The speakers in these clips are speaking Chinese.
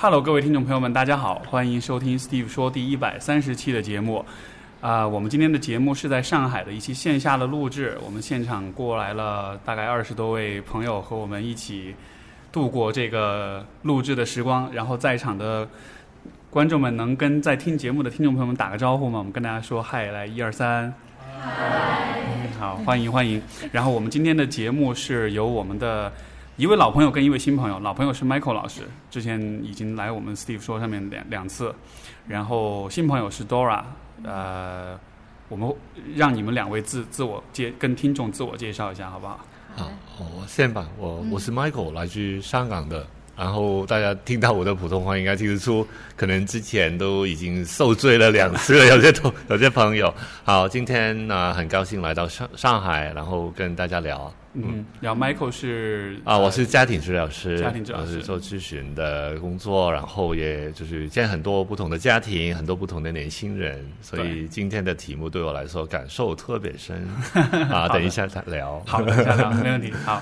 Hello，各位听众朋友们，大家好，欢迎收听 Steve 说第一百三十期的节目。啊、我们今天的节目是在上海的一期线下的录制，我们现场过来了大概二十多位朋友和我们一起度过这个录制的时光。然后在场的观众们能跟在听节目的听众朋友们打个招呼吗？我们跟大家说嗨，来一二三。嗨，好，欢迎欢迎。然后我们今天的节目是由我们的一位老朋友跟一位新朋友，老朋友是 Michael 老师，之前已经来我们 Steve 说上面两两次，然后新朋友是 Dora，呃，我们让你们两位自自我介跟听众自我介绍一下，好不好？好，我先吧，我我是 Michael，来自香港的。然后大家听到我的普通话，应该听得出，可能之前都已经受罪了两次了。有些同有些朋友，好，今天呢、很高兴来到上上海，然后跟大家聊。嗯，然后 Michael 是啊，我是家庭治疗师，家庭治疗师做咨询的工作，然后也就是见很多不同的家庭，很多不同的年轻人，所以今天的题目对我来说感受特别深 啊。等一下再聊。好的，下聊 没问题。好，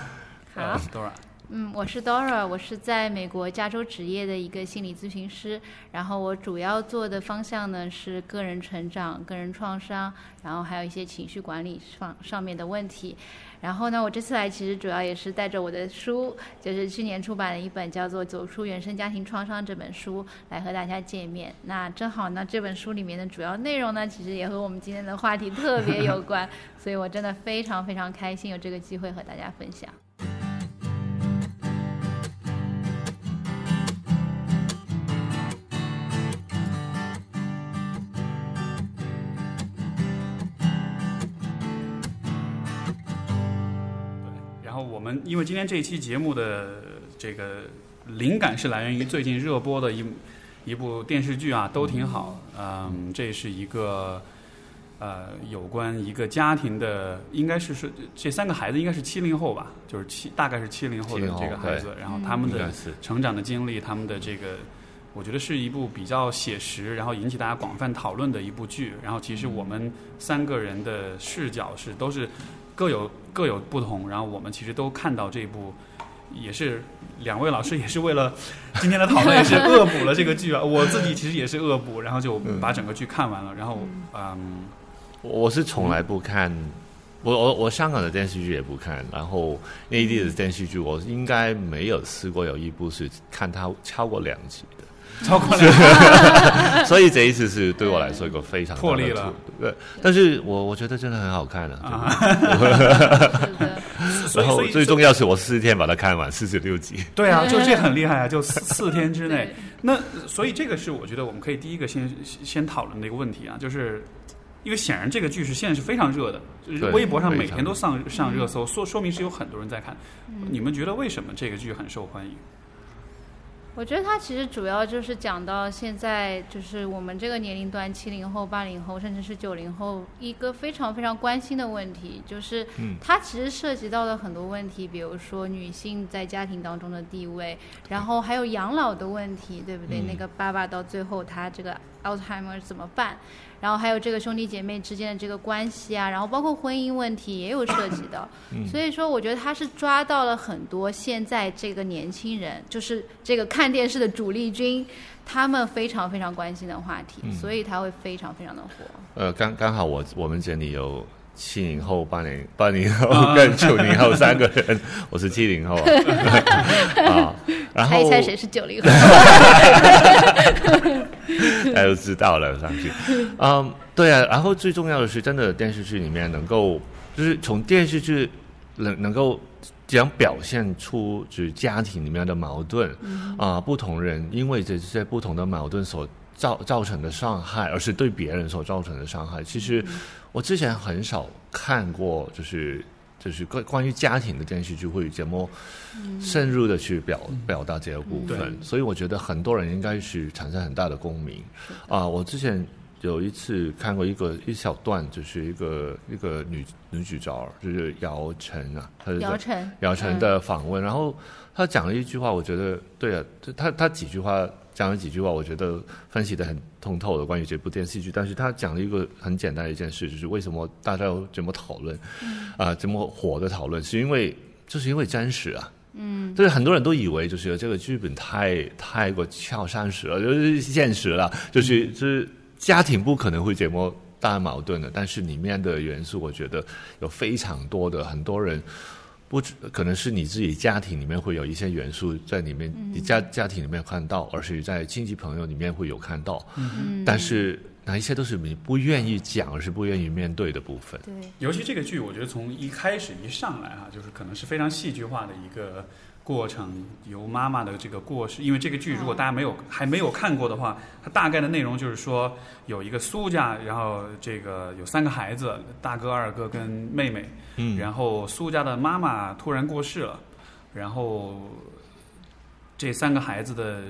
好呃，Dora，嗯，我是 Dora，我是在美国加州职业的一个心理咨询师，然后我主要做的方向呢是个人成长、个人创伤，然后还有一些情绪管理上上面的问题。然后呢，我这次来其实主要也是带着我的书，就是去年出版的一本叫做《走出原生家庭创伤》这本书来和大家见面。那正好呢，这本书里面的主要内容呢，其实也和我们今天的话题特别有关，所以我真的非常非常开心有这个机会和大家分享。因为今天这一期节目的这个灵感是来源于最近热播的一一部电视剧啊，都挺好。嗯，这是一个呃有关一个家庭的，应该是是这三个孩子应该是七零后吧，就是七大概是七零后的这个孩子，然后他们的成长的经历，他们的这个。我觉得是一部比较写实，然后引起大家广泛讨论的一部剧。然后其实我们三个人的视角是都是各有各有不同，然后我们其实都看到这一部，也是两位老师也是为了今天的讨论也是恶补了这个剧啊。我自己其实也是恶补，然后就把整个剧看完了。然后嗯，我我是从来不看，我我我香港的电视剧也不看，然后内地的电视剧我应该没有试过有一部是看它超过两集的，超过两 所以这一次是对我来说一个非常的破例了突。对，但是我我觉得真的很好看啊。啊，然后最重要是我四天把它看完，四十六集。对啊，就这很厉害啊，就四 四天之内。那所以这个是我觉得我们可以第一个先先讨论的一个问题啊，就是因为显然这个剧是现在是非常热的，就是微博上每天都上上热搜，说说明是有很多人在看。你们觉得为什么这个剧很受欢迎？我觉得它其实主要就是讲到现在，就是我们这个年龄段，七零后、八零后，甚至是九零后，一个非常非常关心的问题，就是嗯它其实涉及到了很多问题，比如说女性在家庭当中的地位，然后还有养老的问题，对不对？嗯那个爸爸到最后他这个 Alzheimer 怎么办？然后还有这个兄弟姐妹之间的这个关系啊，然后包括婚姻问题也有涉及到。所以说，我觉得他是抓到了很多现在这个年轻人，就是这个看电视的主力军，他们非常非常关心的话题，所以他会非常非常的火。呃，刚刚好我我们这里有七零后、八零八零后跟九零后三个人，我是七零后啊。啊，然后猜一猜谁是九零后？大家都知道了，上去。嗯，对啊。然后最重要的是，真的电视剧里面能够，就是从电视剧能能够讲表现出就是家庭里面的矛盾啊、不同人因为这些不同的矛盾所造造成的伤害，而是对别人所造成的伤害。其实我之前很少看过，就是。就是关关于家庭的电视剧会这么深入的去表表达这个部分，对。所以我觉得很多人应该是产生很大的共鸣啊、我之前有一次看过一个一小段，就是一个一个女女主角，就是姚晨啊，她是姚晨，姚晨的访问，然后她讲了一句话，我觉得对啊，就她她几句话讲了几句话，我觉得分析的很通透的关于这部电视剧，但是他讲了一个很简单的一件事，就是为什么大家要这么讨论，啊、这么火的讨论，是因为就是因为真实啊。嗯，就是很多人都以为就是这个剧本太太过跳山石了，就是现实了，就是就是家庭不可能会这么大矛盾的。但是里面的元素，我觉得有非常多的很多人。不止可能是你自己家庭里面会有一些元素在里面，你家家庭里面看到，而是在亲戚朋友里面会有看到。嗯，但是哪一些都是你不愿意讲，而是不愿意面对的部分。对，尤其这个剧，我觉得从一开始一上来哈，就是可能是非常戏剧化的一个。过程由妈妈的这个过世，因为这个剧如果大家没有还没有看过的话，它大概的内容就是说有一个苏家，然后这个有三个孩子，大哥、二哥跟妹妹，嗯，然后苏家的妈妈突然过世了，然后这三个孩子的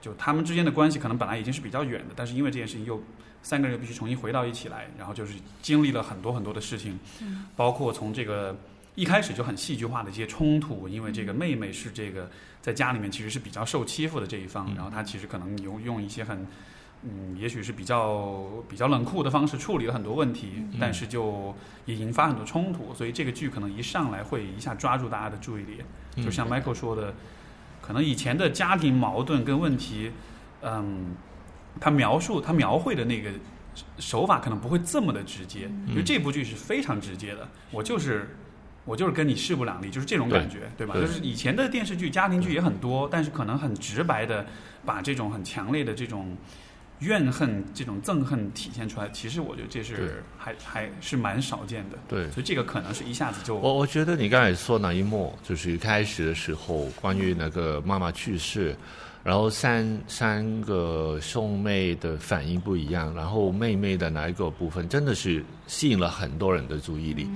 就他们之间的关系可能本来已经是比较远的，但是因为这件事情又三个人又必须重新回到一起来，然后就是经历了很多很多的事情，嗯，包括从这个。一开始就很戏剧化的一些冲突，因为这个妹妹是这个在家里面其实是比较受欺负的这一方，然后她其实可能用用一些很嗯，也许是比较比较冷酷的方式处理了很多问题，但是就也引发很多冲突，所以这个剧可能一上来会一下抓住大家的注意力，就像 Michael 说的，可能以前的家庭矛盾跟问题，嗯，他描述他描绘的那个手法可能不会这么的直接，因为这部剧是非常直接的，我就是。我就是跟你势不两立，就是这种感觉，对吧？就是以前的电视剧、家庭剧也很多，但是可能很直白的把这种很强烈的这种怨恨、这种憎恨体现出来。其实我觉得这是还还是蛮少见的。对，所以这个可能是一下子就我我觉得你刚才说那一幕，就是一开始的时候，关于那个妈妈去世。然后三三个兄妹的反应不一样，然后妹妹的哪一个部分真的是吸引了很多人的注意力，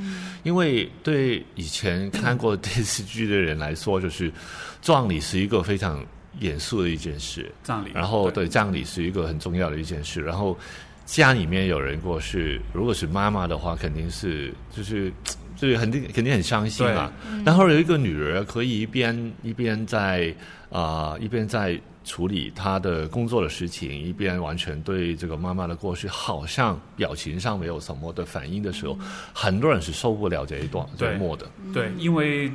因为对以前看过电视剧的人来说，就是葬礼是一个非常严肃的一件事，葬礼，然后对葬礼是一个很重要的一件事，然后家里面有人过世，如果是妈妈的话，肯定是就是就是肯定肯定很伤心嘛，然后有一个女儿可以一边一边在。啊，一边在处理她的工作的事情，一边完全对这个妈妈的过去，好像表情上没有什么的反应的时候，很多人是受不了这一段这一幕的。对，因为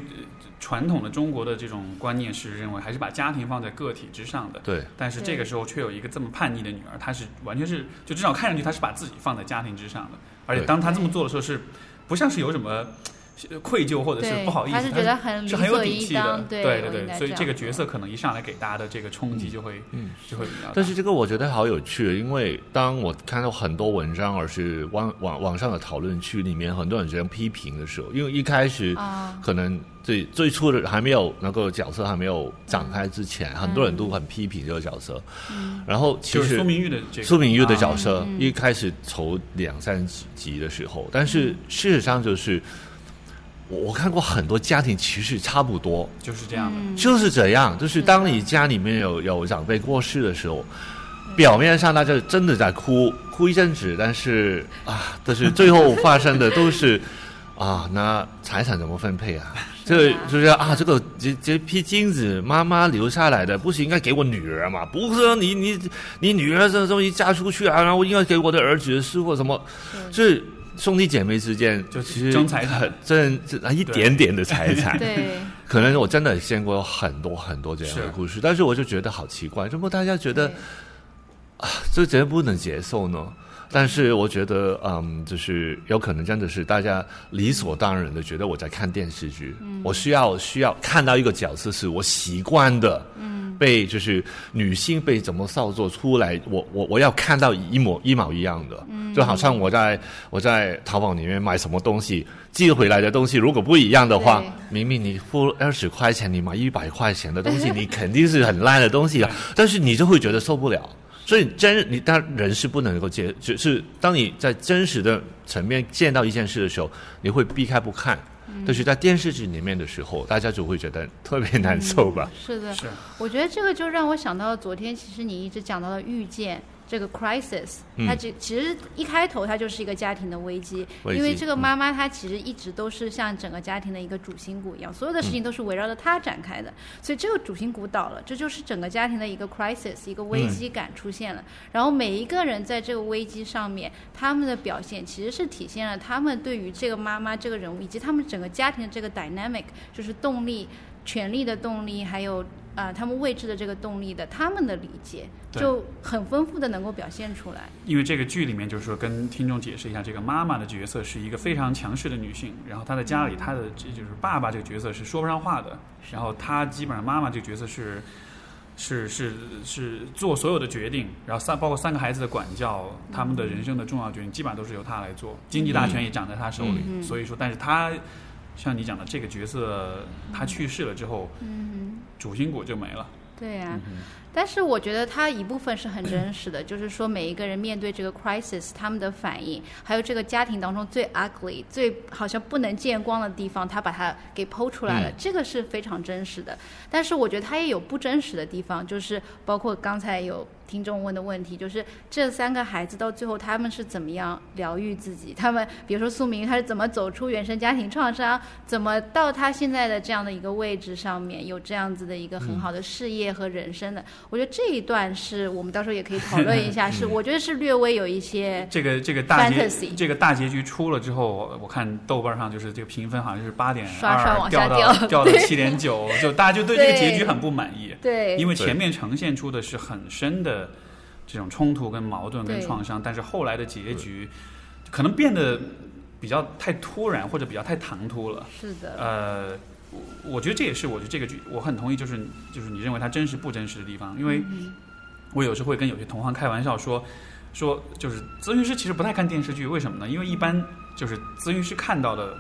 传统的中国的这种观念是认为还是把家庭放在个体之上的。对。但是这个时候却有一个这么叛逆的女儿，她是完全是就至少看上去她是把自己放在家庭之上的，而且当她这么做的时候是不像是有什么。愧疚或者是不好意思，他是觉得很是很有底气的，对对对，所以这个角色可能一上来给大家的这个冲击就会，嗯，就会比较。但是这个我觉得好有趣，因为当我看到很多文章，而是网网网上的讨论区里面很多人这样批评的时候，因为一开始可能最最初的还没有那个角色还没有展开之前，很多人都很批评这个角色。嗯，然后其实苏明玉的苏明玉的角色一开始筹两三集的时候，但是事实上就是。我看过很多家庭，其实差不多，就是这样的，就是这样。就是当你家里面有有长辈过世的时候，表面上大家真的在哭，哭一阵子，但是啊，但是最后发生的都是 啊，那财产怎么分配啊？这就是啊，这个这这批金子妈妈留下来的，不是应该给我女儿吗？不是你你你女儿这东西嫁出去啊，然后应该给我的儿子是或什么？是。兄弟姐妹之间就其实争财产，争一点点的财产。对，可能我真的见过很多很多这样的故事，但是我就觉得好奇怪，怎么大家觉得啊，这怎么不能接受呢？但是我觉得，嗯，就是有可能真的是大家理所当然的觉得我在看电视剧，我需要需要看到一个角色是我习惯的，嗯，被就是女性被怎么操作出来，我我我要看到一模一毛一样的，嗯，就好像我在我在淘宝里面买什么东西，寄回来的东西如果不一样的话，明明你付二十块钱，你买一百块钱的东西，你肯定是很烂的东西啊，但是你就会觉得受不了。所以真你当人是不能够接，就是当你在真实的层面见到一件事的时候，你会避开不看。但是在电视剧里面的时候，大家就会觉得特别难受吧？是的，是。我觉得这个就让我想到了昨天，其实你一直讲到的遇见。这个 crisis，它其其实一开头它就是一个家庭的危机，因为这个妈妈她其实一直都是像整个家庭的一个主心骨一样，所有的事情都是围绕着她展开的，所以这个主心骨倒了，这就是整个家庭的一个 crisis，一个危机感出现了。然后每一个人在这个危机上面，他们的表现其实是体现了他们对于这个妈妈这个人物以及他们整个家庭的这个 dynamic，就是动力。权力的动力，还有啊、他们位置的这个动力的，他们的理解就很丰富的能够表现出来。因为这个剧里面就是说跟听众解释一下，这个妈妈的角色是一个非常强势的女性，然后她在家里，她的这就是爸爸这个角色是说不上话的，然后她基本上妈妈这个角色是是是是做所有的决定，然后三包括三个孩子的管教，他们的人生的重要决定基本上都是由她来做，经济大权也掌在她手里，嗯。所以说，但是她像你讲的这个角色，他去世了之后，嗯主心骨就没了。对呀、嗯但是我觉得它一部分是很真实的，就是说每一个人面对这个 crisis，他们的反应，还有这个家庭当中最 ugly、最好像不能见光的地方，他把它给剖出来了，嗯这个是非常真实的。但是我觉得他也有不真实的地方，就是包括刚才有听众问的问题，就是这三个孩子到最后他们是怎么样疗愈自己？他们比如说苏明他是怎么走出原生家庭创伤，怎么到他现在的这样的一个位置上面，有这样子的一个很好的事业和人生的？我觉得这一段是我们到时候也可以讨论 一下，是我觉得是略微有一些这个这个大这个大结局出了之后，我我看豆瓣上就是这个评分好像是八点刷刷二往下掉到掉 掉到对七点九，就大家就对这个结局很不满意，对，因为前面呈现出的是很深的这种冲突跟矛盾跟创伤，但是后来的结局可能变得比较太突然或者比较太唐突了。是的，呃，我我觉得这也是我觉得这个剧我很同意，就是就是你认为它真实不真实的地方，因为嗯我有时候会跟有些同行开玩笑说，说就是咨询师其实不太看电视剧，为什么呢？因为一般就是咨询师看到的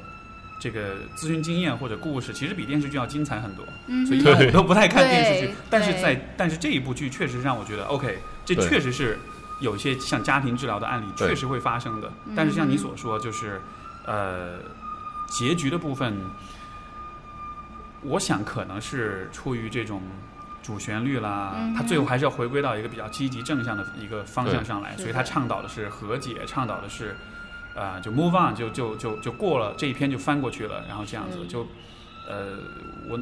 这个咨询经验或者故事，其实比电视剧要精彩很多，嗯所以一般我都不太看电视剧。但是在但是这一部剧确实让我觉得 OK，这确实是有一些像家庭治疗的案例确实会发生的，嗯但是像你所说，就是呃结局的部分，我想可能是出于这种主旋律啦，他最后还是要回归到一个比较积极正向的一个方向上来，所以他倡导的是和解，倡导的是呃就 move on，就就就就过了这一篇就翻过去了，然后这样子就呃我。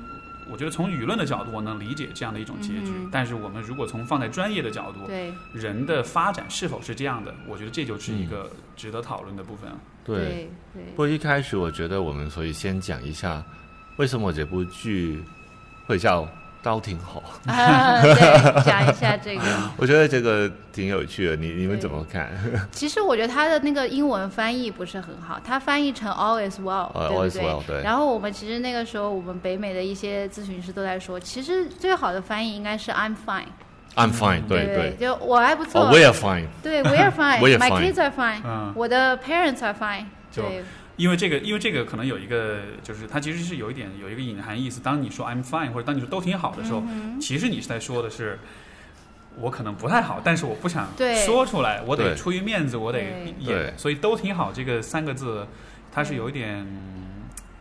我觉得从舆论的角度，我能理解这样的一种结局。嗯但是我们如果从放在专业的角度，对人的发展是否是这样的，我觉得这就是一嗯个值得讨论的部分。对。对对不过一开始我觉得我们所以先讲一下，为什么这部剧会叫《刀挺好》。啊，对，讲一下这个。我觉得这个挺有趣的，你你们怎么看？其实我觉得他的那个英文翻译不是很好，他翻译成 all is well，、呃对不 all is 对 well，对然后我们其实那个时候，我们北美的一些咨询师都在说，其实最好的翻译应该是 I'm fine，I'm fine，对不对。就我还不错。哦，We are fine。对，We are fine。My kids are fine，、嗯我的 parents are fine。就对，因为这个，因为这个可能有一个，就是它其实是有一点有一个隐含意思。当你说 I'm fine 或者当你说都挺好的时候，嗯其实你是在说的是，我可能不太好，但是我不想说出来，我得出于面子，我得对演。所以都挺好这个三个字，它是有一点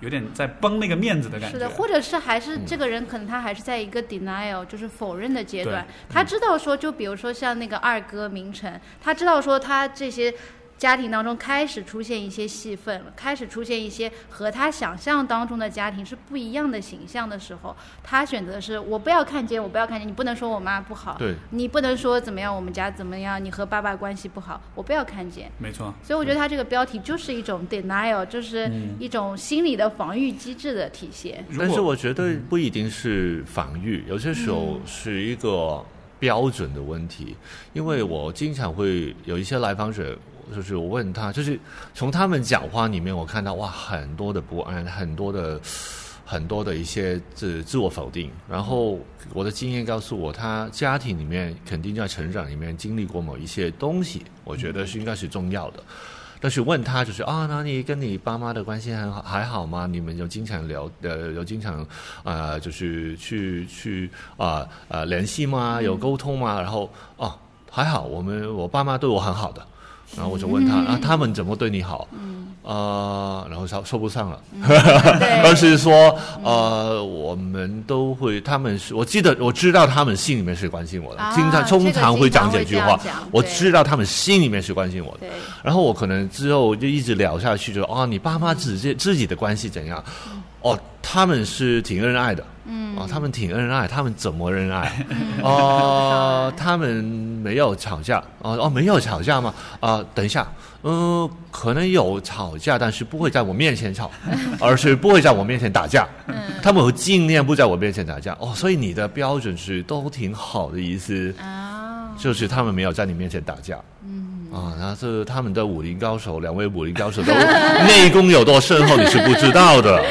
有点在绷那个面子的感觉。是的，或者是还是嗯这个人可能他还是在一个 denial，就是否认的阶段。他知道说，就比如说像那个二哥明成，他知道说他这些。家庭当中开始出现一些戏份了，开始出现一些和他想象当中的家庭是不一样的形象的时候，他选择的是我不要看见，我不要看见，你不能说我妈不好，对，你不能说怎么样，我们家怎么样，你和爸爸关系不好，我不要看见。没错，所以我觉得他这个标题就是一种 denial，就是嗯一种心理的防御机制的体现。但是我觉得不一定是防御，有些时候是一个标准的问题。因为我经常会有一些来访者，就是我问他，就是从他们讲话里面，我看到哇，很多的不安，很多的。很多的一些自自我否定，然后我的经验告诉我，他家庭里面肯定在成长里面经历过某一些东西，我觉得是应该是重要的。但是问他就是啊，那你跟你爸妈的关系很好还好吗？你们有经常聊呃，有经常呃，就是去去啊呃联系吗？有沟通吗？然后哦、还好，我们我爸妈对我很好的。然后我就问他、啊，他们怎么对你好？呃，然后说说不上了。对 而是说，呃，我们都会，他们是我记得我知道他们心里面是关心我的，啊经常通常会讲这句话我知道他们心里面是关心我的。然后我可能之后就一直聊下去，就哦，你爸妈自己自己的关系怎样？哦，他们是挺恩爱的，嗯，哦，他们挺恩爱，他们怎么恩爱？哦，他们没有吵架，哦哦，没有吵架吗？啊、等一下，嗯、可能有吵架，但是不会在我面前吵，而是不会在我面前打架。他们会尽量不在我面前打架。哦，所以你的标准是都挺好的意思，啊，就是他们没有在你面前打架。嗯。啊，然后是他们的武林高手，两位武林高手都 内功有多深厚，你是不知道的。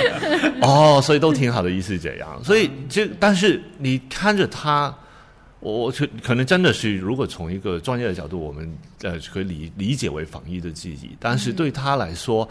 哦，所以都挺好的意思这样。所以就但是你看着他，我我可可能真的是，如果从一个专业的角度，我们呃可以理理解为防疫的记忆，但是对他来说，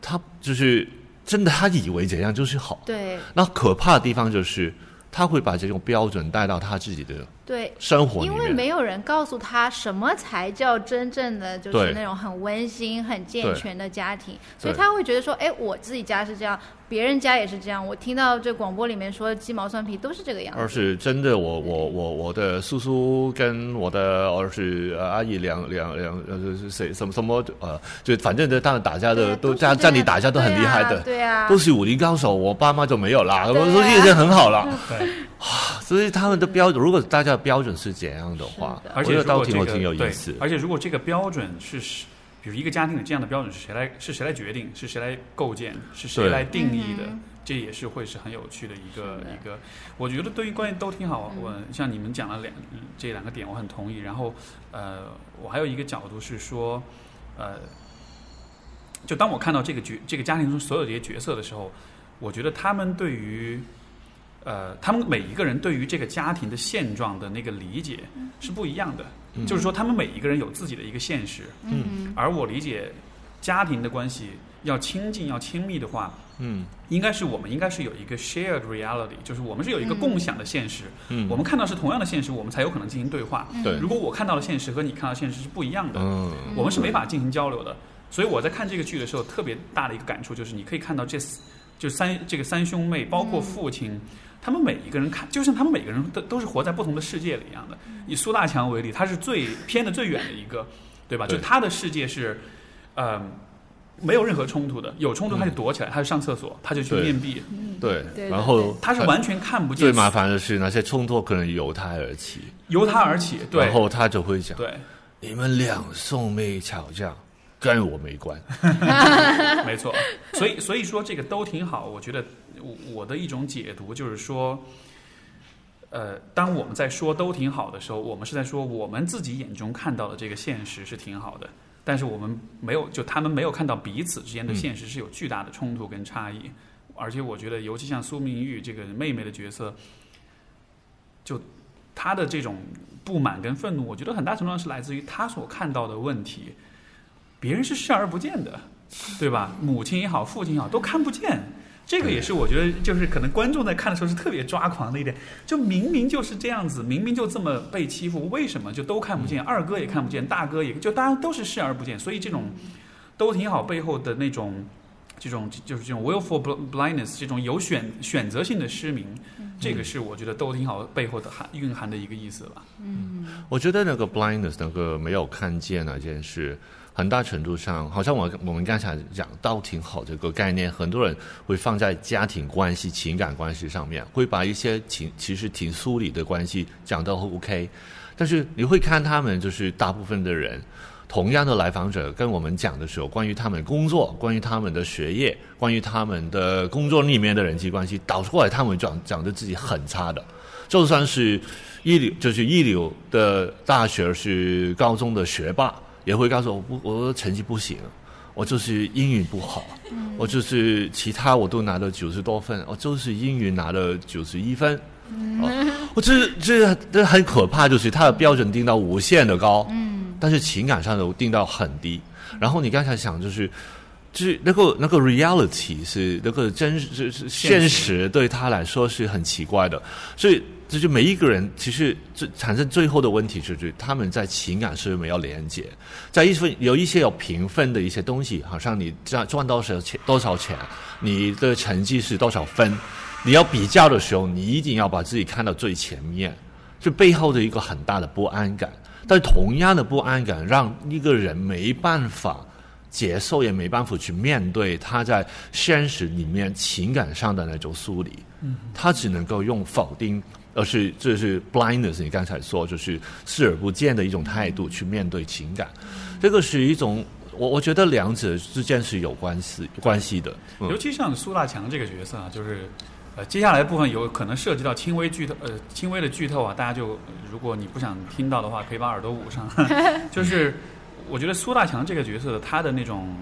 他就是真的，他以为怎样就是好。对那可怕的地方就是，他会把这种标准带到他自己的对，生活因为。没有人告诉他什么才叫真正的就是那种很温馨、很健全的家庭，所以他会觉得说，哎，我自己家是这样，别人家也是这样。我听到这广播里面说鸡毛蒜皮都是这个样子而。是真的我，我我我的叔叔跟我的儿是呃阿姨两两两呃是谁什么什么呃，就反正就他们打架的啊都在在是这样里打架都很厉害的，对啊，都是武林高手。我爸妈就没有啦，我说啊说已经很好了。对，所以他们的标准，如果大家的标准是怎样的话的，而且如果这个倒挺有挺有意思对。而且如果这个标准是是，比如一个家庭的这样的标准是谁来是谁来决定，是谁来构建，是谁来定义的嗯，这也是会是很有趣的一个的一个。我觉得对于关系都挺好，嗯我像你们讲了两这两个点，我很同意。然后呃，我还有一个角度是说，呃，就当我看到这个角这个家庭中所有这些角色的时候，我觉得他们对于呃，他们每一个人对于这个家庭的现状的那个理解是不一样的。嗯就是说，他们每一个人有自己的一个现实，嗯而我理解家庭的关系要亲近、要亲密的话，嗯应该是我们应该是有一个 shared reality，就是我们是有一个嗯共享的现实。嗯，我们看到是同样的现实，我们才有可能进行对话。嗯对如果我看到的现实和你看到的现实是不一样的，嗯我们是没法进行交流的。所以我在看这个剧的时候，特别大的一个感触就是，你可以看到这四就三这个三兄妹，包括父亲，他们每一个人看，就像他们每个人都都是活在不同的世界里一样的。以苏大强为例，他是最偏的最远的一个，对吧？对就他的世界是，呃，没有任何冲突的，有冲突他就躲起来，他就上厕所，他就去面壁，对，对然后他是完全看不见最麻烦的是那些冲突可能由他而起，由他而起，对然后他就会讲。对，你们两兄妹吵架，跟我没关。没错，所以所以说这个都挺好。我觉得我我的一种解读就是说，呃，当我们在说都挺好的时候，我们是在说我们自己眼中看到的这个现实是挺好的，但是我们没有，就他们没有看到彼此之间的现实是有巨大的冲突跟差异。而且我觉得，尤其像苏明玉这个妹妹的角色，就她的这种不满跟愤怒，我觉得很大程度上是来自于她所看到的问题，别人是视而不见的。对吧？母亲也好，父亲也好，都看不见。这个也是我觉得，就是可能观众在看的时候是特别抓狂的一点。就明明就是这样子，明明就这么被欺负，为什么就都看不见？二哥也看不见，大哥也就大家都是视而不见。所以这种都挺好背后的那种，这种就是这种 willful blindness，这种有选选择性的失明，这个是我觉得都挺好背后的含蕴含的一个意思吧。嗯我觉得那个 blindness 那个没有看见那件事，很大程度上，好像我我们刚才讲到挺好这个概念，很多人会放在家庭关系、情感关系上面，会把一些情其实挺疏离的关系讲到 OK，但是你会看他们就是大部分的人。同样的来访者跟我们讲的时候，关于他们工作、关于他们的学业、关于他们的工作里面的人际关系，导出来他们讲讲的自己很差的，就算是一流，就是一流的大学是高中的学霸，也会告诉我不，我的成绩不行，我就是英语不好，我就是其他我都拿了九十多分，我就是英语拿了九十一分。哦，我这这这很可怕，就是他的标准定到无限的高，嗯，但是情感上的定到很低。然后你刚才想就是，就是那个那个 reality 是那个真是是现实对他来说是很奇怪的，所以这就每一个人其实最产生最后的问题就是他们在情感是没有连接，在一份有一些有评分的一些东西，好像你赚赚多少钱多少钱，你的成绩是多少分。你要比较的时候，你一定要把自己看到最前面，就背后的一个很大的不安感。但同样的不安感，让一个人没办法接受，也没办法去面对他在现实里面情感上的那种疏离。嗯，他只能够用否定，而是这是 blindness。你刚才说就是视而不见的一种态度去面对情感，这个是一种我我觉得两者之间是有关系关系的。尤其像苏大强这个角色啊，就是呃，接下来部分有可能涉及到轻微剧透，呃，轻微的剧透啊，大家就如果你不想听到的话，可以把耳朵捂上。就是我觉得苏大强这个角色他的那种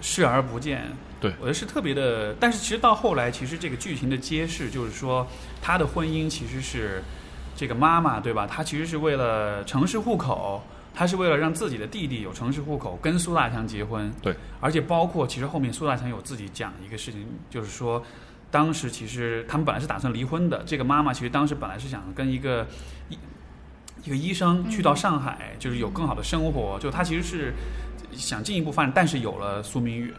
视而不见，对我觉得是特别的。但是其实到后来，其实这个剧情的揭示就是说，他的婚姻其实是这个妈妈对吧？她其实是为了城市户口。她是为了让自己的弟弟有城市户口，跟苏大强结婚。对，而且包括其实后面苏大强有自己讲一个事情，就是说，当时其实他们本来是打算离婚的。这个妈妈其实当时本来是想跟一个医一个医生去到上海，就是有更好的生活。就她其实是想进一步发展，但是有了苏明宇，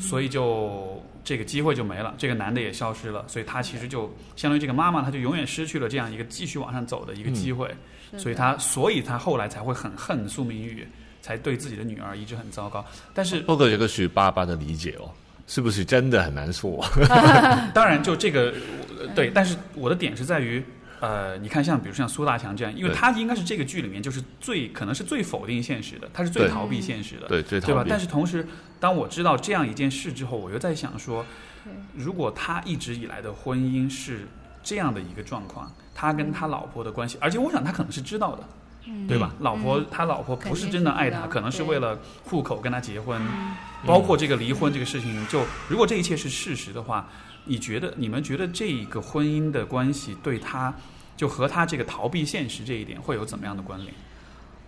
所以就这个机会就没了，这个男的也消失了，所以他其实就相当于这个妈妈，她就永远失去了这样一个继续往上走的一个机会。所以他，所以他后来才会很恨苏明玉，才对自己的女儿一直很糟糕。但是，不过这个是爸爸的理解哦，是不是真的很难说？当然，就这个呃对，但是我的点是在于，呃，你看，像比如像苏大强这样，因为他应该是这个剧里面就是最可能是最否定现实的，他是最逃避现实的，对，最对吧。但是同时，当我知道这样一件事之后，我又在想说，如果他一直以来的婚姻是这样的一个状况，他跟他老婆的关系，而且我想他可能是知道的。对吧？老婆，他老婆不是真的爱他，可能是为了户口跟他结婚，包括这个离婚这个事情。就如果这一切是事实的话，你觉得你们觉得这个婚姻的关系对他，就和他这个逃避现实这一点会有怎么样的关联？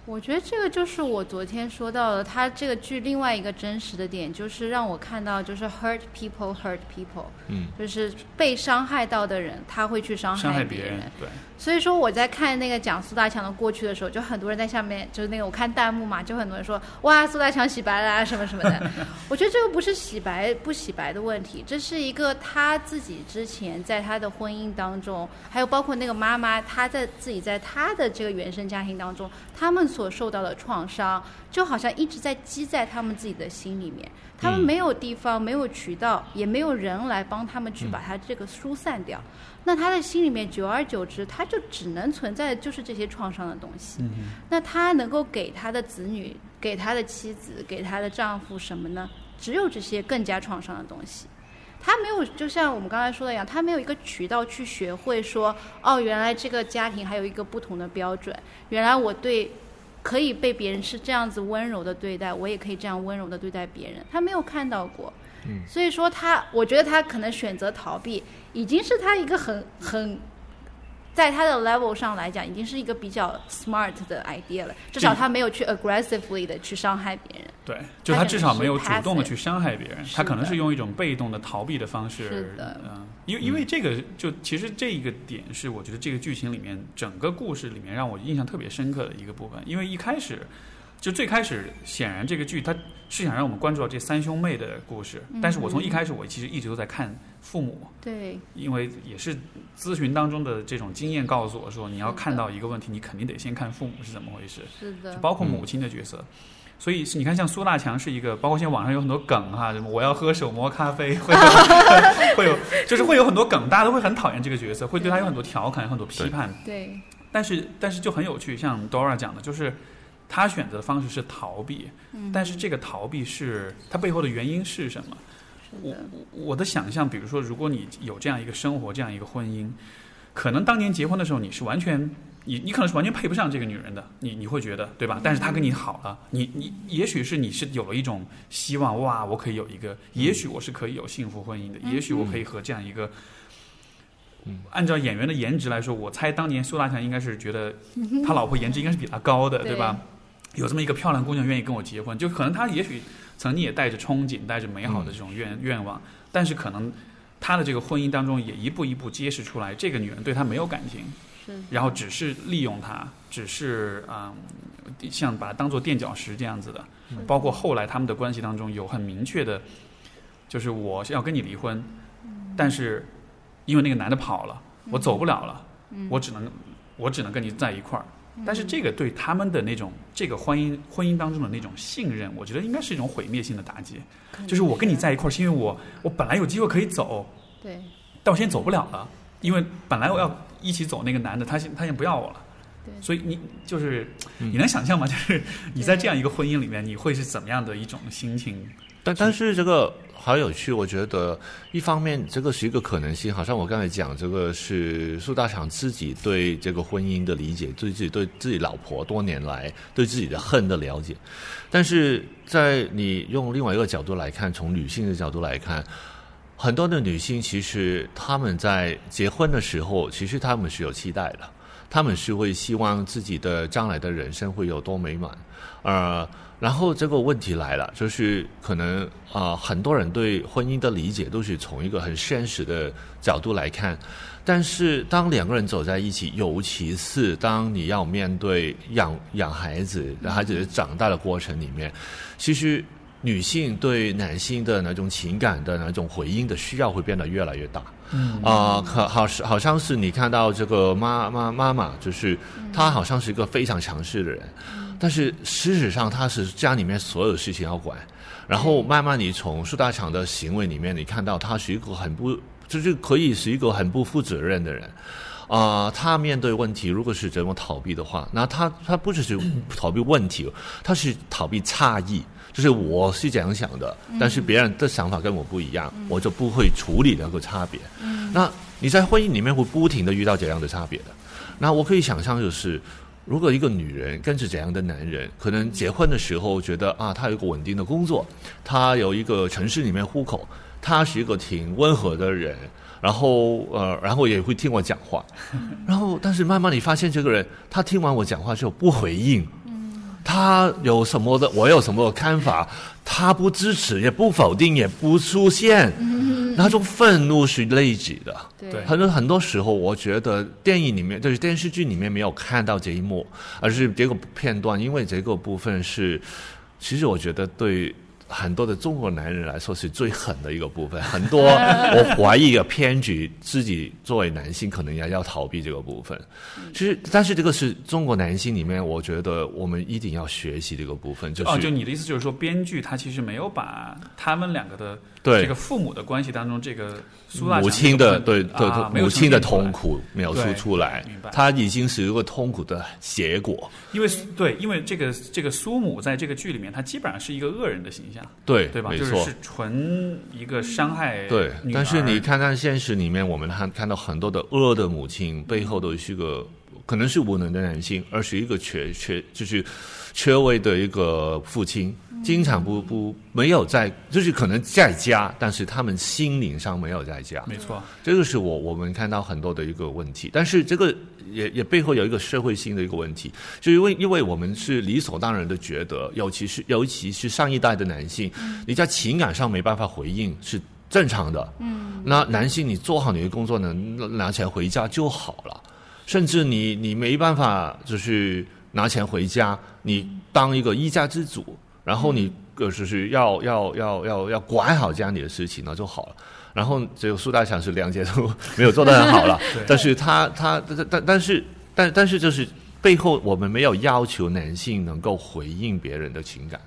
我觉得这个就是我昨天说到的，他这个剧另外一个真实的点，就是让我看到，就是 hurt people hurt people，嗯，就是被伤害到的人，他会去伤伤害别别人，对，所以说我在看那个讲苏大强的过去的时候，就很多人在下面，就是那个我看弹幕嘛，就很多人说哇苏大强洗白啦、什么什么的。我觉得这个不是洗白不洗白的问题，这是一个他自己之前在他的婚姻当中，还有包括那个妈妈，她在自己在她的这个原生家庭当中，他们所受到的创伤，就好像一直在积在他们自己的心里面，他们嗯没有地方，没有渠道，也没有人来帮他们去把它这个疏散掉。那他的心里面，久而久之，他就只能存在的就是这些创伤的东西。嗯那他能够给他的子女、给他的妻子、给他的丈夫什么呢？只有这些更加创伤的东西。他没有，就像我们刚才说的一样，他没有一个渠道去学会说，哦，原来这个家庭还有一个不同的标准，原来我对可以被别人是这样子温柔的对待，我也可以这样温柔的对待别人。他没有看到过，嗯所以说他，我觉得他可能选择逃避，已经是他一个很很。在他的 level 上来讲，已经是一个比较 smart 的 idea 了。至少他没有去 aggressively 的去伤害别人。对，就他至少没有主动的去伤害别人，他可能是用一种被动的逃避的方式。是的嗯，因为因为这个就其实这一个点是我觉得这个剧情里面整个故事里面让我印象特别深刻的一个部分，因为一开始就最开始显然这个剧它是想让我们关注到这三兄妹的故事，但是我从一开始我其实一直都在看父母，对，因为也是咨询当中的这种经验告诉我说，你要看到一个问题，你肯定得先看父母是怎么回事。是的就，包括母亲的角色。所以你看，像苏大强是一个，包括现在网上有很多梗哈，什么我要喝手磨咖啡，会有 会有，就是会有很多梗，大家都会很讨厌这个角色，会对他有很多调侃，有很多批判。对，但是但是就很有趣，像 Dora 讲的，就是他选择的方式是逃避，嗯但是这个逃避是它背后的原因是什么？我，我我的想象，比如说，如果你有这样一个生活，这样一个婚姻，可能当年结婚的时候，你是完全，你你可能是完全配不上这个女人的，你你会觉得，对吧？但是她跟你好了，你你也许是你是有了一种希望，哇，我可以有一个，也许我是可以有幸福婚姻的，也许我可以和这样一个。按照演员的颜值来说，我猜当年苏大强应该是觉得 他老婆颜值应该是比他高的，对对吧？有这么一个漂亮姑娘愿意跟我结婚，就可能她也许曾经也带着憧憬，带着美好的这种愿、愿望，但是可能她的这个婚姻当中也一步一步揭示出来，这个女人对他没有感情，是然后只是利用他，只是啊、像把他当做垫脚石这样子的。包括后来他们的关系当中有很明确的，就是我要跟你离婚，但是因为那个男的跑了，我走不了了，我只能我只能跟你在一块儿。但是这个对他们的那种这个婚姻婚姻当中的那种信任，我觉得应该是一种毁灭性的打击。就是我跟你在一块儿，是因为我我本来有机会可以走，对，但我现在走不了了，因为本来我要一起走那个男的，他现他先不要我了。对所以你就是嗯你能想象吗？就是你在这样一个婚姻里面，你会是怎么样的一种心情？但但是这个好有趣，我觉得一方面这个是一个可能性，好像我刚才讲这个是苏大强自己对这个婚姻的理解，对自己对自己老婆多年来对自己的恨的了解。但是在你用另外一个角度来看，从女性的角度来看，很多的女性其实她们在结婚的时候，其实她们是有期待的，她们是会希望自己的将来的人生会有多美满，呃，然后这个问题来了，就是可能啊、呃很多人对婚姻的理解都是从一个很现实的角度来看，但是当两个人走在一起，尤其是当你要面对养养孩子、孩子长大的过程里面，其实女性对男性的那种情感的那种回应的需要会变得越来越大。嗯啊、可好是好像是你看到这个妈妈妈妈，就是她好像是一个非常强势的人，但是事实上他是家里面所有事情要管，然后慢慢你从苏大强的行为里面，你看到他是一个很不，就是可以是一个很不负责任的人。啊、他面对问题，如果是这么逃避的话，那他他不只是逃避问题，他是逃避差异。就是我是这样想的，但是别人的想法跟我不一样，我就不会处理那个差别。那你在婚姻里面会不停的遇到这样的差别的。那我可以想象就是，如果一个女人跟着怎样的男人，可能结婚的时候觉得啊，他有一个稳定的工作，他有一个城市里面户口，他是一个挺温和的人，然后呃，然后也会听我讲话，然后但是慢慢你发现这个人，他听完我讲话之后不回应。他有什么的，我有什么的看法，他不支持，也不否定，也不出现，那种愤怒是累积的。对。很多很多时候，我觉得电影里面就是电视剧里面没有看到这一幕，而是这个片段，因为这个部分是，其实我觉得对很多的中国男人来说是最狠的一个部分。很多 我怀疑啊偏执，自己作为男性可能也要逃避这个部分。其实，但是这个是中国男性里面，我觉得我们一定要学习这个部分，就是、哦，就你的意思就是说，编剧他其实没有把他们两个的对这个父母的关系当中，这个苏母亲的对对啊母亲的痛苦描述出来他已经是一个痛苦的结果。因为对，因为这个这个苏母在这个剧里面，她基本上是一个恶人的形象，对，对吧？没错。就是是纯一个伤害对，但是你看看现实里面，我们看看到很多的恶的母亲背后都是个可能是无能的男性，而是一个缺缺就是缺位的一个父亲，经常不不没有在，就是可能在家，但是他们心灵上没有在家。没错，这个是我我们看到很多的一个问题，但是这个也也背后有一个社会性的一个问题，就因为因为我们是理所当然的觉得，尤其是尤其是上一代的男性，你在情感上没办法回应是正常的，嗯，那男性你做好你的工作能，拿起来回家就好了，甚至你你没办法就是拿钱回家，你当一个一家之主，然后你呃就是要要要要要管好家里的事情，那就好了。然后只有苏大强是两件都没有做得很好了，但是他他但但但是但但是就是背后我们没有要求男性能够回应别人的情感，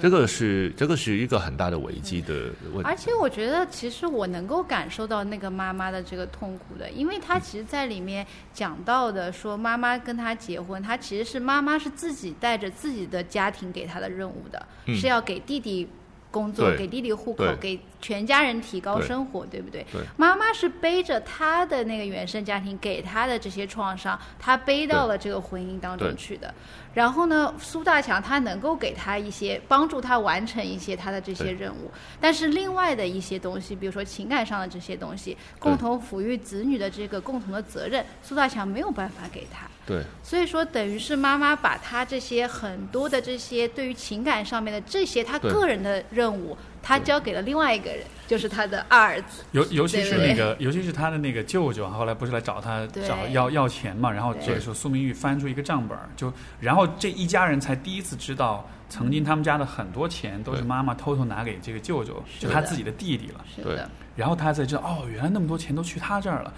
这个是这个是一个很大的危机的问题。而且我觉得，其实我能够感受到那个妈妈的这个痛苦的，因为她其实在里面讲到的说，妈妈跟她结婚，她其实是妈妈是自己带着自己的家庭给她的任务的，嗯。是要给弟弟工作，给弟弟户口，给全家人提高生活，对不对？对。妈妈是背着她的那个原生家庭给她的这些创伤，她背到了这个婚姻当中去的。然后呢，苏大强他能够给他一些帮助他完成一些他的这些任务，但是另外的一些东西，比如说情感上的这些东西，共同抚育子女的这个共同的责任，苏大强没有办法给他。对所以说，等于是妈妈把他这些很多的这些对于情感上面的这些他个人的任务，他交给了另外一个人，就是他的二儿子。尤尤其是那个，尤其是他的那个舅舅啊，后来不是来找他找要要钱嘛，然后对这个时候苏明玉翻出一个账本，就然后这一家人才第一次知道，曾经他们家的很多钱都是妈妈偷偷拿给这个舅舅，就他自己的弟弟了。对是的，然后他才知道，哦，原来那么多钱都去他这儿了。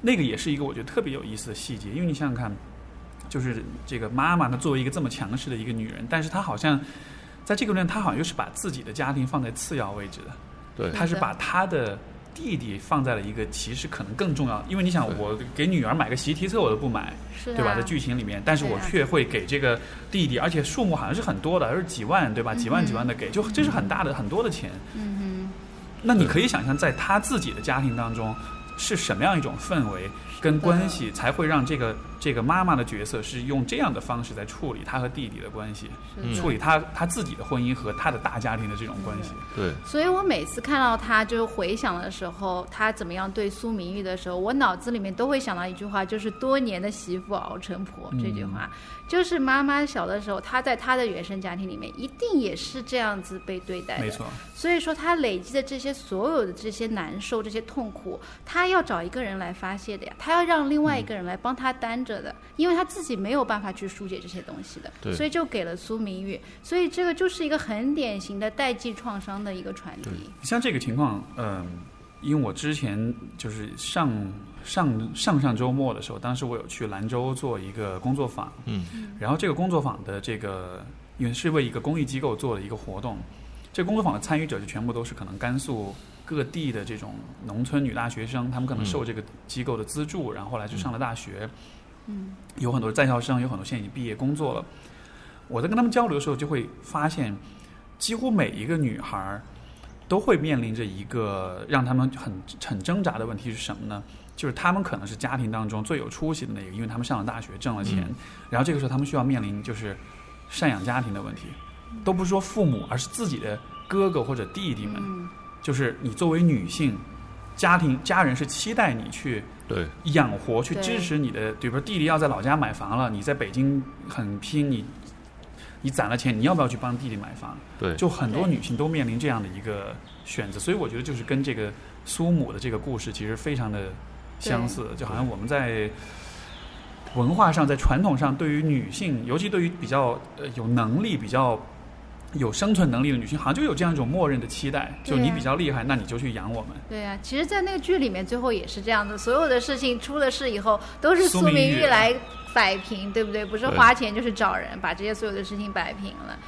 那个也是一个我觉得特别有意思的细节，因为你想想看，就是这个妈妈，她作为一个这么强势的一个女人，但是她好像在这个里面，她好像又是把自己的家庭放在次要位置的，对她是把她的弟弟放在了一个其实可能更重要，因为你想，我给女儿买个习题册我都不买，对吧？在剧情里面，但是我却会给这个弟弟，而且数目好像是很多的，而是几万，对吧？几万嗯几万的给，就这是很大的很多的钱。嗯那你可以想象，在他自己的家庭当中，是什么样一种氛围跟关系，才会让这个这个妈妈的角色是用这样的方式在处理她和弟弟的关系，处理她她自己的婚姻和她的大家庭的这种关系。对，所以我每次看到她就是回想的时候，她怎么样对苏明玉的时候，我脑子里面都会想到一句话，就是“多年的媳妇熬成婆”嗯这句话。就是妈妈小的时候，她在她的原生家庭里面一定也是这样子被对待的。没错，所以说，她累积的这些所有的这些难受、这些痛苦，她要找一个人来发泄的呀，她要让另外一个人来帮她担着的，因为他自己没有办法去疏解这些东西的，所以就给了苏明玉。所以这个就是一个很典型的代际创伤的一个传递。像这个情况，嗯、因为我之前就是上上上上周末的时候，当时我有去兰州做一个工作坊，嗯，然后这个工作坊的这个，因为是为一个公益机构做的一个活动，这个工作坊的参与者就全部都是可能甘肃各地的这种农村女大学生，他们可能受这个机构的资助，然后后来就上了大学，嗯，有很多在校生，有很多现在已经毕业工作了。我在跟他们交流的时候，就会发现，几乎每一个女孩儿都会面临着一个让他们很很挣扎的问题是什么呢？就是他们可能是家庭当中最有出息的那个，因为他们上了大学挣了钱，嗯然后这个时候他们需要面临就是赡养家庭的问题，都不是说父母，而是自己的哥哥或者弟弟们。嗯，就是你作为女性，家庭家人是期待你去对，养活、去支持你的，比如说弟弟要在老家买房了，你在北京很拼，你你攒了钱，你要不要去帮弟弟买房？对，就很多女性都面临这样的一个选择，所以我觉得就是跟这个苏母的这个故事其实非常的相似，就好像我们在文化上、在传统上，对于女性，尤其对于比较呃有能力、比较有生存能力的女性，好像就有这样一种默认的期待，就你比较厉害，那你就去养我们。对啊、其实，在那个剧里面，最后也是这样的，所有的事情出了事以后，都是苏苏明玉来摆平，对不对？不是花钱就是找人把这些所有的事情摆平了。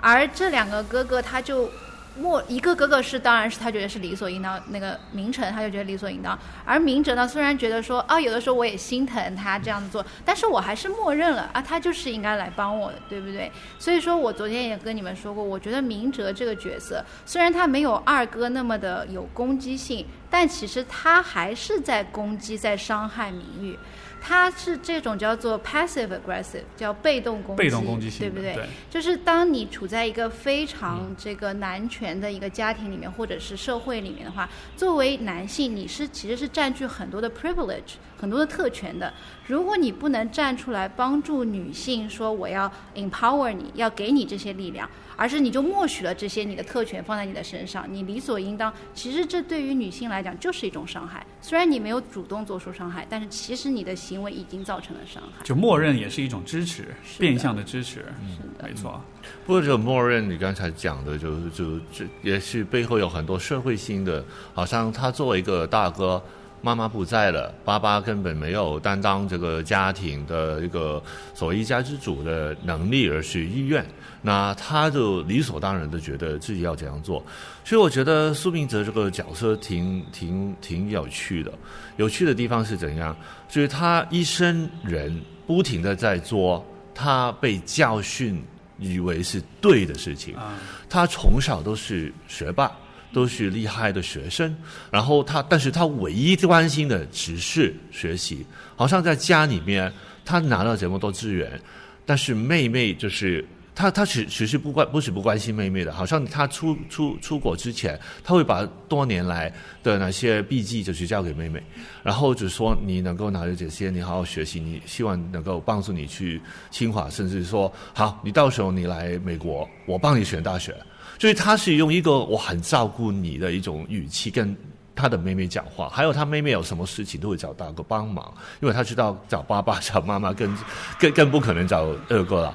而这两个哥哥，他就默一个哥哥是，当然是他觉得是理所应当，那个明成他就觉得理所应当，而明哲呢，虽然觉得说啊，有的时候我也心疼他这样做，但是我还是默认了啊，他就是应该来帮我的，对不对？所以说我昨天也跟你们说过，我觉得明哲这个角色，虽然他没有二哥那么的有攻击性，但其实他还是在攻击，在伤害明玉。他是这种叫做 passive aggressive，叫被动攻击，被动攻击性，对不对？对就是当你处在一个非常这个男权的一个家庭里面，或者是社会里面的话，作为男性，你是其实是占据很多的 privilege，很多的特权的。如果你不能站出来帮助女性，说我要 empower 你，要给你这些力量，而是你就默许了这些你的特权放在你的身上，你理所应当。其实这对于女性来讲就是一种伤害。虽然你没有主动做出伤害，但是其实你的行为已经造成了伤害。就默认也是一种支持，是变相的支持，是的没错。不过这默认，你刚才讲的就就这也是背后有很多社会性的，好像他作为一个大哥，妈妈不在了，爸爸根本没有担当这个家庭的一个所谓一家之主的能力，而是意愿，那他就理所当然的觉得自己要这样做。所以我觉得苏明哲这个角色挺挺挺有趣的，有趣的地方是怎样？就是他一生人不停的在做他被教训以为是对的事情。啊、他从小都是学霸，都是厉害的学生，然后他，但是他唯一关心的只是学习，好像在家里面他拿了这么多资源，但是妹妹就是。他他只只是不关不是不关心妹妹的，好像他出出出国之前，他会把多年来的那些笔记就是交给妹妹，然后就说你能够拿着这些，你好好学习，你希望能够帮助你去清华，甚至说好，你到时候你来美国，我帮你选大学。所以他是用一个我很照顾你的一种语气跟他的妹妹讲话，还有他妹妹有什么事情都会找大哥帮忙，因为他知道找爸爸找妈妈更更更不可能找二哥了。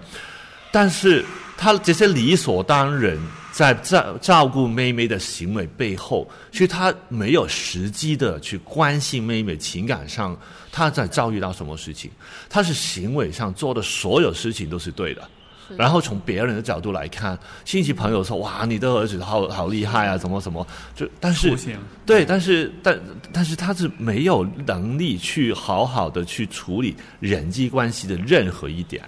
但是他这些理所当然在照照顾妹妹的行为背后，其实他没有实际的去关心妹妹情感上她在遭遇到什么事情，他是行为上做的所有事情都是对的。然后从别人的角度来看，亲戚朋友说哇，你的儿子好好厉害啊，怎么怎么，就但是对，但是但但是他是没有能力去好好的去处理人际关系的任何一点，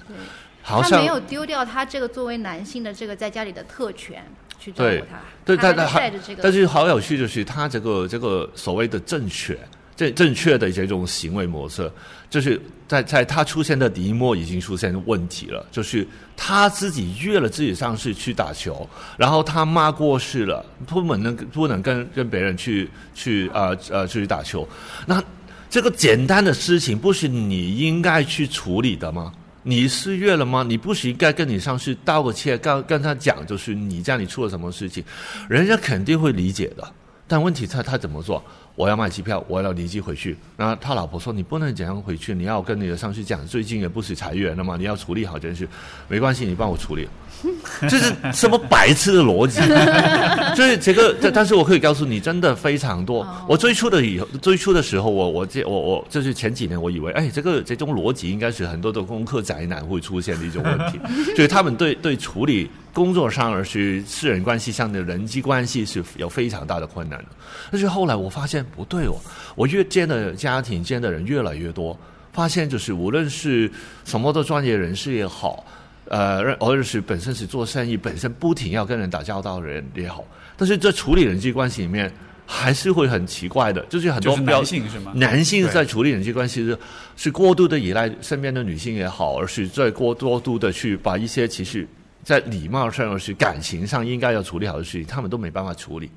好像他没有丢掉他这个作为男性的这个在家里的特权去照对顾他，对，他但但还是带着这个，但是好有趣就是他这个这个所谓的正确正正确的这种行为模式，就是在在他出现的第一幕已经出现问题了，就是他自己约了自己上市去打球，然后他妈过世了，不能不能跟跟别人去去呃呃去打球，那这个简单的事情不是你应该去处理的吗？你是约了吗？你不是应该跟你上司道个歉，跟跟他讲，就是你家里出了什么事情，人家肯定会理解的。但问题他他怎么做？我要买机票，我要离机回去。那他老婆说：“你不能这样回去，你要跟你的上司讲，最近也不是裁员了嘛，你要处理好这件事。没关系，你帮我处理。” 这是什么白痴的逻辑？就是这个，但但是我可以告诉你，真的非常多。哦我最初的以后，最初的时候，我我这我我就是前几年，我以为，哎，这个这种逻辑应该是很多的功课宅男会出现的一种问题，就是他们对对处理工作上而是私人关系上的人际关系是有非常大的困难的。但是后来我发现不对哦，我越见的家庭见的人越来越多，发现就是无论是什么的专业人士也好。呃，或者是本身是做生意，本身不停要跟人打交道的人也好，但是在处理人际关系里面，还是会很奇怪的，就是很就是多男性是吗？男性在处理人际关系是是过度的依赖身边的女性也好，而是在过多度的去把一些其实在礼貌上而是感情上应该要处理好的事情，他们都没办法处理。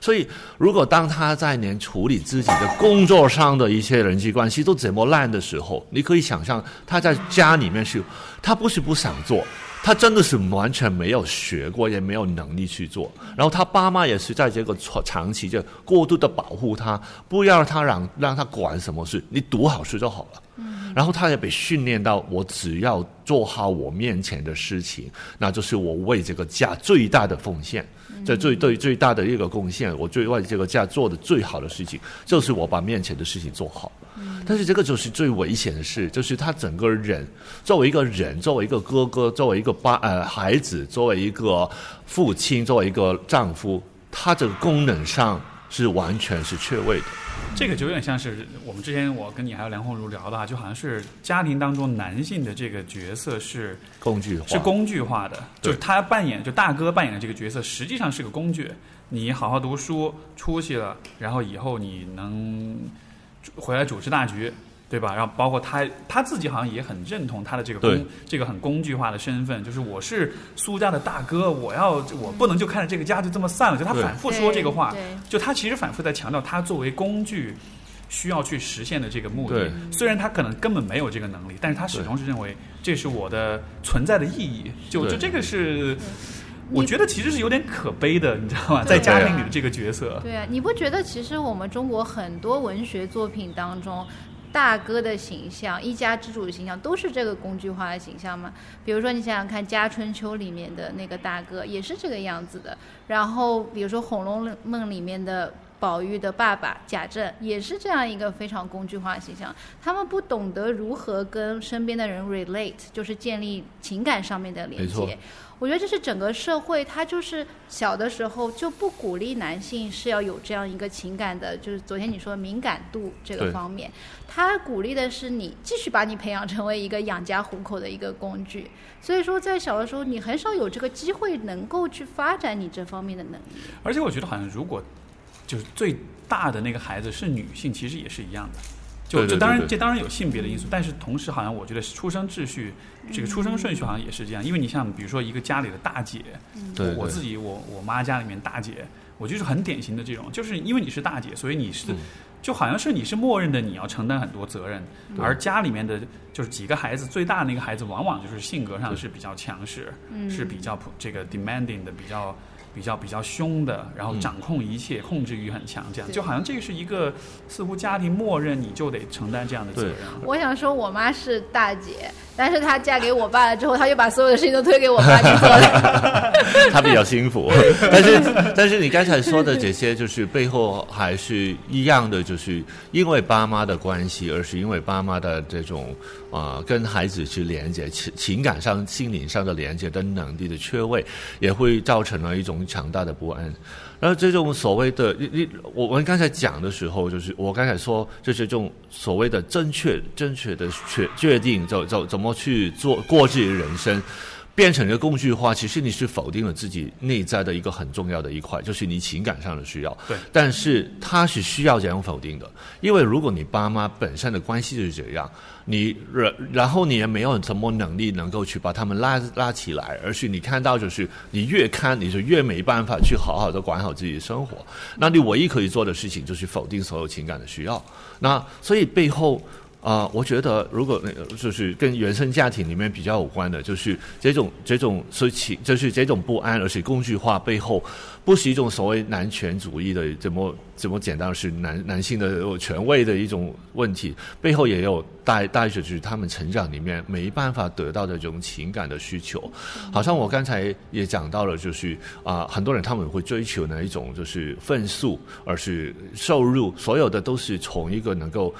所以，如果当他在连处理自己的工作上的一些人际关系都这么烂的时候，你可以想象他在家里面是，他不是不想做，他真的是完全没有学过，也没有能力去做。然后他爸妈也是在这个长长期就过度的保护他，不要让他让让他管什么事，你读好书就好了。然后他也被训练到，我只要做好我面前的事情，那就是我为这个家最大的奉献。这最对最大的一个贡献，我最为这个家做的最好的事情，就是我把面前的事情做好。但是这个就是最危险的事，就是他整个人作为一个人，作为一个哥哥，作为一个爸呃孩子，作为一个父亲，作为一个丈夫，他这个功能上是完全是缺位的。这个就有点像是我们之前我跟你还有梁红茹聊的哈，就好像是家庭当中男性的这个角色是工具化是工具化的，就是他扮演就大哥扮演的这个角色，实际上是个工具。你好好读书，出息了，然后以后你能回来主持大局，对吧？然后包括他他自己好像也很认同他的这个工这个很工具化的身份，就是我是苏家的大哥，我要我不能就看着这个家就这么散了。就他反复说这个话，对，就他其实反复在强调他作为工具需要去实现的这个目的对。虽然他可能根本没有这个能力，但是他始终是认为这是我的存在的意义。就就这个是，我觉得其实是有点可悲的，你知道吗？在家庭里的这个角色，对啊，你不觉得其实我们中国很多文学作品当中，大哥的形象、一家之主的形象都是这个工具化的形象吗？比如说你想想看，《家春秋》里面的那个大哥也是这个样子的。然后比如说《红楼梦》里面的宝玉的爸爸贾政也是这样一个非常工具化的形象。他们不懂得如何跟身边的人 relate，就是建立情感上面的连接。我觉得这是整个社会，它就是小的时候就不鼓励男性是要有这样一个情感的，就是昨天你说的敏感度这个方面，他鼓励的是你继续把你培养成为一个养家糊口的一个工具。所以说，在小的时候，你很少有这个机会能够去发展你这方面的能力。而且我觉得好像如果就是最大的那个孩子是女性，其实也是一样的。就对对就当然这当然有性别的因素，但是同时好像我觉得出生秩序这个出生顺序好像也是这样，因为你像比如说一个家里的大姐，对对我自己我我妈家里面大姐，我就是很典型的这种，就是因为你是大姐，所以你是、嗯。就好像是你是默认的你要承担很多责任，对而家里面的就是几个孩子，最大的那个孩子往往就是性格上是比较强势，嗯。是比较普这个 demanding 的，比较比较比较凶的，然后嗯掌控一切，控制欲很强，这样就好像这个是一个似乎家庭默认你就得承担这样的责任。我想说，我妈是大姐，但是她嫁给我爸了之后，她就把所有的事情都推给我爸去做了。她比较幸福。但是但是你刚才说的这些，就是背后还是一样的，就是因为爸妈的关系，而是因为爸妈的这种啊、跟孩子去连接情情感上、心灵上的连接的能力的缺位，也会造成了一种强大的不安。然后这种所谓的，你你我们刚才讲的时候，就是我刚才说，就是这种所谓的正确正确的确决定，怎怎怎么去做过自己的人生。变成一个工具化，其实你是否定了自己内在的一个很重要的一块，就是你情感上的需要。对但是他是需要这样否定的，因为如果你爸妈本身的关系就是这样，你然然后你也没有什么能力能够去把他们拉拉起来，而是你看到就是你越看你就越没办法去好好的管好自己的生活，那你唯一可以做的事情就是否定所有情感的需要。那所以背后。啊、我觉得如果那个就是跟原生家庭里面比较有关的，就是这种这种事情，就是这种不安，而且工具化背后，不是一种所谓男权主义的怎么怎么简单是男男性的有权威的一种问题，背后也有带带着就是他们成长里面没办法得到的这种情感的需求。好像我刚才也讲到了，就是啊、很多人他们会追求哪一种就是分数，而是收入，所有的都是从一个能够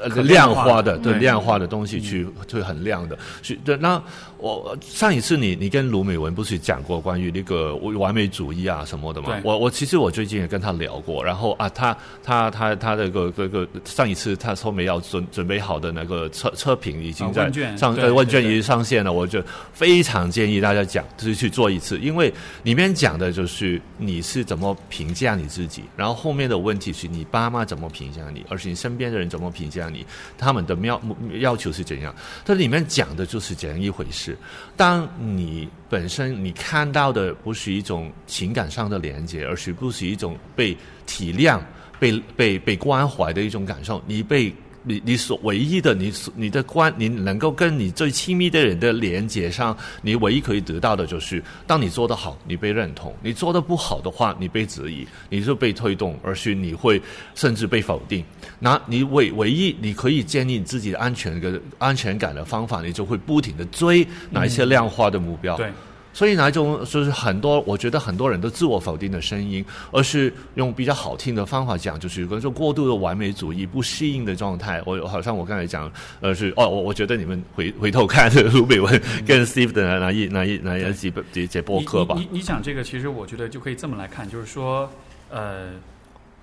呃可量量化化的对量化的东西去去衡量的。是对。那我上一次你你跟卢美文不是讲过关于那个完美主义啊什么的嘛？我我其实我最近也跟他聊过，然后啊，他他他他那个那个上一次他后面要准准备好的那个测测评已经在啊问卷上对对对呃问卷已经上线了，我就非常建议大家讲，就是去做一次，因为里面讲的就是你是怎么评价你自己，然后后面的问题是你爸妈怎么评价你，而是你身边的人怎么评价你，他们的要要求是怎样。它里面讲的就是这样一回事。当你本身你看到的不是一种情感上的连接，而是不是一种被体谅、被被被关怀的一种感受，你被。你你所唯一的你所你的关你能够跟你最亲密的人的连接上，你唯一可以得到的就是，当你做得好，你被认同；你做得不好的话，你被质疑，你就被推动，而是你会甚至被否定。那你唯唯一你可以建立自己的安全跟安全感的方法，你就会不停的追哪一些量化的目标。对，所以哪一种就是很多，我觉得很多人都自我否定的声音，而是用比较好听的方法讲，就是跟说过度的完美主义、不适应的状态。我好像我刚才讲，呃，是哦，我我觉得你们回回头看卢美文跟 Steve 的哪一哪一哪一几几节播客吧。你你讲这个，其实我觉得就可以这么来看，就是说，呃，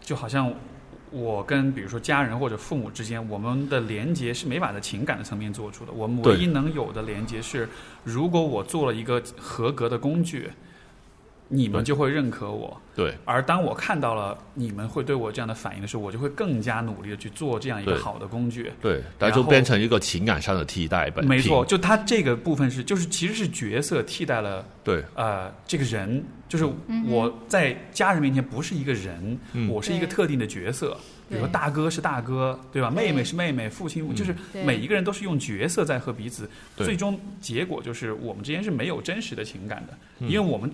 就好像我跟比如说家人或者父母之间，我们的连接是没法在情感的层面做出的。我们唯一能有的连接是，如果我做了一个合格的工具，你们就会认可我。对。而当我看到了你们会对我这样的反应的时候，我就会更加努力的去做这样一个好的工具。对，它然后就变成一个情感上的替代本。没错，就它这个部分是，就是其实是角色替代了对。呃，这个人。就是我在家人面前不是一个人，嗯。我是一个特定的角色。比如说大哥是大哥，对吧？对。妹妹是妹妹，父亲就是每一个人都是用角色在和彼此，对。最终结果就是我们之间是没有真实的情感的，嗯。因为我们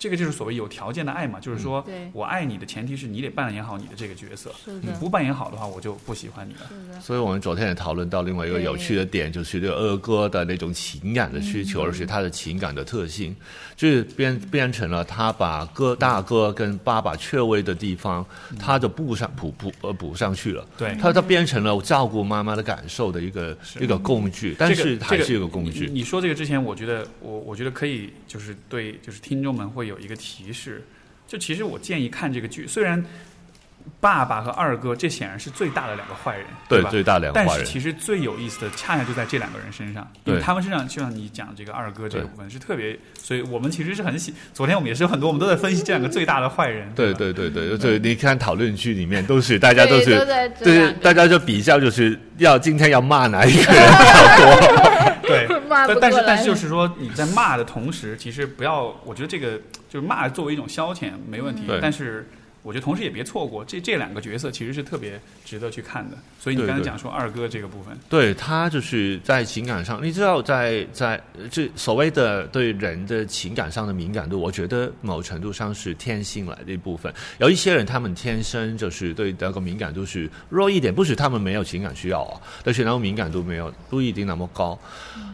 这个就是所谓有条件的爱嘛，就是说对我爱你的前提是你得扮演好你的这个角色，你不扮演好的话，我就不喜欢你了。所以我们昨天也讨论到另外一个有趣的点，就是这个二哥的那种情感的需求，而且他的情感的特性，就是变变成了他把哥大哥跟爸爸缺位的地方，他就补上补补呃补上去了。对，他他变成了照顾妈妈的感受的一个一个工具，但是还是一个工具。你你说这个之前，我觉得我我觉得可以，就是对，就是听众们会有一个提示。就其实我建议看这个剧，虽然爸爸和二哥这显然是最大的两个坏人，吧？对最大两个坏人，但是其实最有意思的，恰恰就在这两个人身上，因为他们身上，就像你讲这个二哥这个部分是特别，所以我们其实是很喜。昨天我们也是有很多，我们都在分析这两个最大的坏人。对对对对对，你看讨论区里面都是大家都是对大家就比较，就是要今天要骂哪一个人比较多。对，骂不过来但但是但是就是说你在骂的同时，其实不要，我觉得这个就是骂作为一种消遣没问题，对但是我觉得同时也别错过这这两个角色其实是特别值得去看的。所以你刚才讲说二哥这个部分，对他就是在情感上，你知道在，在这所谓的对人的情感上的敏感度，我觉得某程度上是天性来的一部分。有一些人他们天生就是对那个敏感度是弱一点，不是他们没有情感需要啊，但是那个敏感度没有不一定那么高。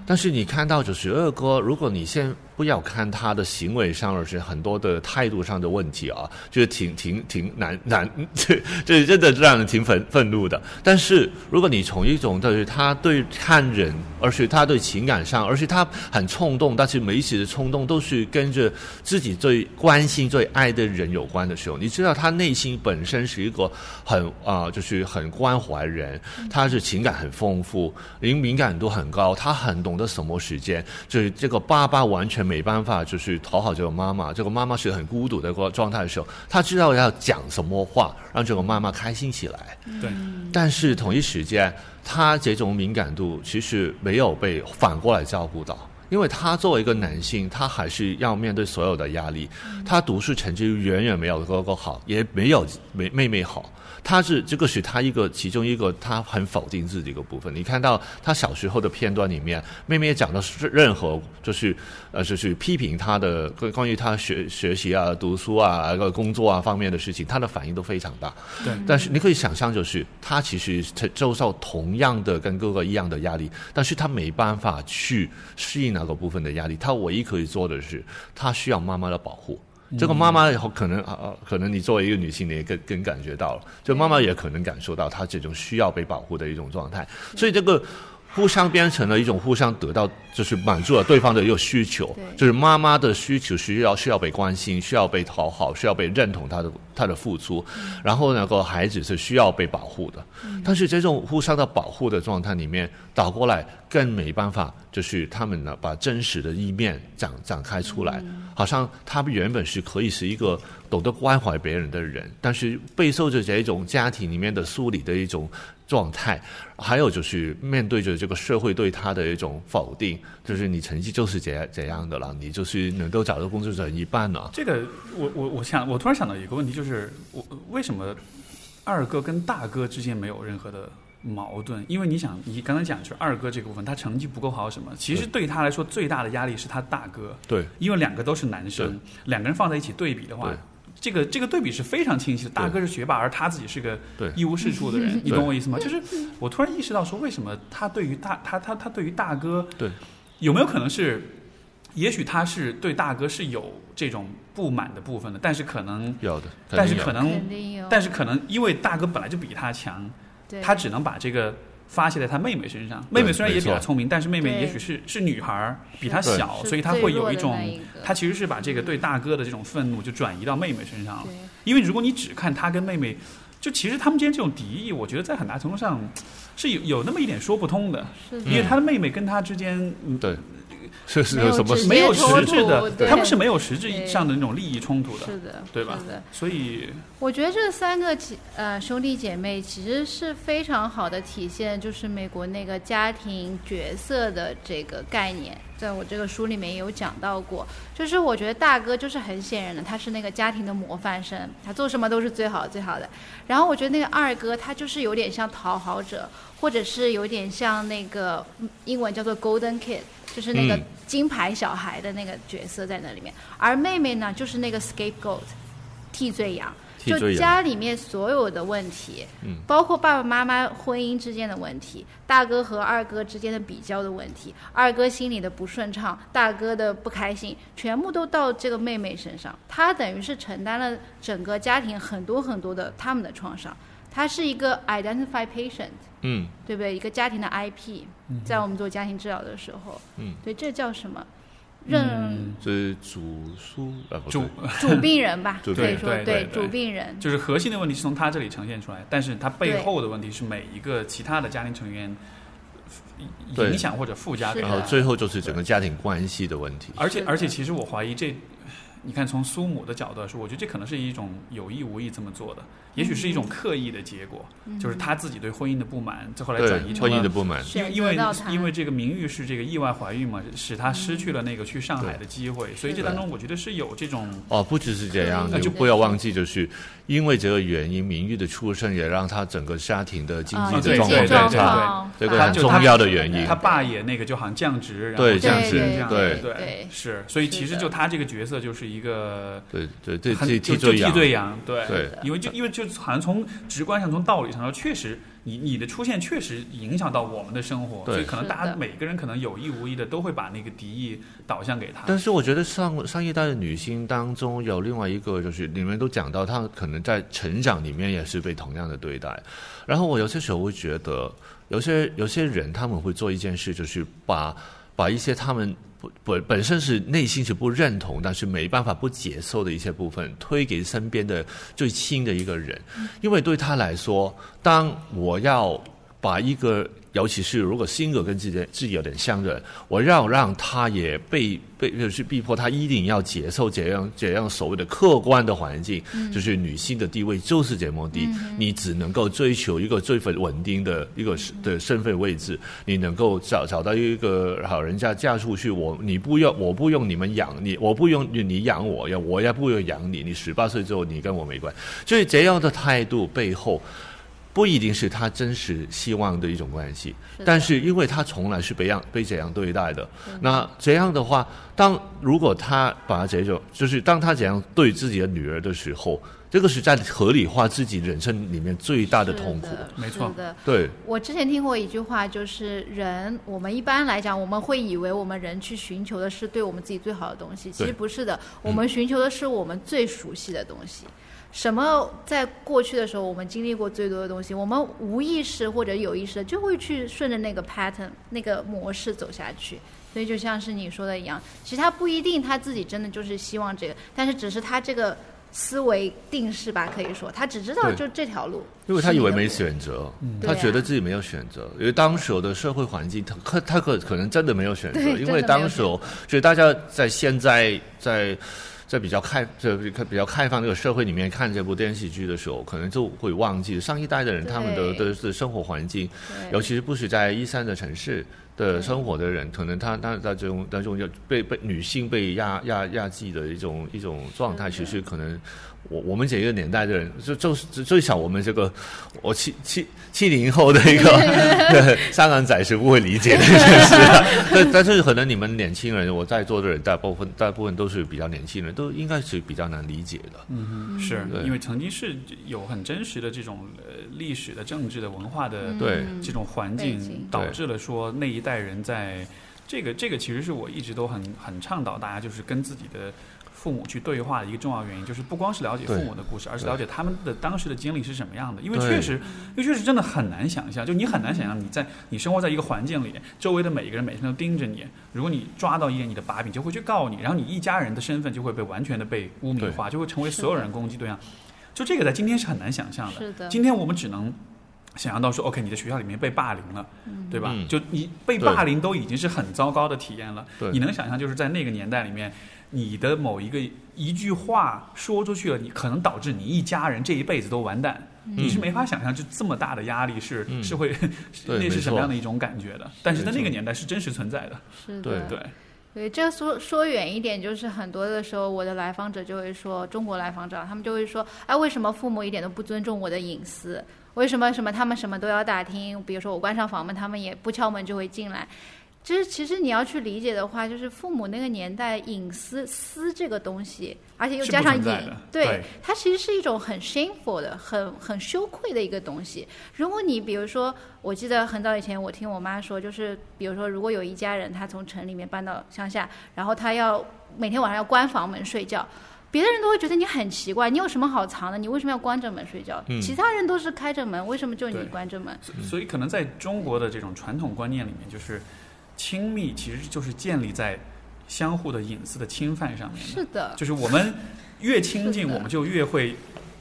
但是你看到九十二哥，如果你先不要看他的行为上，而是很多的态度上的问题啊，就是挺挺挺难难，这这真的让人挺愤愤怒的。但是如果你从一种就是他对看人，而且他对情感上，而且他很冲动，但是每一次的冲动都是跟着自己最关心、最爱的人有关的时候，你知道他内心本身是一个很啊、就是很关怀人，他是情感很丰富，灵敏感度很高，他很懂得什么时间，就是这个爸爸完全没办法就是讨好这个妈妈，这个妈妈是很孤独的一个状态的时候，她知道要讲什么话让这个妈妈开心起来。对，但是同一时间，她这种敏感度其实没有被反过来照顾到，因为他作为一个男性，他还是要面对所有的压力。他读书成绩远远没有哥哥好，也没有妹妹妹好。他是这个是他一个其中一个他很否定自己的一个部分。你看到他小时候的片段里面，妹妹讲的是任何就是呃就是批评他的关关于他学学习啊、读书啊、呃工作啊方面的事情，他的反应都非常大。对但是你可以想象，就是他其实承受受同样的跟哥哥一样的压力，但是他没办法去适应那个部分的压力。他唯一可以做的是，他需要妈妈的保护。这个妈妈以后可能啊、啊可能你作为一个女性，你也更更感觉到了，就妈妈也可能感受到她这种需要被保护的一种状态，所以这个互相变成了一种互相得到，就是满足了对方的一个需求，就是妈妈的需求需要需要被关心，需要被讨好，需要被认同她的她的付出，然后那个孩子是需要被保护的，但是这种互相的保护的状态里面，倒过来更没办法，就是他们呢把真实的一面展展开出来，好像他们原本是可以是一个懂得关怀别人的人，但是备受着这种家庭里面的梳理的一种状态，还有就是面对着这个社会对他的一种否定，就是你成绩就是这样这样的了，你就是能够找到工作者一半了。这个我我我想，我突然想到一个问题，就是我为什么二哥跟大哥之间没有任何的矛盾？因为你想，你刚才讲就是二哥这个部分，他成绩不够好什么，其实对他来说最大的压力是他大哥，对因为两个都是男生，两个人放在一起对比的话对。这个这个对比是非常清晰的，大哥是学霸，而他自己是个对。一无是处的人，你懂我意思吗？就是我突然意识到说，为什么他对于大他他他对于大哥对。有没有可能是，也许他是对大哥是有这种不满的部分的，但是可能，有的，但是可能肯，定有，但是可能因为大哥本来就比他强，他只能把这个发泄在他妹妹身上。妹妹虽然也比他聪明，但是妹妹也许是是女孩儿，比他小，所以他会有一种他其实是把这个对大哥的这种愤怒就转移到妹妹身上了。因为如果你只看他跟妹妹，就其实他们之间这种敌意，我觉得在很大程度上是有有那么一点说不通的。是的。因为他的妹妹跟他之间，嗯，对，是是没有有什么没有实质的他们是没有实质对上的那种利益冲突的，是的，对吧是的，所以我觉得这三个姐呃兄弟姐妹其实是非常好的体现，就是美国那个家庭角色的这个概念，在我这个书里面也有讲到过。就是我觉得大哥就是很显然的，他是那个家庭的模范生，他做什么都是最好最好的。然后我觉得那个二哥他就是有点像讨好者，或者是有点像那个嗯英文叫做 Golden Kid，就是那个嗯金牌小孩的那个角色在那里面。而妹妹呢，就是那个 scapegoat，替罪羊。就家里面所有的问题，嗯包括爸爸妈妈婚姻之间的问题，大哥和二哥之间的比较的问题，二哥心里的不顺畅，大哥的不开心，全部都到这个妹妹身上。她等于是承担了整个家庭很多很多的他们的创伤。她是一个 identify patient，嗯。对不对？一个家庭的 IP，在我们做家庭治疗的时候，嗯，对，这叫什么？认嗯这是主书啊，不主主病人吧，可以说病对对。对主病人。就是核心的问题是从他这里呈现出来，但是他背后的问题是每一个其他的家庭成员影响或者附加然后最后就是整个家庭关系的问题。而且而且，其实我怀疑这，你看从苏母的角度来说，我觉得这可能是一种有意无意这么做的，也许是一种刻意的结果，就是他自己对婚姻的不满，最后来转移成婚姻的。不满，因为因为因为这个名誉是这个意外怀孕嘛，使她失去了那个去上海的机会，所以这当中我觉得是有这种哦，不只是这样，那就不要忘记，就是因为这个原因，名誉的出生也让他整个家庭的经啊济的状况对对对变差，况这个反就他很重要的原因他。爸也那个就好像降职，然后对降薪这样对对对是，所以其实就他这个角色就是就是一个对对对，很替就就替替罪羊，对对因为就因为就好像从直观上从道理上说，确实你你的出现确实影响到我们的生活，所以可能大家每个人可能有意无意的都会把那个敌意导向给他。但是我觉得上上一代的女性当中有另外一个，就是你们都讲到，她可能在成长里面也是被同样的对待。然后我有些时候会觉得，有些有些人他们会做一件事，就是把把一些他们不本本身是内心是不认同，但是没办法不接受的一些部分，推给身边的最亲的一个人，因为对他来说，当我要把一个，尤其是如果性格跟自己自己有点像的人，我要让他也被被就是逼迫他一定要接受这样这样所谓的客观的环境，就是女性的地位就是这么低，你只能够追求一个最稳定的一个的身份位置，你能够找找到一个好人家嫁出去，我你不用我不用你们养你，我不用你养我，要我也不用养你，你十八岁之后你跟我没关，所以这样的态度背后。不一定是他真实希望的一种关系，是但是因为他从来是被样被怎样对待的，那这样的话，当如果他把这种，就是当他怎样对自己的女儿的时候，这个是在合理化自己人生里面最大的痛苦。没错的。对，我之前听过一句话，就是人，我们一般来讲，我们会以为我们人去寻求的是对我们自己最好的东西，其实不是的，我们寻求的是我们最熟悉的东西。什么在过去的时候，我们经历过最多的东西，我们无意识或者有意识的就会去顺着那个 pattern 那个模式走下去。所以就像是你说的一样，其实他不一定他自己真的就是希望这个，但是只是他这个思维定式吧，可以说他只知道就这条路。因为他以为没选择，他觉得自己没有选择，因为当时候的社会环境，他可他可可能真的没有选择，因为当时候就大家在现在在。在比较开、这比较开放这个社会里面看这部电视剧的时候，可能就会忘记上一代的人他们的的的生活环境，尤其是不是在一三的城市的生活的人，可能他他在这种那种就被被女性被压压压制的一种一种状态，其实可能我我们这个年代的人，就就是最少我们这个我七七七零后的一个 对香港仔是不会理解的这件事啊。但但是可能你们年轻人，我在座的人大部分大部分都是比较年轻人，都应该是比较难理解的。嗯，是对因为曾经是有很真实的这种呃历史的、政治的、文化的对这种环境，导致了说那一代人在这个这个其实是我一直都很很倡导大家就是跟自己的父母去对话的一个重要原因，就是不光是了解父母的故事，而是了解他们的当时的经历是什么样的。因为确实，因为确实真的很难想象，就你很难想象你在你生活在一个环境里，周围的每一个人每天都盯着你，如果你抓到一点你的把柄，就会去告你，然后你一家人的身份就会被完全的被污名化，就会成为所有人攻击对象。就这个在今天是很难想象的。是的，今天我们只能想象到说，OK，你的学校里面被霸凌了，对吧？嗯就你被霸凌都已经是很糟糕的体验了。对你能想象，就是在那个年代里面，你的某一个一句话说出去了，你可能导致你一家人这一辈子都完蛋。你是没法想象，就这么大的压力是、嗯是会 那是什么样的一种感觉的？但是在那个年代是真实存在的。是对的，对，对，这说说远一点，就是很多的时候，我的来访者就会说，中国来访者，他们就会说，哎，为什么父母一点都不尊重我的隐私？为什么什么他们什么都要打听？比如说我关上房门，他们也不敲门就会进来。就是其实你要去理解的话，就是父母那个年代隐私私这个东西，而且又加上隐对它其实是一种很 shameful 的、很很羞愧的一个东西。如果你比如说，我记得很早以前我听我妈说，就是比如说，如果有一家人他从城里面搬到乡下，然后他要每天晚上要关房门睡觉。别的人都会觉得你很奇怪，你有什么好藏的？你为什么要关着门睡觉？嗯其他人都是开着门，为什么就你关着门？所所以可能在中国的这种传统观念里面，就是亲密其实就是建立在相互的隐私的侵犯上面的。是的，就是我们越亲近，我们就越会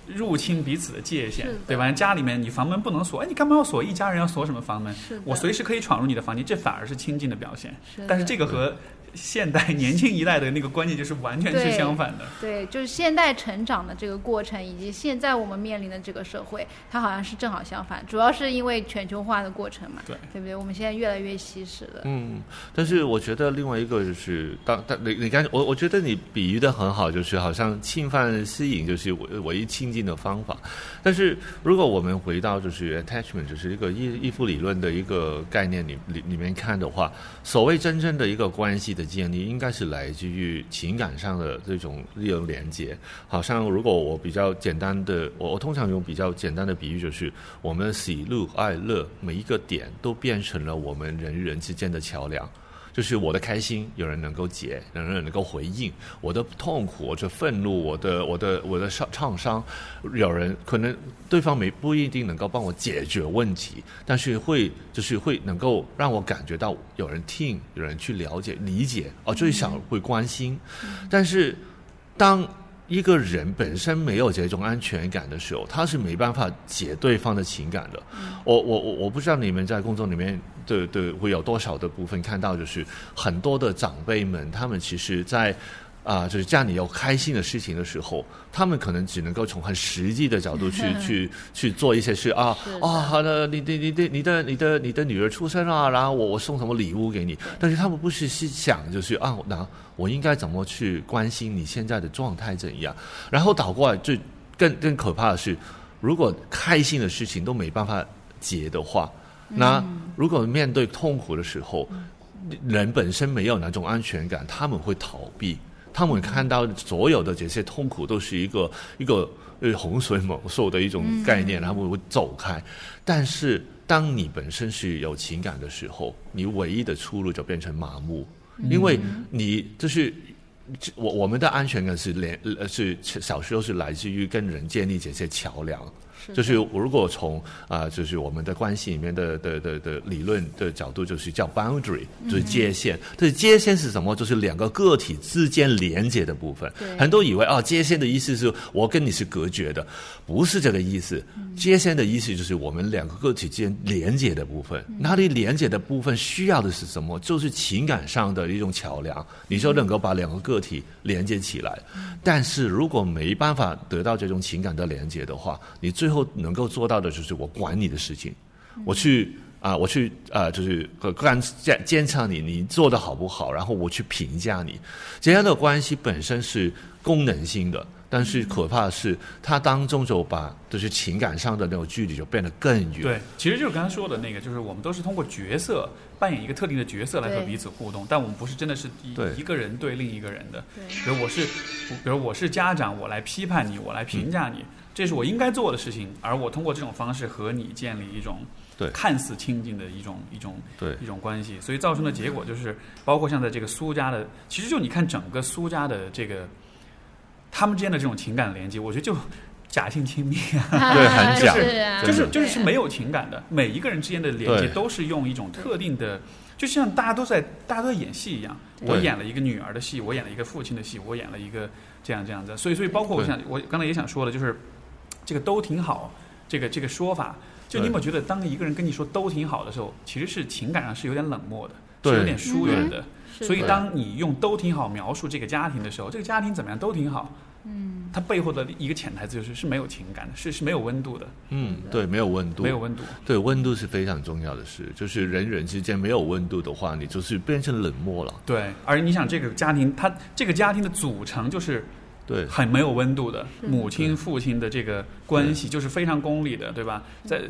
入侵彼此的界限，对吧？家里面你房门不能锁，哎，你干嘛要锁？一家人要锁什么房门？是，我随时可以闯入你的房间，这反而是亲近的表现。是但是这个和现代年轻一代的那个观念就是完全是相反的。对，就是现代成长的这个过程，以及现在我们面临的这个社会，它好像是正好相反。主要是因为全球化的过程嘛，对对不对？我们现在越来越稀释了。嗯，但是我觉得另外一个就是，当当你你刚我我觉得你比喻的很好，就是好像侵犯吸引，就是唯唯一亲近的方法。但是如果我们回到就是 attachment，就是一个依依附理论的一个概念里里里面看的话，所谓真正的一个关系的建立，应该是来自于情感上的这种利用连接。好像如果我比较简单的，我我通常用比较简单的比喻，就是我们喜怒哀乐每一个点都变成了我们人与人之间的桥梁。就是我的开心，有人能够解，有人能够回应；我的痛苦，我的愤怒，我的我的我的伤创伤，有人可能对方没不一定能够帮我解决问题，但是会就是会能够让我感觉到有人听，有人去了解理解，哦，最少会关心。但是当一个人本身没有这种安全感的时候，他是没办法解对方的情感的。我我我我不知道你们在工作里面对对会有多少的部分看到，就是很多的长辈们，他们其实，在啊，就是家里有开心的事情的时候，他们可能只能够从很实际的角度去 去去做一些事啊啊，好的，你的你的你的你的你的女儿出生了，然后我我送什么礼物给你，但是他们不是是想就是啊，那我应该怎么去关心你现在的状态怎样？然后倒过来，最更更可怕的是，如果开心的事情都没办法解的话，那如果面对痛苦的时候，人本身没有那种安全感，他们会逃避。他们看到所有的这些痛苦都是一个一个呃洪水猛兽的一种概念，他们会走开。但是当你本身是有情感的时候，你唯一的出路就变成麻木，因为你就是我我们的安全感是连呃是小时候是来自于跟人建立这些桥梁。就是如果从啊，就是我们的关系里面的的的的理论的角度，就是叫 boundary，就是界限。这界限是什么？就是两个个体之间连接的部分。很多以为啊，界限的意思是我跟你是隔绝的，不是这个意思。界限的意思就是我们两个个体之间连接的部分。哪里连接的部分需要的是什么？就是情感上的一种桥梁，你就能够把两个个体连接起来。但是如果没办法得到这种情感的连接的话，你最后。后能够做到的就是我管你的事情，我去啊，我去啊，就是干监监察你，你做的好不好，然后我去评价你，这样的关系本身是功能性的，但是可怕的是它当中就把就是情感上的那种距离就变得更远。对，其实就是刚才说的那个，就是我们都是通过角色扮演一个特定的角色来和彼此互动，但我们不是真的是一一个人对另一个人的。比如我是，比如我是家长，我来批判你，我来评价你。这是我应该做的事情，而我通过这种方式和你建立一种看似亲近的一种一种一种关系，所以造成的结果就是，包括像在这个苏家的，其实就你看整个苏家的这个他们之间的这种情感连接，我觉得就假性亲密啊，对，很假，就是就是是没有情感的，每一个人之间的连接都是用一种特定的，就像大家都在大家都在演戏一样，我演了一个女儿的戏，我演了一个父亲的戏，我演了一个这样这样子，所以所以包括我想我刚才也想说的，就是。这个都挺好，这个这个说法，就你有没有觉得，当一个人跟你说都挺好的时候，其实是情感上是有点冷漠的，是有点疏远的。所以，当你用都挺好描述这个家庭的时候，这个家庭怎么样都挺好。嗯，它背后的一个潜台词就是是没有情感的，是是没有温度的。嗯，对，没有温度，没有温度。对，温度是非常重要的事，就是人与人之间没有温度的话，你就是变成冷漠了。对，而你想这个家庭，它这个家庭的组成就是。对，很没有温度的母亲父亲的这个关系就是非常功利的，对吧？在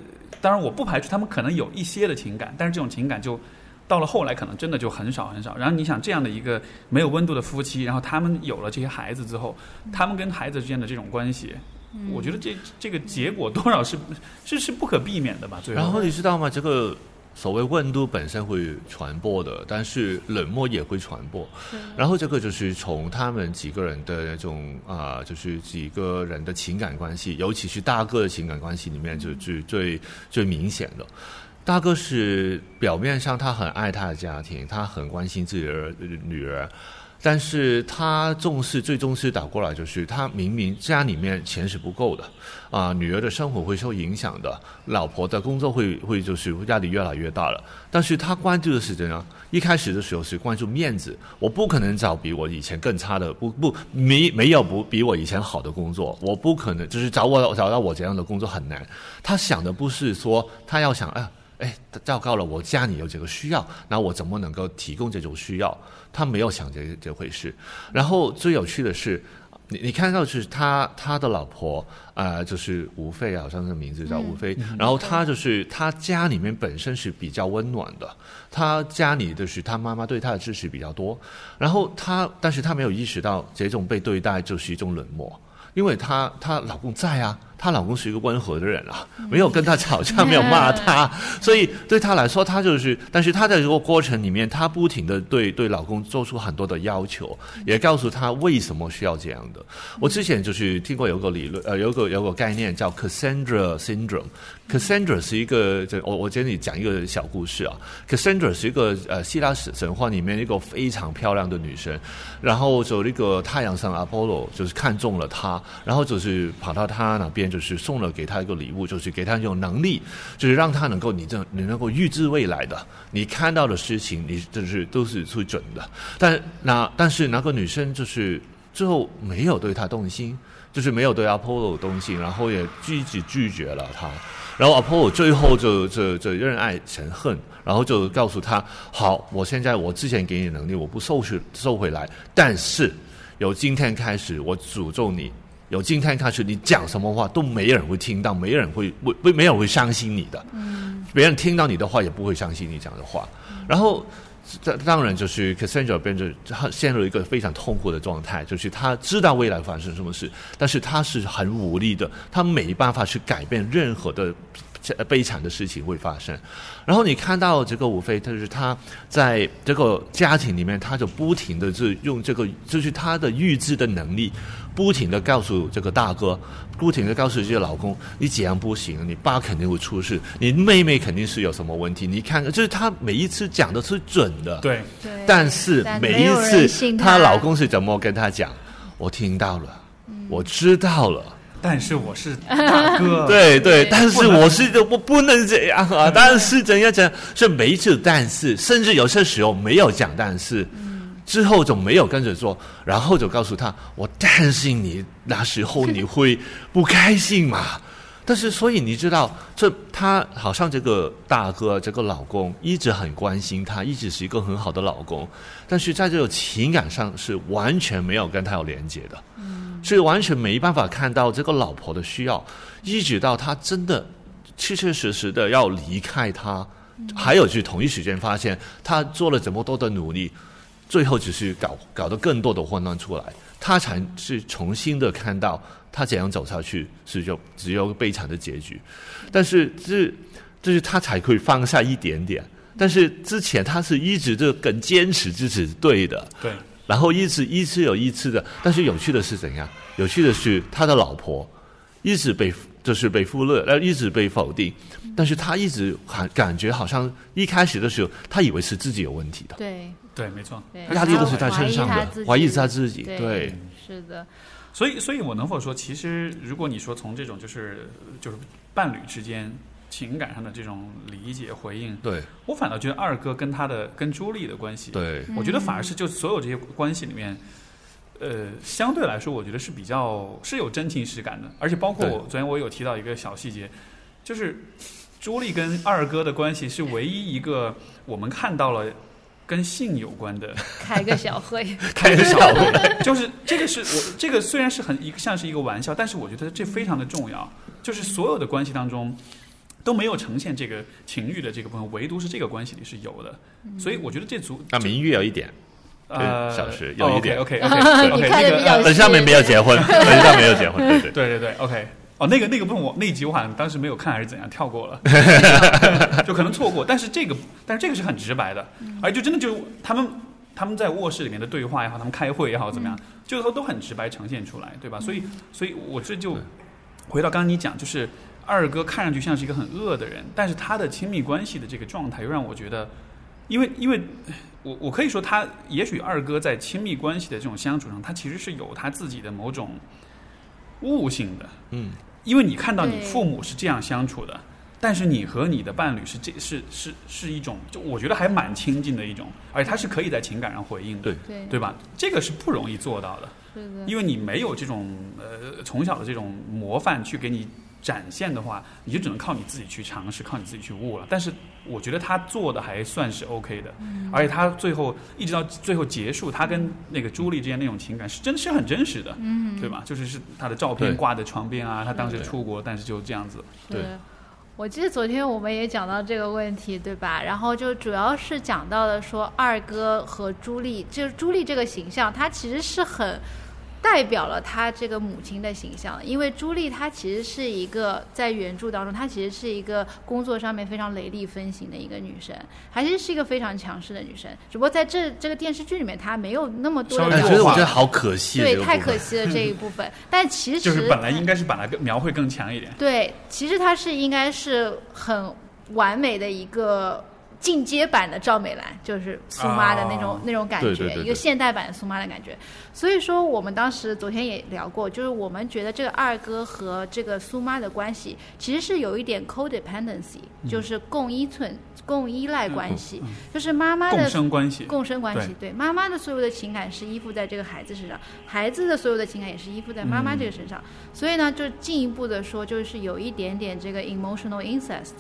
当然我不排除他们可能有一些的情感，但是这种情感就到了后来可能真的就很少很少。然后你想这样的一个没有温度的夫妻，然后他们有了这些孩子之后，他们跟孩子之间的这种关系，我觉得这这个结果多少是是是不可避免的吧？最后，然后你知道吗？这个。所谓温度本身会传播的，但是冷漠也会传播。然后这个就是从他们几个人的那种啊，就是几个人的情感关系，尤其是大哥的情感关系里面，就最最最明显的。大哥是表面上他很爱他的家庭，他很关心自己的女儿。但是他重视最重视打过来就是他明明家里面钱是不够的，啊，女儿的生活会受影响的，老婆的工作会会就是压力越来越大了。但是他关注的是怎样？一开始的时候是关注面子，我不可能找比我以前更差的，不不没没有不比我以前好的工作，我不可能就是找我找到我这样的工作很难。他想的不是说他要想哎。哎，糟糕了！我家里有这个需要，那我怎么能够提供这种需要？他没有想这这回事。然后最有趣的是，你你看到是他他的老婆啊、呃就是吴飞，好像是名字叫吴飞，然后他就是他家里面本身是比较温暖的，他家里就是他妈妈对他的支持比较多，然后他但是他没有意识到这种被对待就是一种冷漠。因为她她老公在啊，她老公是一个温和的人啊，没有跟她吵架，没有骂她，所以对她来说，她就是，但是她在这个过程里面，她不停的对对老公做出很多的要求，也告诉他为什么需要这样的。我之前就是听过有个理论，呃，有个有个概念叫 Cassandra syndrome。Cassandra 是一个，这我我今天你讲一个小故事啊。Cassandra 是一个呃希腊神神话里面一个非常漂亮的女生，然后就那个太阳神 Apollo 就是看中了她，然后就是跑到她那边，就是送了给她一个礼物，就是给她一种能力，就是让她能够你这你能够预知未来的，你看到的事情你就是都是是准的。但那但是那个女生就是最后没有对她动心，就是没有对 Apollo 动心，然后也拒绝拒绝了他。然后 Apollo 最后就就就认爱成恨，然后就告诉他：好，我现在我之前给你的能力我不收去收回来，但是由今天开始我诅咒你，由今天开始你讲什么话都没人会听到，没人会不不没有人会相信你的，别人听到你的话也不会相信你讲的话，然后。当当然，就是 Cassandra 变成他陷入一个非常痛苦的状态，就是他知道未来发生什么事，但是他是很无力的，他没办法去改变任何的悲惨的事情会发生。然后你看到这个吴飞，就是他在这个家庭里面，他就不停的就用这个，就是他的预知的能力，不停的告诉这个大哥，不停的告诉这个老公，你这样不行，你爸肯定会出事，你妹妹肯定是有什么问题，你看，就是她每一次讲的是准的，对，对。但是每一次她老公是怎么跟她讲，我听到了，我知道了。但是我是大哥，对对，对。但是我是我不能这样啊！但是怎样讲？是每一次但是，甚至有些时候没有讲但是，之后就没有跟着做，然后就告诉他：我担心你那时候你会不开心嘛。但是，所以你知道，这他好像这个大哥，这个老公一直很关心他，一直是一个很好的老公，但是在这个情感上是完全没有跟他有连接的。是完全没办法看到这个老婆的需要，一直到他真的确确实实的要离开他，还有就是同一时间发现他做了这么多的努力，最后只是搞搞得更多的混乱出来，他才是重新的看到他怎样走下去是就只有悲惨的结局，但是这这是他才可以放下一点点。但是之前他是一直就更坚持支持对的，对，然后一直一次有一次的，但是有趣的是怎样？有趣的是他的老婆一直被就是被忽略，呃，一直被否定，但是他一直感感觉好像一开始的时候，他以为是自己有问题的，对对，没错。压力都是在身上的怀疑是他自己，对对，是的，所以，所以我能否说，其实如果你说从这种就是就是伴侣之间情感上的这种理解回应，对我反倒觉得二哥跟他的跟朱莉的关系，对我觉得反而是就所有这些关系里面，呃，相对来说，我觉得是比较是有真情实感的，而且包括我昨天我有提到一个小细节，就是朱莉跟二哥的关系是唯一一个我们看到了跟性有关的开个小会，开个小会，就是这个是我这个虽然是很一个像是一个玩笑，但是我觉得这非常的重要，就是所有的关系当中。都没有呈现这个情欲的这个部分，唯独是这个关系里是有的，所以我觉得这组那明玉有一点，呃小时有一点 OK OK OK，你看得比较但是他们没有结婚，但是他没有结婚，对对。对对对，OK。哦，那个那个部分我那一集我好像当时没有看还是怎样跳过了，就可能错过。但是这个，但是这个是很直白的，而就真的就他们他们在卧室里面的对话也好，他们开会也好怎么样，就都都很直白呈现出来，对吧？所以所以我这就回到刚刚你讲，就是二哥看上去像是一个很恶的人，但是他的亲密关系的这个状态又让我觉得，因为因为我我可以说他也许二哥在亲密关系的这种相处上，他其实是有他自己的某种悟性的，嗯，因为你看到你父母是这样相处的，但是你和你的伴侣是这是是是一种，就我觉得还蛮亲近的一种，而且他是可以在情感上回应的，对。对，对吧？这个是不容易做到的，因为你没有这种呃从小的这种模范去给你展现的话，你就只能靠你自己去尝试，靠你自己去悟了。但是我觉得他做的还算是 OK 的，而且他最后一直到最后结束，他跟那个朱莉之间那种情感是真是很真实的，嗯，对吧？就是是他的照片挂在床边啊，他当时出国，但是就这样子，对是。我记得昨天我们也讲到这个问题，对吧？然后就主要是讲到了说二哥和朱莉，就是朱莉这个形象，她其实是很代表了她这个母亲的形象，因为朱莉她其实是一个在原著当中，她其实是一个工作上面非常雷厉风行的一个女生，还是是一个非常强势的女生。只不过在这这个电视剧里面，她没有那么多我觉得我觉得好可惜，对，太可惜了这一部分。但其实就是本来应该是把它描绘更强一点。对，其实她是应该是很完美的一个进阶版的赵美兰，就是苏妈的那种、哦那种感觉，对对对对。一个现代版的苏妈的感觉。所以说，我们当时昨天也聊过，就是我们觉得这个二哥和这个苏妈的关系其实是有一点 codependency，、就是共依存、共依赖关系，就是妈妈的共生关系，共生关系，对。妈妈的所有的情感是依附在这个孩子身上，孩子的所有的情感也是依附在妈妈这个身上，所以呢，就进一步的说，就是有一点点这个 emotional incest，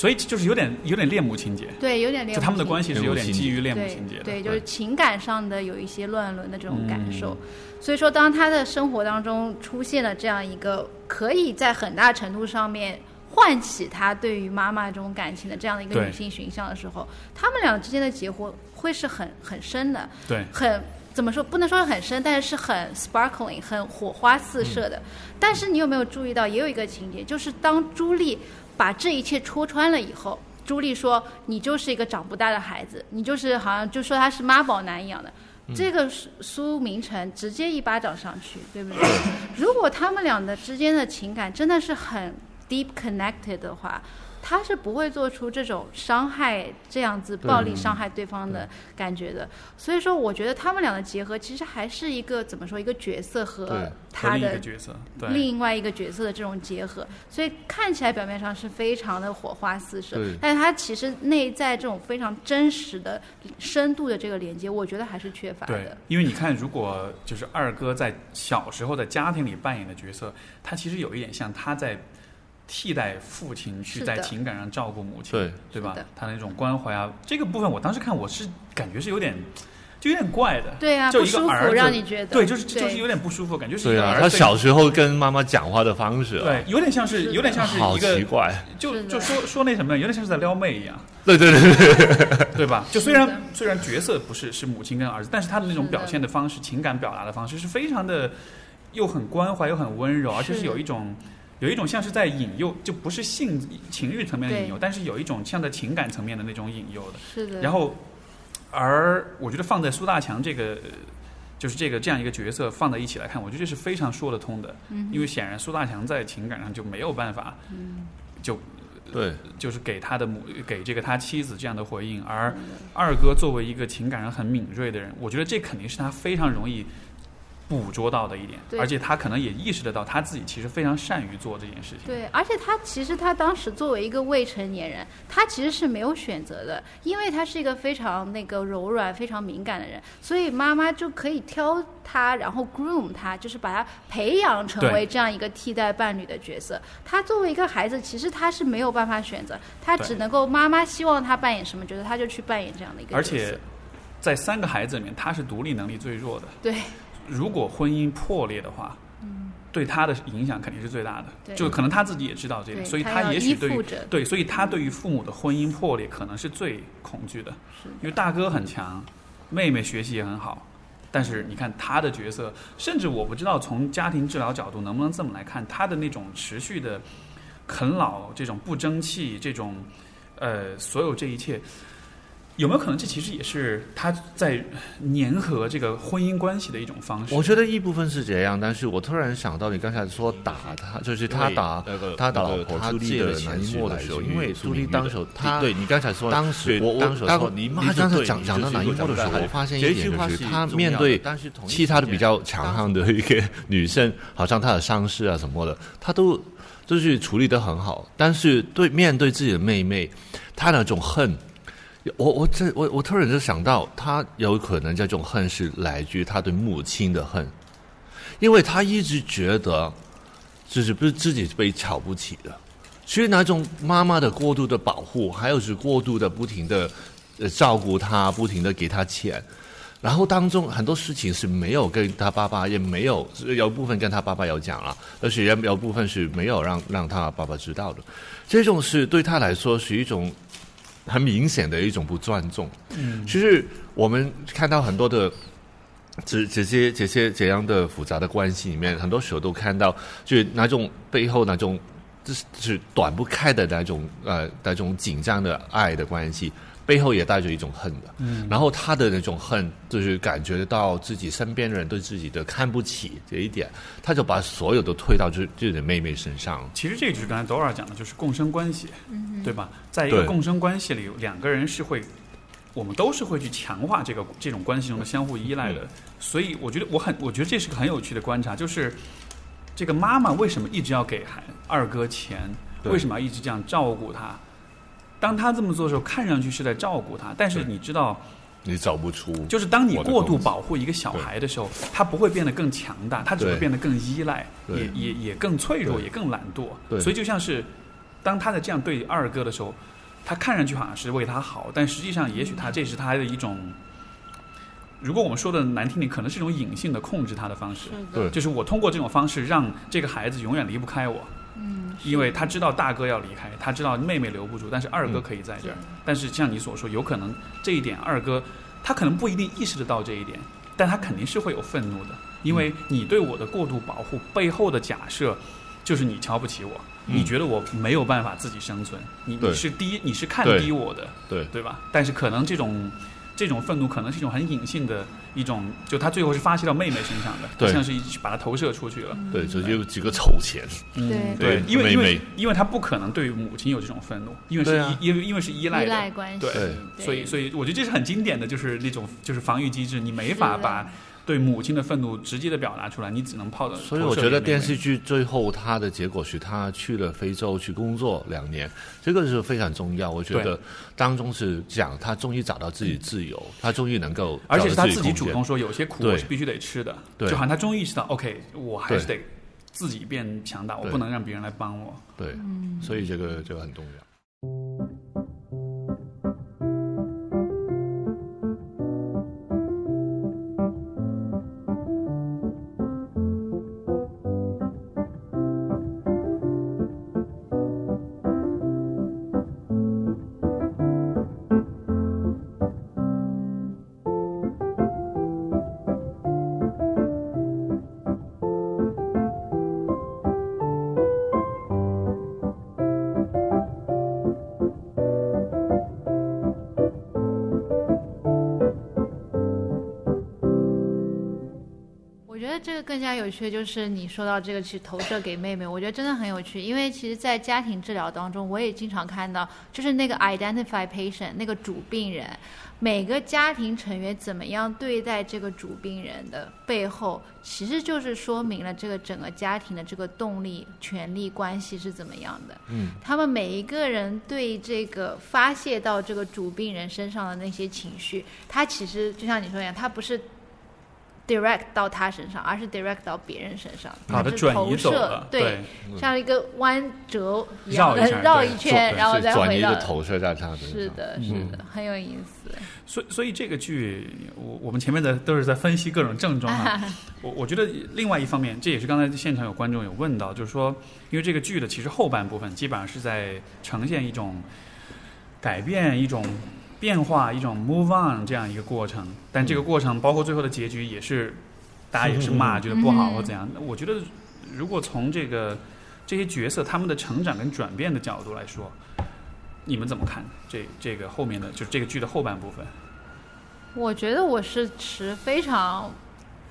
所以就是有点有点恋母情节，对，有点恋母就他们的关系系是有点基于恋母情节的。对，就是情感上的有一些乱伦的这种感受。嗯所以说，当他的生活当中出现了这样一个可以在很大程度上面唤起他对于妈妈这种感情的这样的一个女性形象的时候，他们俩之间的结合会是很很深的，对，很怎么说？不能说很深，但是是很 sparkling，很火花四射的。但是你有没有注意到，也有一个情节，就是当朱莉把这一切戳穿了以后，朱莉说：“你就是一个长不大的孩子，你就是好像就说他是妈宝男一样的。”这个苏苏明成直接一巴掌上去，对不对？如果他们俩的之间的情感真的是很 deep connected 的话，他是不会做出这种伤害这样子暴力伤害对方的感觉的。所以说，我觉得他们俩的结合其实还是一个怎么说，一个角色和他的和另一个角色，对，另外一个角色的这种结合，所以看起来表面上是非常的火花四射，但是它其实内在这种非常真实的、深度的这个连接，我觉得还是缺乏对的。，因为你看，如果就是二哥在小时候的家庭里扮演的角色，他其实有一点像他在替代父亲去在情感上照顾母亲，对。对吧？他那种关怀啊，这个部分我当时看我是感觉是有点就有点怪的，对啊，就一个儿子让你觉得。对，就是就是有点不舒服，感觉是一对啊，个儿子。他小时候跟妈妈讲话的方式、啊，对，有点像是是有点像是好一个奇怪。就就说说那什么，有点像是在撩妹一样，对对对对，对。吧？就虽然虽然角色不是是母亲跟儿子，但是他的那种表现的方式、情感表达的方式是非常的，又很关怀又很温柔，而且是是有一种有一种像是在引诱，就不是性情欲层面的引诱，但是有一种像在情感层面的那种引诱的。是的。然后，而我觉得放在苏大强这个。就是这个这样一个角色放在一起来看，我觉得这是非常说得通的，嗯因为显然苏大强在情感上就没有办法，嗯就对就是给他的母给这个他妻子这样的回应，而二哥作为一个情感上很敏锐的人，我觉得这肯定是他非常容易捕捉到的一点，而且他可能也意识得到他自己其实非常善于做这件事情。对，而且他其实他当时作为一个未成年人，他其实是没有选择的，因为他是一个非常那个柔软、非常敏感的人，所以妈妈就可以挑他，然后 groom 他，就是把他培养成为这样一个替代伴侣的角色。他作为一个孩子，其实他是没有办法选择，他只能够妈妈希望他扮演什么角色，他就去扮演这样的一个而角色。且在三个孩子里面，他是独立能力最弱的。对如果婚姻破裂的话，嗯对他的影响肯定是最大的。就可能他自己也知道这对个，所以他也许对于对，所以他对于父母的婚姻破裂可能是最恐惧的。因为大哥很强，妹妹学习也很好，但是你看他的角色，甚至我不知道从家庭治疗角度能不能这么来看，他的那种持续的啃老、这种不争气、这种呃所有这一切。有没有可能，这其实也是他在粘合这个婚姻关系的一种方式？我觉得一部分是这样，但是我突然想到你刚才说打他，就是他打他打他老婆朱莉借的的南钱是来一莫的时候，因为朱莉当时他对你刚才说当时对我当时说你刚才就对你讲讲到南就是一莫的时候，我发现一点就是句话是他面对其他的比较强悍的一个女生，好像她的伤势啊什么的，他都就是处理的很好，但是对面对自己的妹妹，他那种恨。我我这我我突然就想到，他有可能这种恨是来自于他对母亲的恨，因为他一直觉得就是不是自己被瞧不起的。所以那种妈妈的过度的保护，还有是过度的不停的照顾他，不停的给他钱，然后当中很多事情是没有跟他爸爸，也没有有部分跟他爸爸有讲了，而且也有部分是没有让让他爸爸知道的。这种是对他来说是一种很明显的一种不尊重。嗯，其实我们看到很多的。这这些这些这样的复杂的关系里面，很多时候都看到，就是那种背后那种，就是是断不开的那种呃那种紧张的爱的关系，背后也带着一种恨的。嗯。然后他的那种恨，就是感觉到自己身边的人对自己的看不起这一点，他就把所有都推到自自己的妹妹身上。其实这就是刚才 Dora 讲的，就是共生关系，对吧？在一个共生关系里，两个人是会。我们都是会去强化这个这种关系中的相互依赖的，所以我觉得我很我觉得这是个很有趣的观察，就是这个妈妈为什么一直要给孩二哥钱？为什么要一直这样照顾他？当他这么做的时候，看上去是在照顾他，但是你知道，你找不出，就是当你过度保护一个小孩的时候，他不会变得更强大，他只会变得更依赖，也也也更脆弱，也更懒惰。所以就像是当他在这样对二哥的时候。他看上去好像是为他好，但实际上，也许他这是他的一种，如果我们说的难听点，可能是一种隐性的控制他的方式。对，就是我通过这种方式让这个孩子永远离不开我。嗯，因为他知道大哥要离开，他知道妹妹留不住，但是二哥可以在这儿。但是像你所说，有可能这一点二哥他可能不一定意识得到这一点，但他肯定是会有愤怒的，因为你对我的过度保护背后的假设就是你瞧不起我。你觉得我没有办法自己生存？你你是低，你是看低我的，对对吧？但是可能这种这种愤怒，可能是一种很隐性的一种，就他最后是发泄到妹妹身上的，像是把他投射出去了。对，就有几个丑钱。对对，因为因为因为他不可能对母亲有这种愤怒，因为是因为因为是依赖依赖关系。对，所以所以我觉得这是很经典的就是那种就是防御机制，你没法把。对母亲的愤怒直接的表达出来，你只能泡的。所以我觉得电视剧最后他的结果是他去了非洲去工作两年，这个是非常重要。我觉得当中是讲他终于找到自己自由，他终于能够，而且是他自己主动说有些苦我是必须得吃的，就好像他终于意识到，OK，我还是得自己变强大，我不能让别人来帮我。对，所以这个这个很重要。更加有趣的就是你说到这个去投射给妹妹，我觉得真的很有趣。因为其实，在家庭治疗当中，我也经常看到，就是那个 identify patient 那个主病人，每个家庭成员怎么样对待这个主病人的背后，其实就是说明了这个整个家庭的这个动力、权力关系是怎么样的。嗯，他们每一个人对这个发泄到这个主病人身上的那些情绪，他其实就像你说一样，他不是。Direct 到他身上，而是 direct 到别人身上，把它转移走了。对，像一个弯折一样绕一圈，然后再回到投射在他的。是的，是的，很有意思。所以，所以这个剧，我我们前面的都是在分析各种症状啊。我我觉得另外一方面，这也是刚才现场有观众有问到，就是说，因为这个剧的其实后半部分基本上是在呈现一种改变，一种。变化一种 move on 这样一个过程，但这个过程包括最后的结局也是，大家也是骂觉得不好或怎样。我觉得如果从这个这些角色他们的成长跟转变的角度来说，你们怎么看这这个后面的就是这个剧的后半部分？我觉得我是持非常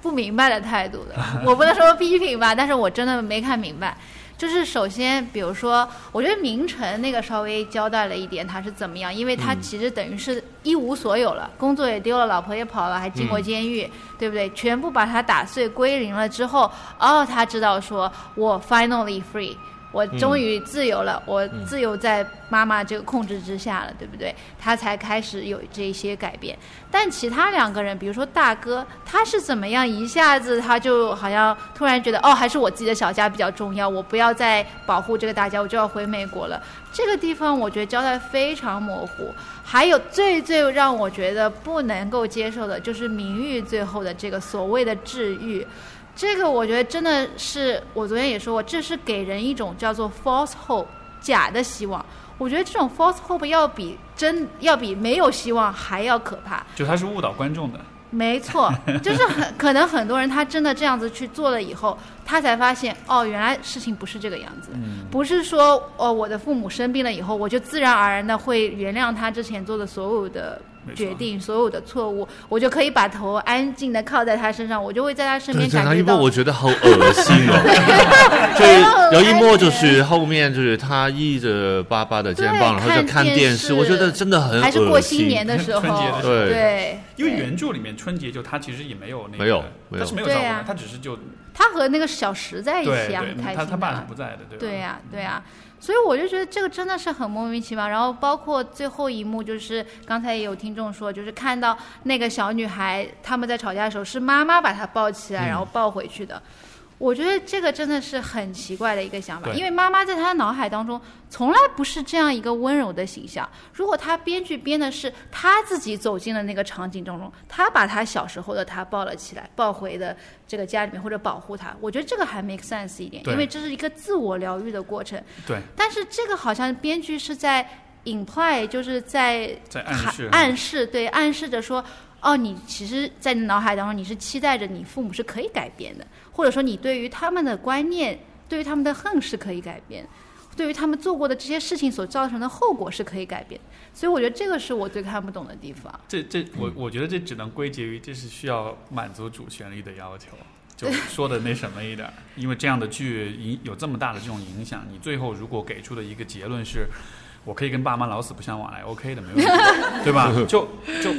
不明白的态度的，我不能说批评吧，但是我真的没看明白。就是首先，比如说，我觉得明成那个稍微交代了一点他是怎么样，因为他其实等于是一无所有了，工作也丢了，老婆也跑了，还进过监狱，对不对？全部把他打碎归零了之后，哦，他知道说我 finally free，我终于自由了，我自由在妈妈这个控制之下了，对不对？他才开始有这些改变。但其他两个人，比如说大哥，他是怎么样一下子他就好像突然觉得，哦，还是我自己的小家比较重要，我不要再保护这个大家，我就要回美国了。这个地方我觉得交代非常模糊。还有最最让我觉得不能够接受的就是明玉最后的这个所谓的治愈。这个我觉得真的是，我昨天也说过，这是给人一种叫做 false hope 假的希望。我觉得这种 false hope 要比真要比没有希望还要可怕。就他是误导观众的。没错，就是很 可能很多人他真的这样子去做了以后，他才发现哦，原来事情不是这个样子，不是说哦我的父母生病了以后，我就自然而然的会原谅他之前做的所有的。决定所有的错误，我就可以把头安静的靠在他身上，我就会在他身边感觉到。我觉得好恶心哦！就有一幕就是后面就是他依着爸爸的肩膀，然后就看电视，我觉得真的很还是过新年的时候，对对。因为原著里面春节就他其实也没有那个，没有，他是没有照顾他，他只是就他和那个小石在一起啊，很开心。他他爸是不在的，对吧？对呀，对呀。所以我就觉得这个真的是很莫名其妙。然后包括最后一幕，就是刚才也有听众说，就是看到那个小女孩他们在吵架的时候，是妈妈把她抱起来，然后抱回去的。我觉得这个真的是很奇怪的一个想法，因为妈妈在他脑海当中从来不是这样一个温柔的形象。如果他编剧编的是他自己走进了那个场景当中，他把他小时候的他抱了起来，抱回的这个家里面或者保护他，我觉得这个还 make sense 一点，因为这是一个自我疗愈的过程。对。但是这个好像编剧是在 imply，就是在在暗示暗示，对，暗示着说。哦，你其实，在你脑海当中，你是期待着你父母是可以改变的，或者说你对于他们的观念，对于他们的恨是可以改变，对于他们做过的这些事情所造成的后果是可以改变。所以我觉得这个是我最看不懂的地方。这这，我我觉得这只能归结于这是需要满足主旋律的要求，就说的那什么一点，因为这样的剧影有这么大的这种影响，你最后如果给出的一个结论是，我可以跟爸妈老死不相往来，OK 的，没问题，对吧？就 就。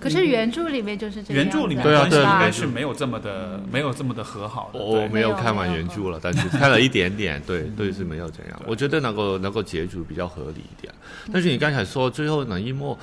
可是原著里面就是这样。原著里面关系应该是没有这么的，没有这么的和好的。我没有看完原著了，但是看了一点点，对，对是没有这样。我觉得能够能够结局比较合理一点。但是你刚才说最后那一幕。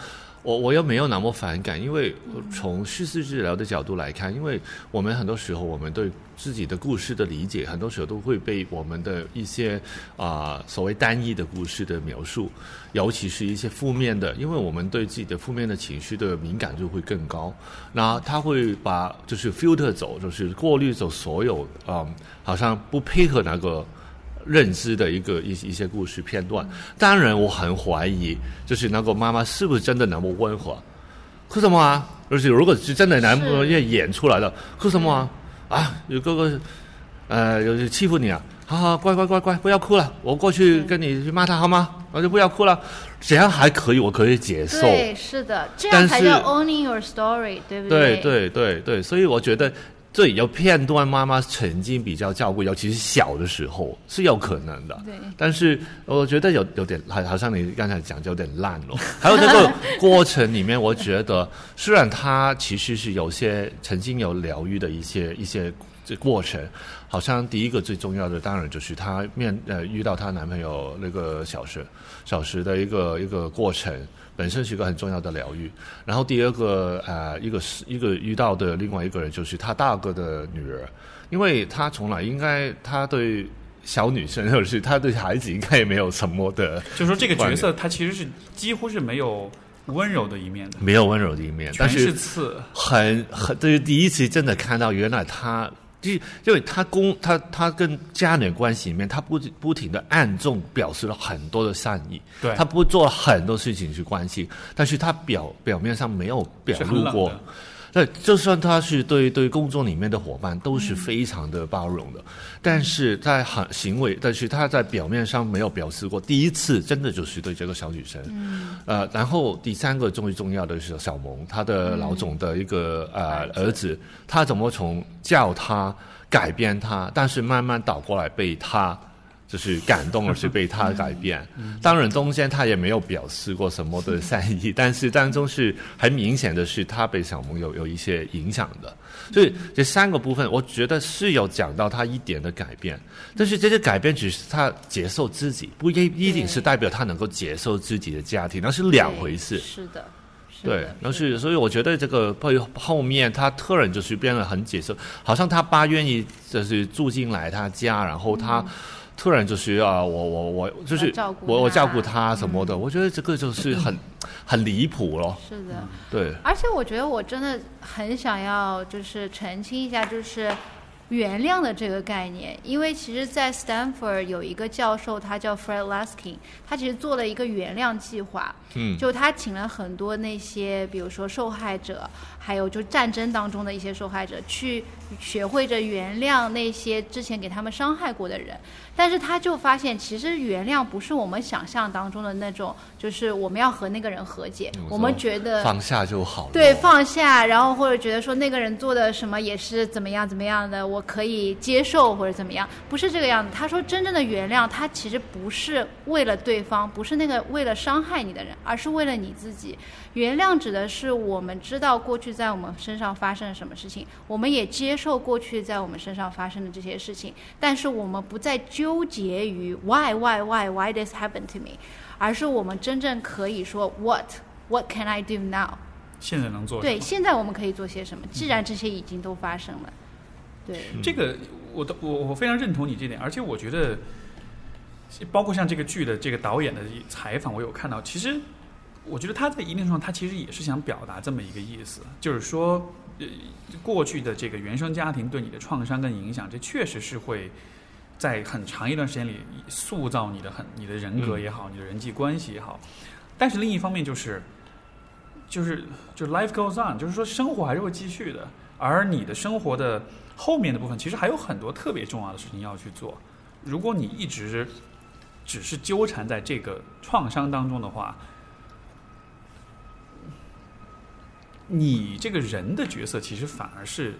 我我又没有那么反感，因为从叙事治疗的角度来看，因为我们很多时候我们对自己的故事的理解，很多时候都会被我们的一些啊所谓单一的故事的描述，尤其是一些负面的，因为我们对自己的负面的情绪的敏感度会更高，那他会把就是 filter 走，就是过滤走所有啊，好像不配合那个。认知的一个一一些故事片段，当然我很怀疑，就是那个妈妈是不是真的那么温和？哭什么啊？而且如果是真的那么演演出来的，哭什么啊？啊，有哥哥，呃，有欺负你啊？好好，乖乖乖乖，不要哭了，我过去跟你去骂他好吗？我就不要哭了，这样还可以，我可以接受。对，是的，这样才叫 owning your story，对不对？对对对对，所以我觉得。这有片段，妈妈曾经比较照顾，尤其是小的时候是有可能的。对，但是我觉得有有点，好好像你刚才讲就有点烂了。还有这个过程里面，我觉得虽然他其实是有些曾经有疗愈的一些一些这过程，好像第一个最重要的当然就是她面呃遇到她男朋友那个小时小时的一个一个过程。本身是一个很重要的疗愈，然后第二个呃，一个是一个遇到的另外一个人就是他大哥的女儿，因为他从来应该他对小女生或者是他对孩子应该也没有什么的，就说这个角色他其实是几乎是没有温柔的一面的，没有温柔的一面，全是刺，很很这是第一次真的看到原来他。就因为他公他他跟家人关系里面，他不不停的暗中表示了很多的善意，对他不做很多事情去关心，但是他表表面上没有表露过。对，就算他是对对工作里面的伙伴都是非常的包容的，但是在行行为，但是他在表面上没有表示过。第一次真的就是对这个小女生，呃，然后第三个最重要的是小萌，他的老总的一个呃儿子，他怎么从叫他改变他，但是慢慢倒过来被他就是感动，而是被他改变。当然，中间他也没有表示过什么的善意，但是当中是很明显的是他被小朋友有一些影响的。所以这三个部分，我觉得是有讲到他一点的改变，但是这些改变只是他接受自己，不一一定是代表他能够接受自己的家庭，那是两回事。是的。对，那是所以我觉得这个后后面他突然就是变得很解释，好像他爸愿意就是住进来他家，然后他突然就需要，我我我就是我我照顾他什么的，我觉得这个就是很 很离谱咯。是的，对。而且我觉得我真的很想要就是澄清一下，就是。原谅的这个概念，因为其实，在 Stanford 有一个教授，他叫 Fred Laskin，他其实做了一个原谅计划。嗯，就他请了很多那些，比如说受害者，还有就战争当中的一些受害者，去学会着原谅那些之前给他们伤害过的人。但是他就发现，其实原谅不是我们想象当中的那种，就是我们要和那个人和解。我们觉得放下就好了。对，放下，然后或者觉得说那个人做的什么也是怎么样怎么样的，我可以接受或者怎么样，不是这个样子。他说，真正的原谅，他其实不是为了对方，不是那个为了伤害你的人，而是为了你自己。原谅指的是我们知道过去在我们身上发生了什么事情，我们也接受过去在我们身上发生的这些事情，但是我们不再纠结于 why why why why this happened to me，而是我们真正可以说 what what can I do now？现在能做对，现在我们可以做些什么？既然这些已经都发生了，对这个，我都我我非常认同你这点，而且我觉得，包括像这个剧的这个导演的采访，我有看到，其实。我觉得他在一定程度上，他其实也是想表达这么一个意思，就是说，呃，过去的这个原生家庭对你的创伤跟影响，这确实是会在很长一段时间里塑造你的很你的人格也好，你的人际关系也好。但是另一方面就是，就是就 life goes on，就是说生活还是会继续的，而你的生活的后面的部分，其实还有很多特别重要的事情要去做。如果你一直只是纠缠在这个创伤当中的话，你这个人的角色其实反而是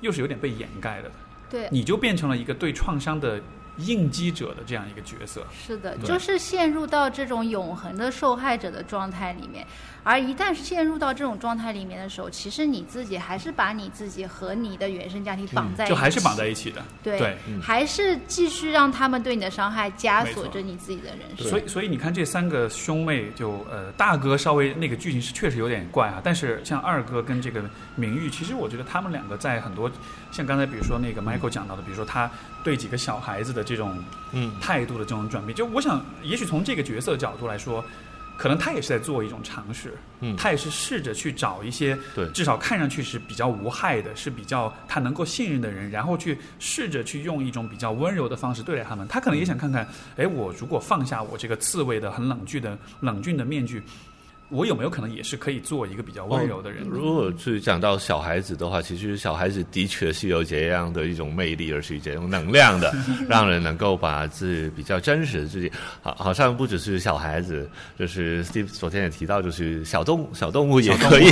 又是有点被掩盖的，对，你就变成了一个对创伤的应激者的这样一个角色。是的，就是陷入到这种永恒的受害者的状态里面。而一旦陷入到这种状态里面的时候，其实你自己还是把你自己和你的原生家庭绑在一起，就还是绑在一起的。对，还是继续让他们对你的伤害枷锁着你自己的人生。所以，所以你看这三个兄妹，就呃，大哥稍微那个剧情是确实有点怪啊。但是像二哥跟这个明玉，其实我觉得他们两个在很多像刚才比如说那个 Michael 讲到的，比如说他对几个小孩子的这种嗯态度的这种转变，就我想，也许从这个角色角度来说。可能他也是在做一种尝试，嗯，他也是试着去找一些，对，至少看上去是比较无害的，是比较他能够信任的人，然后去试着去用一种比较温柔的方式对待他们。他可能也想看看，哎，我如果放下我这个刺猬的、很冷峻的、冷峻的面具。我有没有可能也是可以做一个比较温柔的人？如果是讲到小孩子的话，其实小孩子的确是有这样的一种魅力，而是这种能量的，让人能够把自己比较真实的自己，好，好像不只是小孩子，就是 Steve 昨天也提到，就是小动小动物也可以，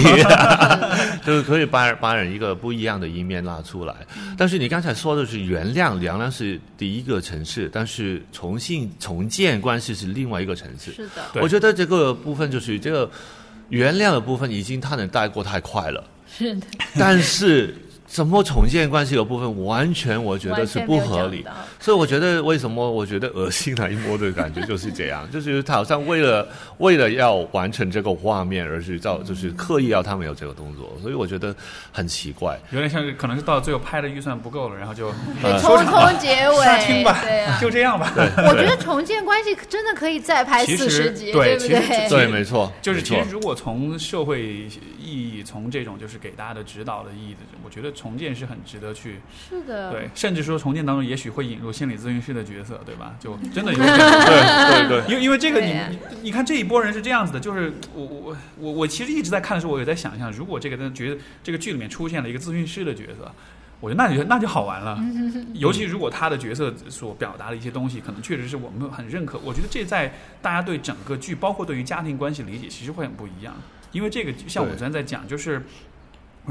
就是可以把把人一个不一样的一面拉出来。但是你刚才说的是原谅，原谅是第一个层次，但是重新重建关系是另外一个层次。是的，我觉得这个部分就是这个。原谅的部分已经他能带过太快了，是的，但是。怎么重建关系的部分，完全我觉得是不合理。所以我觉得为什么我觉得恶心那一摸的感觉就是这样，就是他好像为了为了要完成这个画面而去造，就是刻意要他们有这个动作。所以我觉得很奇怪，有点像是可能是到最后拍的预算不够了，然后就匆匆 结尾，对吧，对就这样吧。我觉得重建关系真的可以再拍四十集，对不对？对，没错，就是其实如果从社会意义，从这种就是给大家的指导的意义的，我觉得。重建是很值得去，是的，对，甚至说重建当中也许会引入心理咨询师的角色，对吧？就 真的有对对对，因为因为这个你你你看这一波人是这样子的，就是我我我我其实一直在看的时候，我也在想象，如果这个角这个剧里面出现了一个咨询师的角色，我觉得那就 那就好玩了。尤其如果他的角色所表达的一些东西，可能确实是我们很认可。我觉得这在大家对整个剧，包括对于家庭关系理解，其实会很不一样。因为这个像我昨天在讲，就是。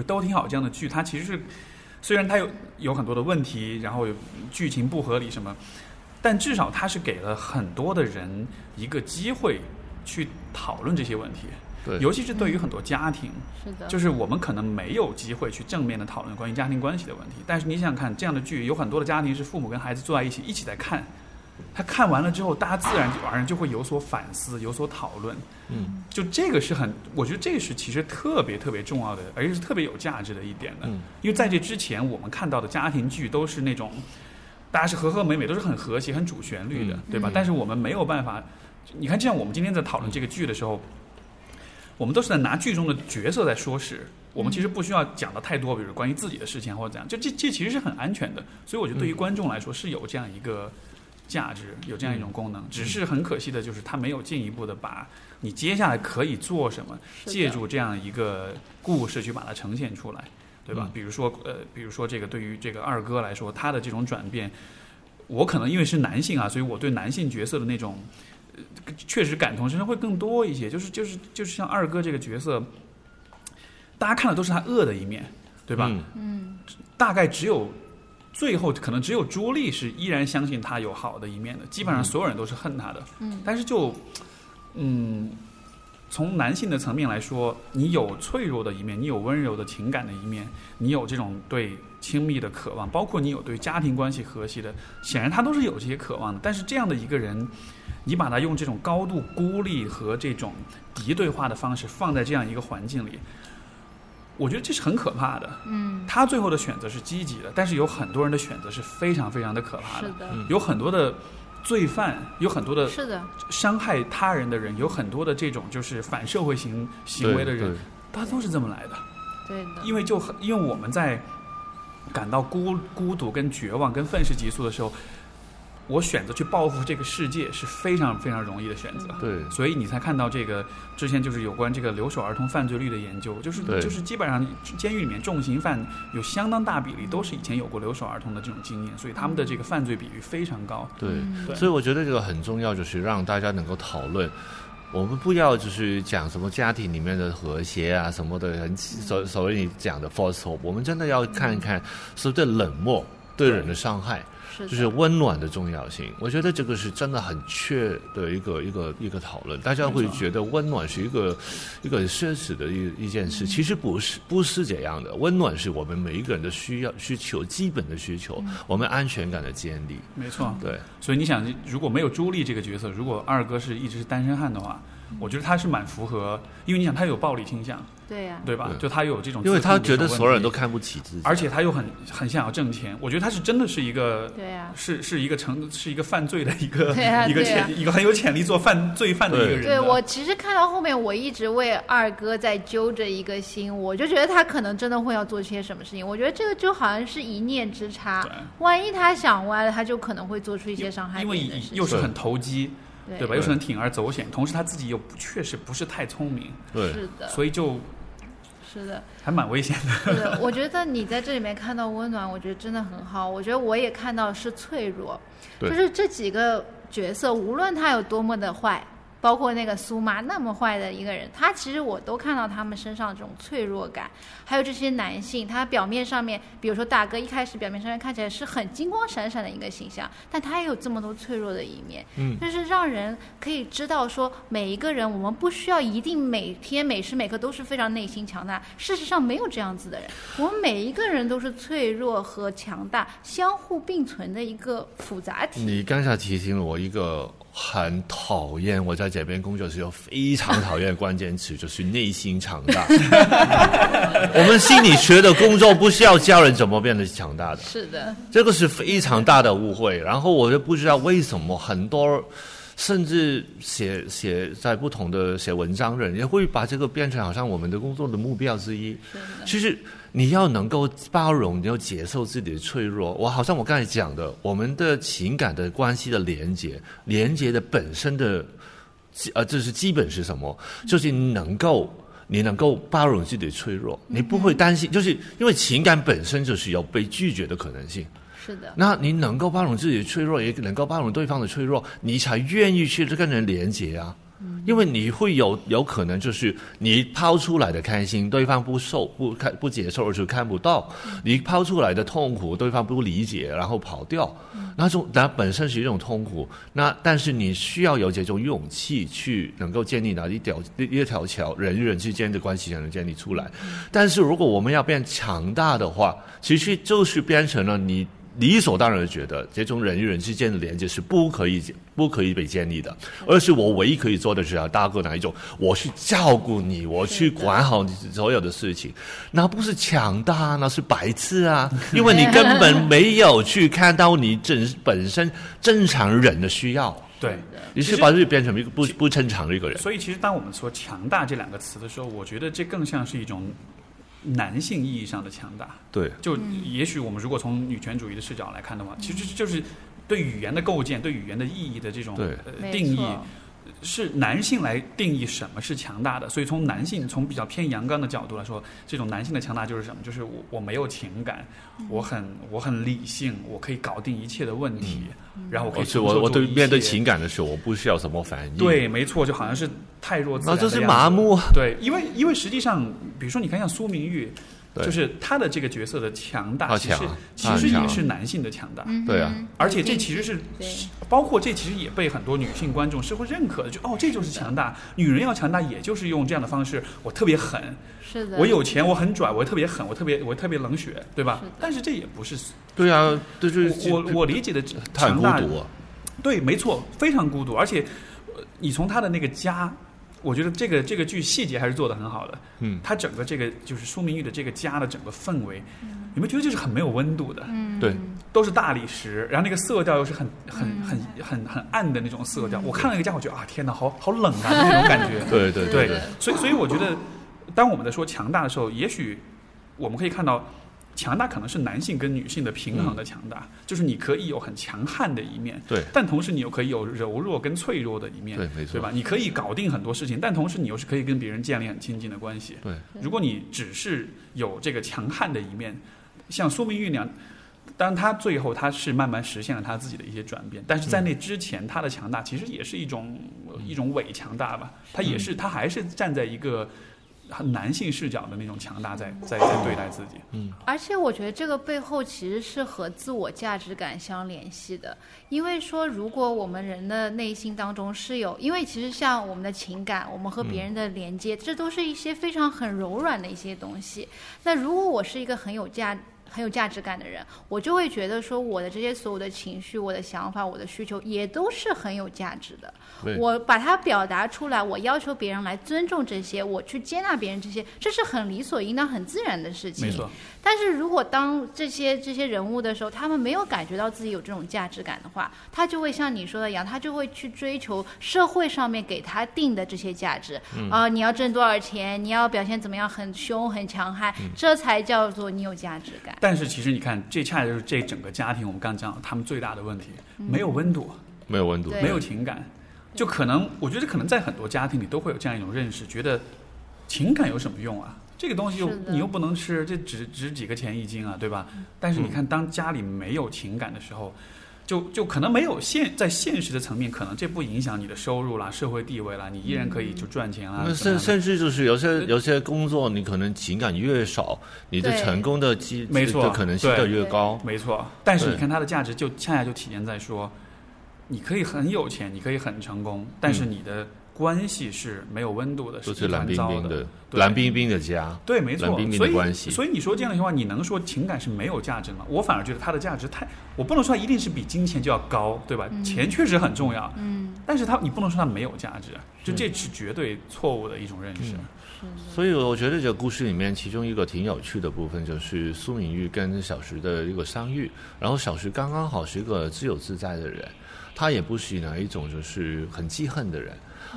都挺好，这样的剧，它其实是虽然它有有很多的问题，然后剧情不合理什么，但至少它是给了很多的人一个机会去讨论这些问题，对，尤其是对于很多家庭，是的，就是我们可能没有机会去正面的讨论关于家庭关系的问题。但是你想想看，这样的剧有很多的家庭是父母跟孩子坐在一起一起在看，他看完了之后，大家自然就而然就会有所反思，有所讨论。嗯就这个是很，我觉得这个是其实特别特别重要的，而且是特别有价值的一点的。嗯因为在这之前，我们看到的家庭剧都是那种，大家是和和美美，都是很和谐、很主旋律的，嗯对吧？嗯但是我们没有办法，你看，就像我们今天在讨论这个剧的时候，我们都是在拿剧中的角色在说事。我们其实不需要讲的太多，比如关于自己的事情或者怎样，就这这其实是很安全的。所以我觉得对于观众来说是有这样一个价值，有这样一种功能。只是很可惜的就是他没有进一步的把你接下来可以做什么，借助这样一个故事去把它呈现出来，对吧？嗯比如说呃，比如说这个对于这个二哥来说，他的这种转变，我可能因为是男性啊，所以我对男性角色的那种。呃确实感同身受会更多一些，就是就是就是像二哥这个角色，大家看的都是他恶的一面，对吧？嗯嗯，大概只有最后可能只有朱莉是依然相信他有好的一面的，基本上所有人都是恨他的。嗯，但是就嗯，从男性的层面来说，你有脆弱的一面，你有温柔的情感的一面，你有这种对亲密的渴望，包括你有对家庭关系和谐的，显然他都是有这些渴望的。但是这样的一个人，你把他用这种高度孤立和这种敌对化的方式放在这样一个环境里。我觉得这是很可怕的。嗯，他最后的选择是积极的，但是有很多人的选择是非常非常的可怕的。是的，嗯有很多的罪犯，有很多的是的，伤害他人的人，有很多的这种就是反社会行行为的人，他都是这么来的。对的，因为就很，因为我们在感到孤孤独、跟绝望、跟愤世嫉俗的时候，我选择去报复这个世界是非常非常容易的选择。对所以你才看到这个之前就是有关这个留守儿童犯罪率的研究，就是就是基本上监狱里面重刑犯有相当大比例都是以前有过留守儿童的这种经验，所以他们的这个犯罪比率非常高。对。所以我觉得这个很重要，就是让大家能够讨论。我们不要就是讲什么家庭里面的和谐啊什么的，很所所谓你讲的 false hope，我们真的要看一看所谓的冷漠对人的伤害，就是温暖的重要性。我觉得这个是真的很缺的一个一个一个讨论。大家会觉得温暖是一个一个奢侈的一一件事，其实不是不是这样的。温暖是我们每一个人的需要需求，基本的需求，我们安全感的建立。没错，对，所以你想，如果没有朱莉这个角色，如果二哥是一直是单身汉的话，我觉得他是蛮符合，因为你想他有暴力倾向，对呀，对吧？就他有这种，因为他觉得所有人都，看不起自己，而且他又很很想要挣钱，我觉得他是真的是一个。对呀，是是一个成是一个犯罪的一个、啊一个潜一个很有潜力做犯罪犯的一个人的。对我其实看到后面，我一直为二哥在揪着一个心，我就觉得他可能真的会要做些什么事情。我觉得这个就好像是一念之差，万一他想歪了，他就可能会做出一些伤害因为别人的事情。又是很投机，对对吧？又是很铤而走险，同时他自己又确实不是太聪明，对是的，所以就是的，还蛮危险的。是的。我觉得你在这里面看到温暖，我觉得真的很好。我觉得我也看到是脆弱，就是这几个角色，无论他有多么的坏。包括那个苏妈那么坏的一个人，他其实我都看到他们身上这种脆弱感，还有这些男性，他表面上面，比如说大哥一开始表面上面看起来是很金光闪闪的一个形象，但他也有这么多脆弱的一面，嗯，就是让人可以知道说，每一个人我们不需要一定每天每时每刻都是非常内心强大，事实上没有这样子的人，我们每一个人都是脆弱和强大相互并存的一个复杂体。你刚才提醒了我一个很讨厌，我在这边工作时候非常讨厌的关键词，就是内心强大。我们心理学的工作不是要教人怎么变得强大的，是的，这个是非常大的误会。然后我就不知道为什么很多。甚至写写在不同的写文章的人也会把这个变成好像我们的工作的目标之一。其实你要能够包容，你要接受自己的脆弱。我好像我刚才讲的，我们的情感的关系的连接，连接的本身的，呃，这是基本是什么？就是你能够。你能够包容自己的脆弱，你不会担心，就是因为情感本身就是有被拒绝的可能性。是的，那你能够包容自己的脆弱，也能够包容对方的脆弱，你才愿意去跟人连接啊。因为你会有有可能就是你抛出来的开心，对方不受不看不接受，而且看不到；你抛出来的痛苦，对方不理解，然后跑掉。那种那本身是一种痛苦，那但是你需要有这种勇气去能够建立哪一条一条桥，人与人之间的关系才能建立出来。但是如果我们要变强大的话，其实就是变成了你。理所当然的觉得，这种人与人之间的连接是不可以、不可以被建立的，而是我唯一可以做的是要大哥哪一种，我去照顾你，我去管好你所有的事情，那不是强大，那是白痴啊！因为你根本没有去看到你正本身正常人的需要，对，你是把自己变成一个不不正常的一个人。所以，其实当我们说“强大”这两个词的时候，我觉得这更像是一种。男性意义上的强大，对，就也许我们如果从女权主义的视角来看的话，其实就是对语言的构建、对语言的意义的这种定义。是男性来定义什么是强大的，所以从男性从比较偏阳刚的角度来说，这种男性的强大就是什么？就是我我没有情感，我很我很理性，我可以搞定一切的问题，然后我可以我我对面对情感的时候，我不需要什么反应。对，没错，就好像是太弱智，那这是麻木。对，因为因为实际上，比如说你看像苏明玉。就是他的这个角色的强大，其实其实也是男性的强大，对啊，而且这其实是包括这其实也被很多女性观众是会认可的，就哦这就是强大，女人要强大也就是用这样的方式，我特别狠，是的，我有钱我很拽，我特别狠，我特别我特别冷血，对吧？但是这也不是，对啊，就是我我理解的强大，对，没错，非常孤独，而且你从他的那个家。我觉得这个这个剧细节还是做的很好的，嗯，它整个这个就是苏明玉的这个家的整个氛围，你们觉得就是很没有温度的，嗯，对，都是大理石，然后那个色调又是很很很很很暗的那种色调，我看了那个家，我觉得啊，天哪，好好冷啊那种感觉，对对对，所以所以我觉得，当我们在说强大的时候，也许我们可以看到。强大可能是男性跟女性的平衡的强大，就是你可以有很强悍的一面，对，但同时你又可以有柔弱跟脆弱的一面，对，没错，对吧？你可以搞定很多事情，但同时你又是可以跟别人建立很亲近的关系。对，如果你只是有这个强悍的一面，像苏明玉那样，当然他最后他是慢慢实现了他自己的一些转变，但是在那之前他的强大其实也是一种一种伪强大吧，他也是他还是站在一个。很男性视角的那种强大，在在在对待自己。嗯，而且我觉得这个背后其实是和自我价值感相联系的。因为说，如果我们人的内心当中是有，因为其实像我们的情感，我们和别人的连接，这都是一些非常很柔软的一些东西。那如果我是一个很有价。很有价值感的人，我就会觉得说，我的这些所有的情绪、我的想法、我的需求，也都是很有价值的。我把它表达出来，我要求别人来尊重这些，我去接纳别人这些，这是很理所应当、很自然的事情。没错。但是如果当这些这些人物的时候，他们没有感觉到自己有这种价值感的话，他就会像你说的一样，他就会去追求社会上面给他定的这些价值。啊，你要挣多少钱？你要表现怎么样？很凶、很强悍，这才叫做你有价值感。但是其实你看，这恰恰就是这整个家庭，我们刚讲他们最大的问题，没有温度，没有温度，没有情感，就可能我觉得可能在很多家庭里都会有这样一种认识，觉得情感有什么用啊？这个东西又你又不能吃，这值值几个钱一斤啊，对吧？但是你看，当家里没有情感的时候，就就可能没有现在现实的层面，可能这不影响你的收入啦、社会地位啦，你依然可以就赚钱啦。甚甚至就是有些有些工作，你可能情感越少，你的成功的机没错可能性就越高。没错，但是你看它的价值，就恰恰就体现在说，你可以很有钱，你可以很成功，但是你的。关系是没有温度的，都是冷冰冰的，蓝冰冰的家。对，没错。冷冰冰的关系。所以你说这样的话，你能说情感是没有价值吗？我反而觉得它的价值太，我不能说它一定是比金钱就要高，对吧？钱确实很重要，嗯。但是它你不能说它没有价值，就这是绝对错误的一种认识。所以我觉得这个故事里面，其中一个挺有趣的部分就是苏明玉跟小石的一个相遇，然后小石刚刚好是一个自由自在的人，他也不是哪一种就是很记恨的人。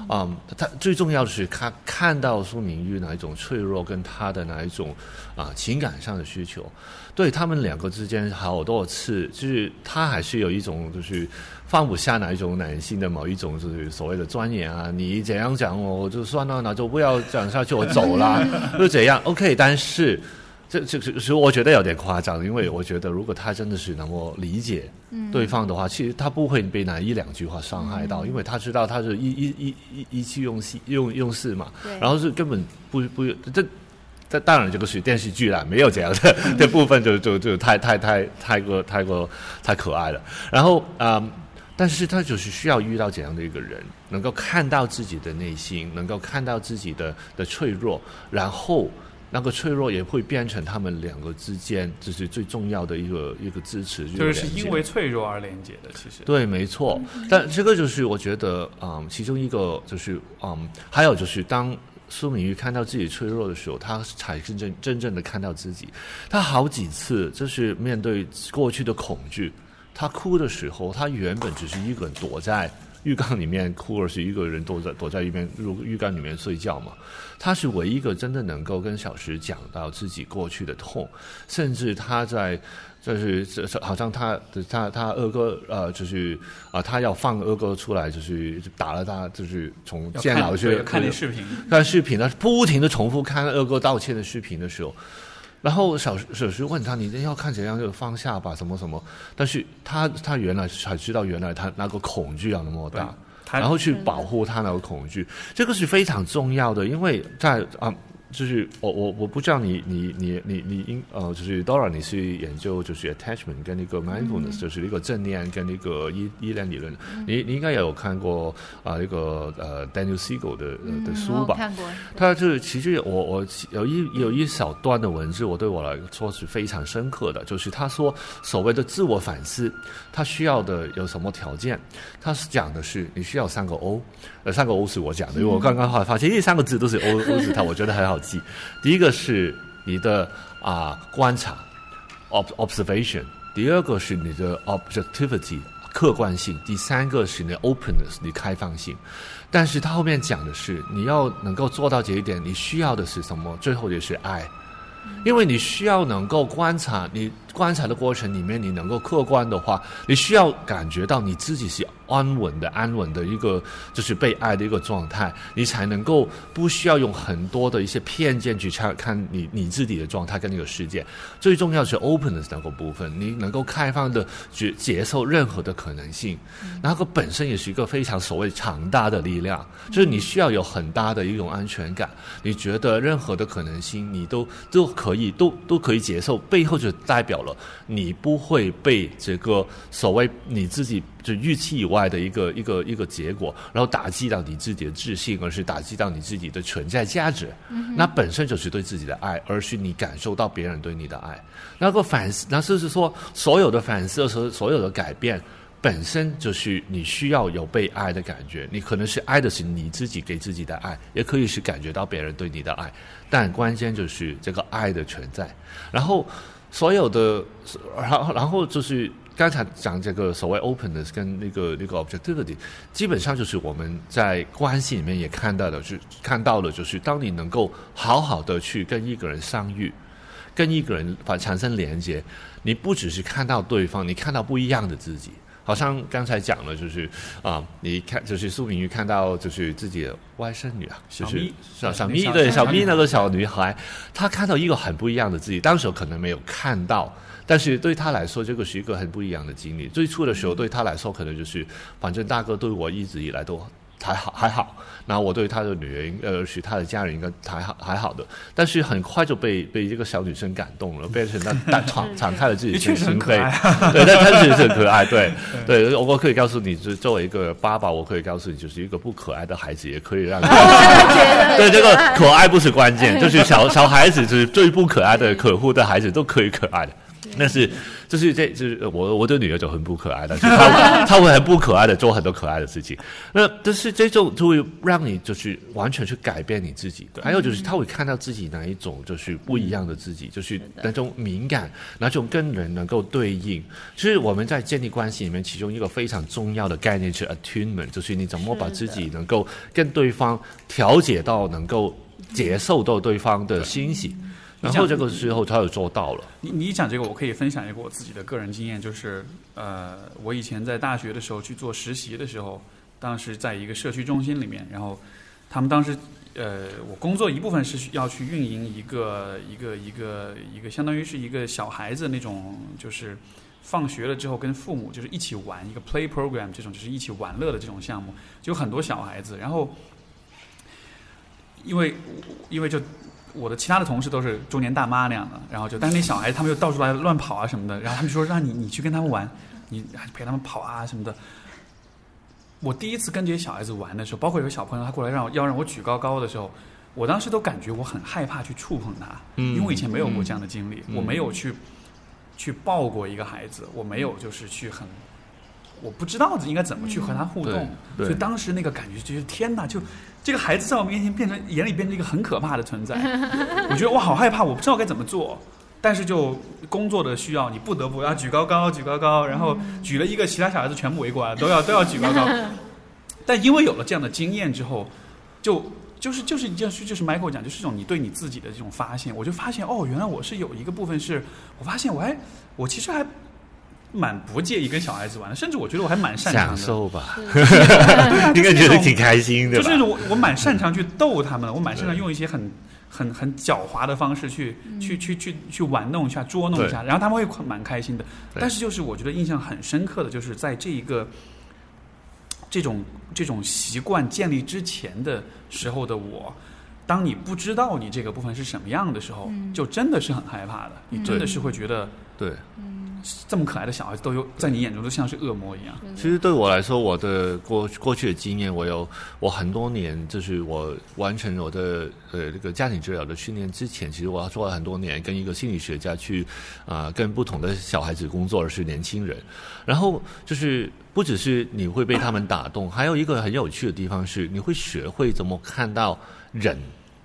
嗯，他最重要的是，他看到苏明玉哪一种脆弱，跟他的哪一种啊情感上的需求，对他们两个之间好多次，就是他还是有一种就是放不下哪一种男性的某一种就是所谓的尊严啊，你怎样讲我就算了，那就不要讲下去，我走了，就怎样？OK，但是这这这是我觉得有点夸张，因为我觉得如果他真的是能够理解对方的话，其实他不会被那一两句话伤害到，因为他知道他是一一一一一气用事用用事嘛，然后是根本不不这。这当然，这个是电视剧啦，没有这样的 这部分就就就太太太太过太过太可爱了。然后啊、嗯但是他就是需要遇到怎样的一个人，能够看到自己的内心，能够看到自己的的脆弱，然后那个脆弱也会变成他们两个之间这是最重要的一个一个支持，就是是因为脆弱而连接的，其实。对，没错。但这个就是我觉得，嗯，其中一个就是，嗯，还有就是当。苏敏玉看到自己脆弱的时候，他才真正真正的看到自己。他好几次就是面对过去的恐惧，他哭的时候，他原本只是一个人躲在浴缸里面哭，而是一个人躲在躲在一边入浴缸里面睡觉嘛。他是唯一一个真的能够跟小石讲到自己过去的痛，甚至他在就是这这好像他他他二哥呃就是啊、他要放二哥出来，就是打了他，就是从要看监牢去看那视频，看视频，他不停的重复看二哥道歉的视频的时候，然后小小石问他：“你要看怎样就放下吧，什么什么？”但是他他原来才知道，原来他那个恐惧要那么大，他然后去保护他那个恐惧，这个是非常重要的，因为在啊。就是我我我不知道你你你你你应呃就是 Dora 你是研究就是 attachment 跟那个 mindfulness、就是一个正念跟那个依依恋理论，你你应该也有看过啊、那个呃 Daniel Siegel 的、呃的嗯书吧？我看过，他就是其实我我有一有一小段的文字，我对我来说是非常深刻的，就是他说所谓的自我反思，他需要的有什么条件？他是讲的是你需要三个 O，呃，三个 O 是我讲的，因为我刚刚后来发现这三个字都是 O O 字，它我觉得很好记。第一个是你的啊、观察，ob observation，第二个是你的 objectivity 客观性，第三个是你的 openness 你开放性。但是他后面讲的是，你要能够做到这一点，你需要的是什么？最后就是爱，因为你需要能够观察，你观察的过程里面，你能够客观的话，你需要感觉到你自己是安稳的、安稳的一个，就是被爱的一个状态，你才能够不需要用很多的一些偏见去看看你你自己的状态跟那个世界。最重要是 openness 那个部分，你能够开放的去接受任何的可能性，那个本身也是一个非常所谓强大的力量，就是你需要有很大的一种安全感，你觉得任何的可能性你都都可以都都可以接受，背后就代表了你不会被这个所谓你自己就预期以外的一个一个一个结果，然后打击到你自己的自信，而是打击到你自己的存在价值。那本身就是对自己的爱，而是你感受到别人对你的爱。那个反思，那就是说所有的反思和所有的改变。本身就是你需要有被爱的感觉，你可能是爱的是你自己给自己的爱，也可以是感觉到别人对你的爱，但关键就是这个爱的存在。然后所有的，然后然后就是刚才讲这个所谓 openness 跟那个那个 objectivity，基本上就是我们在关系里面也看到的，是看到了，就是当你能够好好的去跟一个人相遇。跟一个人反产生连接，你不只是看到对方，你看到不一样的自己。好像刚才讲了，就是啊、你看，就是苏明玉看到就是自己的外甥女啊，就是小咪对小咪那个小女孩，她看到一个很不一样的自己，当时可能没有看到。但是对他来说，这个是一个很不一样的经历。最初的时候，对他来说，可能就是，反正大哥对我一直以来都还好还好，然后我对他的女儿，呃，是他的家人应该还好还好的，但是很快就被被这个小女生感动了，变成她大敞敞开了自己也确实很心扉对，但他确实很可爱，对对，我可以告诉你，就是作为一个爸爸，我可以告诉你，就是一个不可爱的孩子也可以让你。对，这个可爱不是关键，就是小小孩子，就是最不可爱的、可恶的孩子都可以可爱的。但是，就是这，就是我我的女儿就很不可爱的，就是她 她会很不可爱的做很多可爱的事情。那但是这种就会让你就是完全去改变你自己。还有就是她会看到自己哪一种就是不一样的自己，就是那种敏感，哪种跟人能够对应。就是我们在建立关系里面，其中一个非常重要的概念是 attunement，就是你怎么把自己能够跟对方调节到能够接受到对方的欣喜。然后这个时候他有做到了，你你讲这个，我可以分享一个我自己的个人经验，就是呃，我以前在大学的时候去做实习的时候，当时在一个社区中心里面，然后他们当时呃，我工作一部分是要去运营一个一个一个一个，相当于是一个小孩子那种，就是放学了之后跟父母就是一起玩一个 play program 这种，就是一起玩乐的这种项目，就很多小孩子，然后因为因为就。我的其他的同事都是中年大妈那样的，然后就，但是那小孩子他们又到处来乱跑啊什么的，然后他们说让你你去跟他们玩，你陪他们跑啊什么的。我第一次跟这些小孩子玩的时候，包括有个小朋友他过来让我要让我举高高的时候，我当时都感觉我很害怕去触碰他，因为我以前没有过这样的经历，我没有去去抱过一个孩子，我没有就是去很。我不知道应该怎么去和他互动，所以当时那个感觉就是天哪！就这个孩子在我面前变成眼里变成一个很可怕的存在，我觉得我好害怕，我不知道该怎么做。但是就工作的需要，你不得不要举高高，举高高，然后举了一个，其他小孩子全部围过来，都要 都要举高高。但因为有了这样的经验之后，就就是就是就是就是 Michael 讲，就是一种你对你自己的这种发现，我就发现哦，原来我是有一个部分是我发现我还我其实还。蛮不介意跟小孩子玩的，甚至我觉得我还蛮擅长享受吧，应该觉得挺开心的。就是我我蛮擅长去逗他们，我蛮擅长用一些很很很狡猾的方式去去去去去玩弄一下、捉弄一下，然后他们会蛮开心的。但是就是我觉得印象很深刻的就是在这一个这种这种习惯建立之前的时候的我，当你不知道你这个部分是什么样的时候，就真的是很害怕的。你真的是会觉得对。这么可爱的小孩子都有在你眼中都像是恶魔一样。其实对我来说，我的过过去的经验，我有我很多年，就是我完成我的呃这个家庭治疗的训练之前，其实我要做了很多年，跟一个心理学家去啊跟不同的小孩子工作，而是年轻人。然后就是不只是你会被他们打动，还有一个很有趣的地方是，你会学会怎么看到人。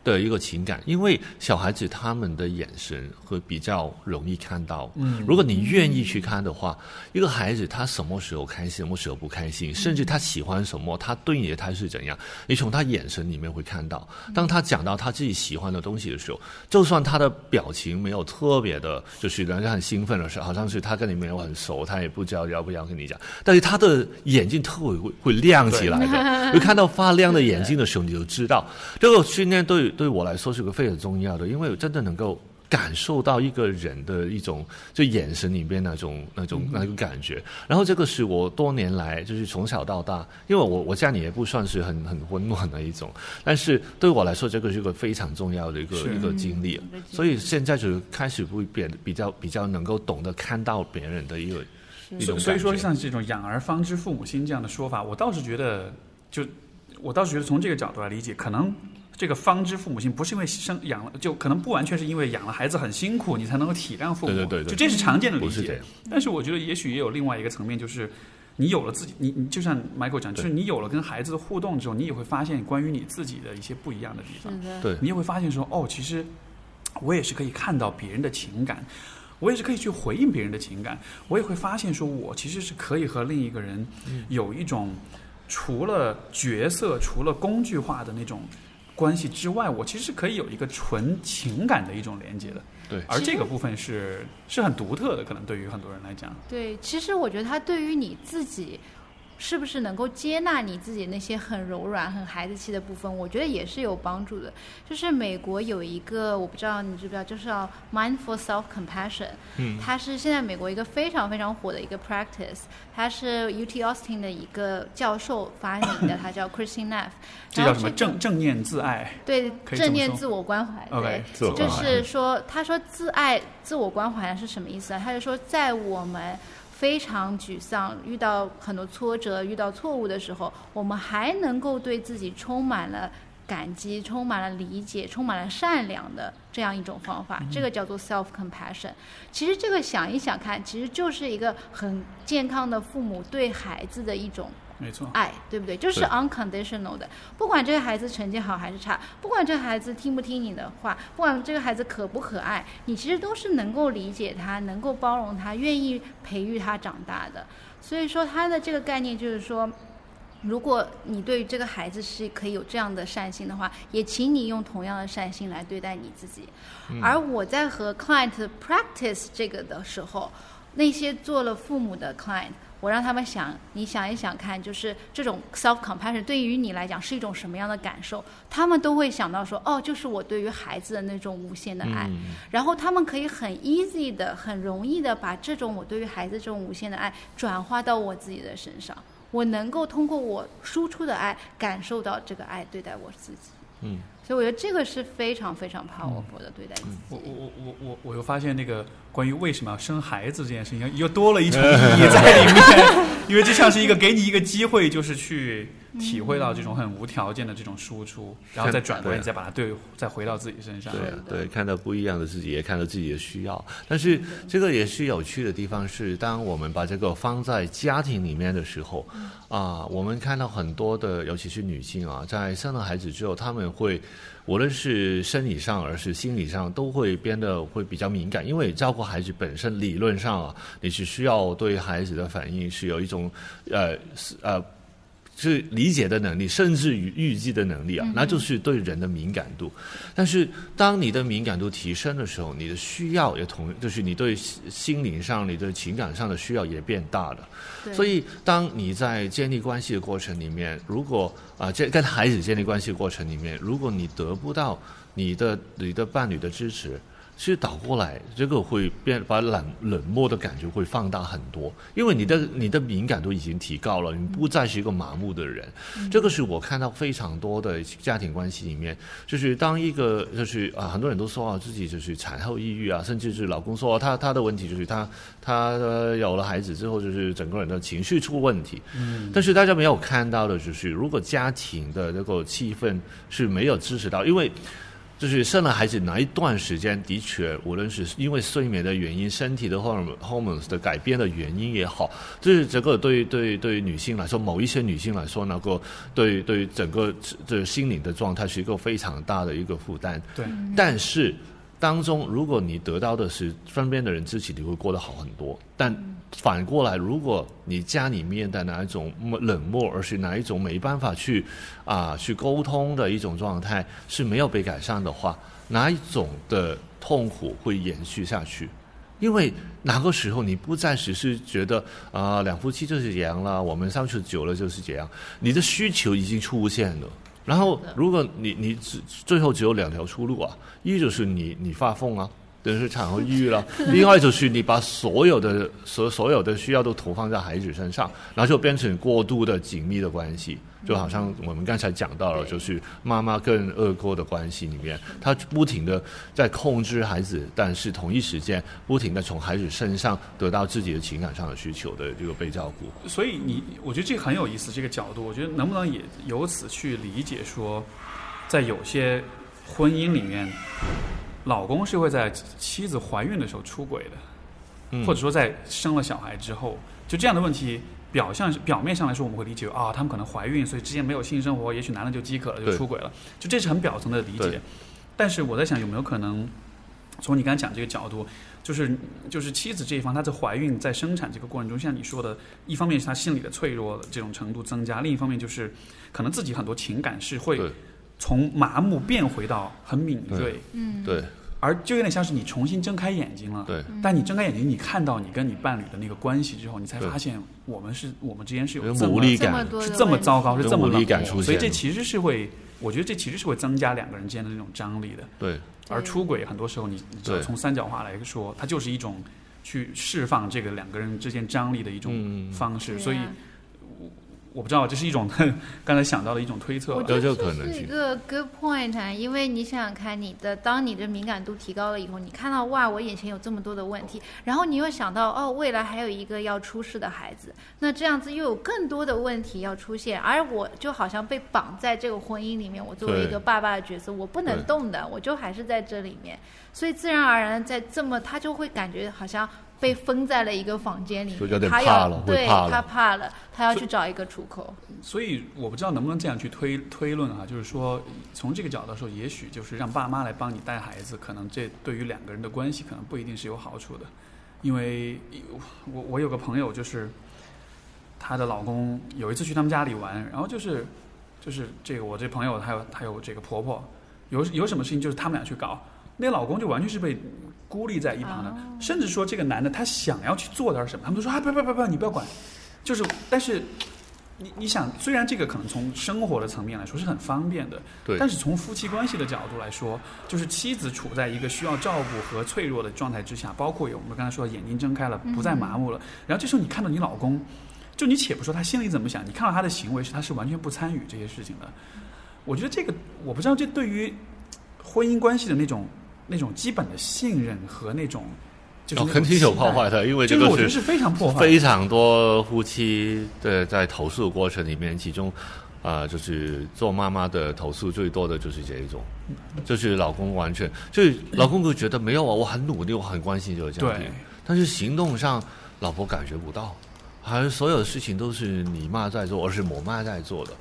的一个情感，因为小孩子他们的眼神会比较容易看到。嗯，如果你愿意去看的话，一个孩子他什么时候开心，什么时候不开心，甚至他喜欢什么，他对你的态是怎样，你从他眼神里面会看到。当他讲到他自己喜欢的东西的时候，就算他的表情没有特别的，就是人家很兴奋的时候，好像是他跟你没有很熟，他也不知道要不要跟你讲，但是他的眼睛特别会会亮起来的，会看到发亮的眼睛的时候，你就知道这个训练对。对我来说是个非常重要的，因为真的能够感受到一个人的一种就眼神里面那种那种那种感觉。然后这个是我多年来就是从小到大，因为我我家里也不算是很很温暖的一种，但是对我来说这个是个非常重要的一个一个经历。所以现在就开始会变比较比较能够懂得看到别人的一个一种。所以说像这种养儿方知父母心这样的说法，我倒是觉得就我倒是觉得从这个角度来理解，可能。这个方知父母心，不是因为生养了，就可能不完全是因为养了孩子很辛苦，你才能够体谅父母。对对对，就这是常见的理解。但是我觉得也许也有另外一个层面，就是你有了自己，你你就像 Michael 讲，就是你有了跟孩子的互动之后，你也会发现关于你自己的一些不一样的地方。对，你也会发现说，哦，其实我也是可以看到别人的情感，我也是可以去回应别人的情感，我也会发现说我其实是可以和另一个人有一种除了角色、除了工具化的那种。关系之外，我其实是可以有一个纯情感的一种连接的。对，而这个部分是是很独特的，可能对于很多人来讲。对，其实我觉得他对于你自己。是不是能够接纳你自己那些很柔软、很孩子气的部分？我觉得也是有帮助的。就是美国有一个，我不知道你知不知道，就是叫 Mindful Self Compassion。嗯。它是现在美国一个非常非常火的一个 practice。它是 UT Austin 的一个教授发明的，他叫 Christine Neff。这叫什么？正正念自爱。对，正念自我关怀。OK。就是说，他说自爱、自我关怀是什么意思啊？他就说，在我们。非常沮丧，遇到很多挫折，遇到错误的时候，我们还能够对自己充满了感激，充满了理解，充满了善良的这样一种方法，这个叫做 self compassion。其实这个想一想看，其实就是一个很健康的父母对孩子的一种。没错，爱对不对？就是 unconditional 的，不管这个孩子成绩好还是差，不管这个孩子听不听你的话，不管这个孩子可不可爱，你其实都是能够理解他，能够包容他，愿意培育他长大的。所以说，他的这个概念就是说，如果你对于这个孩子是可以有这样的善心的话，也请你用同样的善心来对待你自己。而我在和 client practice 这个的时候，那些做了父母的 client。我让他们想，你想一想看，就是这种 self compassion 对于你来讲是一种什么样的感受？他们都会想到说，哦，就是我对于孩子的那种无限的爱。嗯然后他们可以很 easy 的、很容易的把这种我对于孩子这种无限的爱转化到我自己的身上。我能够通过我输出的爱，感受到这个爱对待我自己。嗯，所以我觉得这个是非常非常 powerful 的对待自己。我我我我我我又发现那个关于为什么要生孩子这件事情，又多了一层意义在里面，因为这像是一个给你一个机会，就是去体会到这种很无条件的这种输出，然后再转过来，你再把它对再回到自己身上。对看到不一样的自己，也看到自己的需要。但是这个也是有趣的地方是，当我们把这个放在家庭里面的时候，啊，我们看到很多的，尤其是女性啊，在生了孩子之后，她们会无论是生理上，而是心理上，都会变得会比较敏感，因为照顾孩子本身理论上啊，你是需要对孩子的反应是有一种呃是呃。是理解的能力，甚至于预计的能力啊，那就是对人的敏感度。但是，当你的敏感度提升的时候，你的需要也同，就是你对心心灵上、你对情感上的需要也变大了。所以，当你在建立关系的过程里面，如果啊，建、跟孩子建立关系的过程里面，如果你得不到你的你的伴侣的支持，其实倒过来，这个会变把冷冷漠的感觉会放大很多，因为你的你的敏感度已经提高了，你不再是一个麻木的人。这个是我看到非常多的家庭关系里面，就是当一个就是啊，很多人都说啊自己就是产后抑郁啊，甚至是老公说、啊、他他的问题就是他他、呃有了孩子之后就是整个人的情绪出问题。嗯，但是大家没有看到的就是，如果家庭的这个气氛是没有支持到，因为。就是生了孩子那一段时间，的确，无论是因为睡眠的原因、身体的 hormone hormones 的改变的原因也好，就是这个对对对女性来说，某一些女性来说，那个对对整个这心灵的状态是一个非常大的一个负担。对，但是当中，如果你得到的是身边的人支持，你会过得好很多。但反过来，如果你家里面的哪一种冷漠，而是哪一种没办法去啊、去沟通的一种状态是没有被改善的话，哪一种的痛苦会延续下去？因为哪个时候你不再只是觉得啊、两夫妻就是这样了，我们相处久了就是这样，你的需求已经出现了。然后，如果你你只最后只有两条出路啊，一就是你你发疯啊，等于是产后抑郁了；另外就是你把所有的所所有的需要都投放在孩子身上，然后就变成过度的紧密的关系，就好像我们刚才讲到了，就是妈妈跟二哥的关系里面，她不停的在控制孩子，但是同一时间不停的从孩子身上得到自己的情感上的需求的这个被照顾。所以你，我觉得这个很有意思，这个角度，我觉得能不能也由此去理解说，在有些婚姻里面，老公是会在妻子怀孕的时候出轨的，嗯。或者说在生了小孩之后，就这样的问题，表象表面上来说，我们会理解啊，他们可能怀孕，所以之间没有性生活，也许男的就饥渴了，就出轨了，就这是很表层的理解。但是我在想，有没有可能从你刚才讲这个角度，就是就是妻子这一方，她在怀孕在生产这个过程中，像你说的，一方面是她心理的脆弱的这种程度增加，另一方面就是可能自己很多情感是会对从麻木变回到很敏锐，嗯，对。而就有点像是你重新睁开眼睛了。对，但你睁开眼睛，你看到你跟你伴侣的那个关系之后，你才发现我们是我们之间是有有这么无力这么感，是多的这么糟糕，是这么有无力感冷漠出现所以这其实是会，我觉得这其实是会增加两个人之间的那种张力的。对。而出轨很多时候你，你知道对。从三角化来说，它就是一种去释放这个两个人之间张力的一种嗯。方式。所以我不知道，这是一种 刚才想到的一种推测吧。我觉得这就可能这是一个 good point 啊，因为你想想看，你的当你的敏感度提高了以后，你看到哇，我眼前有这么多的问题，然后你又想到哦，未来还有一个要出世的孩子，那这样子又有更多的问题要出现，而我就好像被绑在这个婚姻里面，我作为一个爸爸的角色，我不能动的，我就还是在这里面，所以自然而然在这么他就会感觉好像。被封在了一个房间里面，就有点怕他要对怕了。他怕了，他要去找一个出口。所以我不知道能不能这样去推推论啊，就是说从这个角度说，也许就是让爸妈来帮你带孩子，可能这对于两个人的关系可能不一定是有好处的，因为我我有个朋友就是她的老公有一次去他们家里玩，然后就是就是这个我这朋友还有还有这个婆婆有有什么事情就是他们俩去搞，那老公就完全是被孤立在一旁的，哦甚至说这个男的他想要去做点什么，他们都说啊不不不不你不要管。就是但是。你你想，虽然这个可能从生活的层面来说是很方便的，对，但是从夫妻关系的角度来说，就是妻子处在一个需要照顾和脆弱的状态之下，包括有我们刚才说眼睛睁开了，不再麻木了，然后这时候你看到你老公，就你且不说他心里怎么想，你看到他的行为是他是完全不参与这些事情的，我觉得这个我不知道这对于婚姻关系的那种那种基本的信任和那种。哦，肯定有破坏的，因为这个我觉得是非常破坏。非常多夫妻的在投诉过程里面，其中啊，就是做妈妈的投诉最多的就是这一种，就是老公完全就是老公会觉得没有啊，我很努力，我很关心这个家庭，但是行动上老婆感觉不到，好像所有的事情都是你妈在做，而是我妈在做的。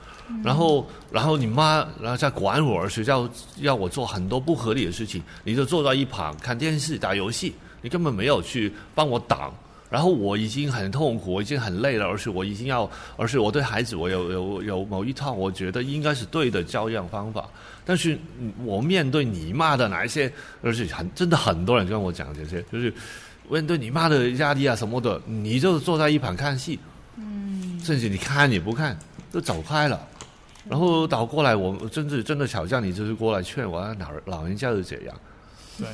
然后，然后你妈然后在管我，而是要要我做很多不合理的事情，你就坐在一旁看电视、打游戏。你根本没有去帮我挡，然后我已经很痛苦，我已经很累了，而是我已经要，而是我对孩子我有有有某一套我觉得应该是对的教养方法，但是我面对你骂的哪一些，而且很真的很多人跟我讲这些，就是面对你骂的压力啊什么的，你就坐在一旁看戏，嗯，甚至你看也不看，就走开了，然后倒过来我真的真的吵架，你就是过来劝我，老老人家是这样。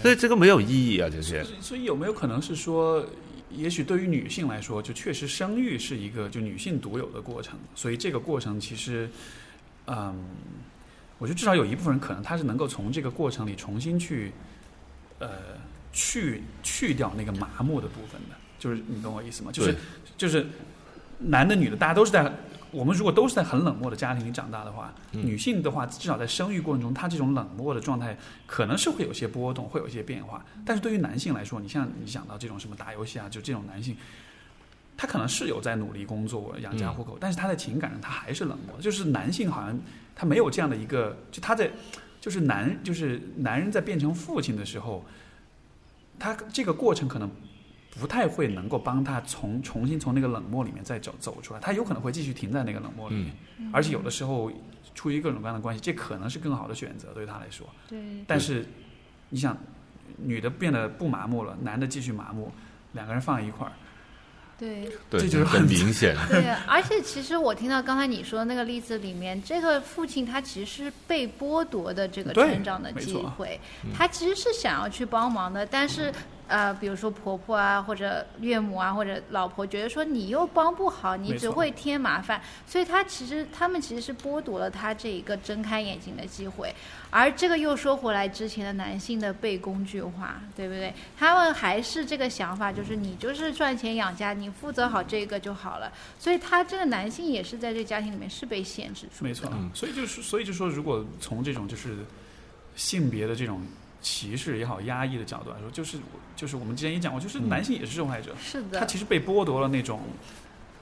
所以这个没有意义啊，这些。所以有没有可能是说，也许对于女性来说，就确实生育是一个就女性独有的过程。所以这个过程其实，嗯，我觉得至少有一部分人可能他是能够从这个过程里重新去，呃，去去掉那个麻木的部分的。就是你懂我意思吗？就是就是男的女的，大家都是在。我们如果都是在很冷漠的家庭里长大的话，女性的话，至少在生育过程中，她这种冷漠的状态可能是会有些波动，会有一些变化。但是对于男性来说，你像你想到这种什么打游戏啊，就这种男性，他可能是有在努力工作养家糊口，但是他在情感上他还是冷漠。就是男性好像他没有这样的一个，就他在就是男就是男人在变成父亲的时候，他这个过程可能。不太会能够帮他从重新从那个冷漠里面再走走出来，他有可能会继续停在那个冷漠里面，而且有的时候出于各种各样的关系，这可能是更好的选择对他来说。对。但是你想，女的变得不麻木了，男的继续麻木，两个人放一块儿，对，这就是很明显。对，而且其实我听到刚才你说的那个例子里面，这个父亲他其实是被剥夺的这个成长的机会，他其实是想要去帮忙的，但是。呃，比如说婆婆啊，或者岳母啊，或者老婆，觉得说你又帮不好，你只会添麻烦，所以他其实他们其实是剥夺了他这一个睁开眼睛的机会，而这个又说回来，之前的男性的被工具化，对不对？他们还是这个想法，就是你就是赚钱养家，你负责好这个就好了，所以他这个男性也是在这家庭里面是被限制住。没错，所以就是所以就说，如果从这种就是性别的这种。歧视也好，压抑的角度来说，就是就是我们之前也讲过，就是男性也是受害者，是的，他其实被剥夺了那种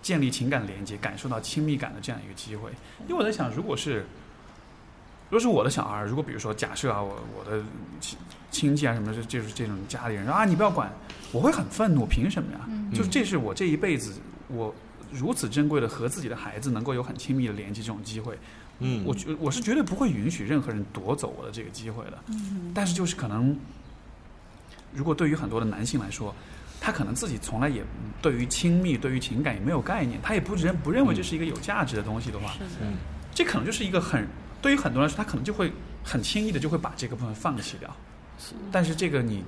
建立情感连接、感受到亲密感的这样一个机会。因为我在想，如果是如果是我的小孩，如果比如说假设啊，我我的亲亲戚啊什么的，就是这种家里人啊，你不要管，我会很愤怒，凭什么呀？就是这是我这一辈子我如此珍贵的和自己的孩子能够有很亲密的连接这种机会。嗯，我觉我是绝对不会允许任何人夺走我的这个机会的。嗯，但是就是可能，如果对于很多的男性来说，他可能自己从来也对于亲密、对于情感也没有概念，他也不认不认为这是一个有价值的东西的话，嗯，这可能就是一个很对于很多人来说，他可能就会很轻易的就会把这个部分放弃掉。是，但是这个你。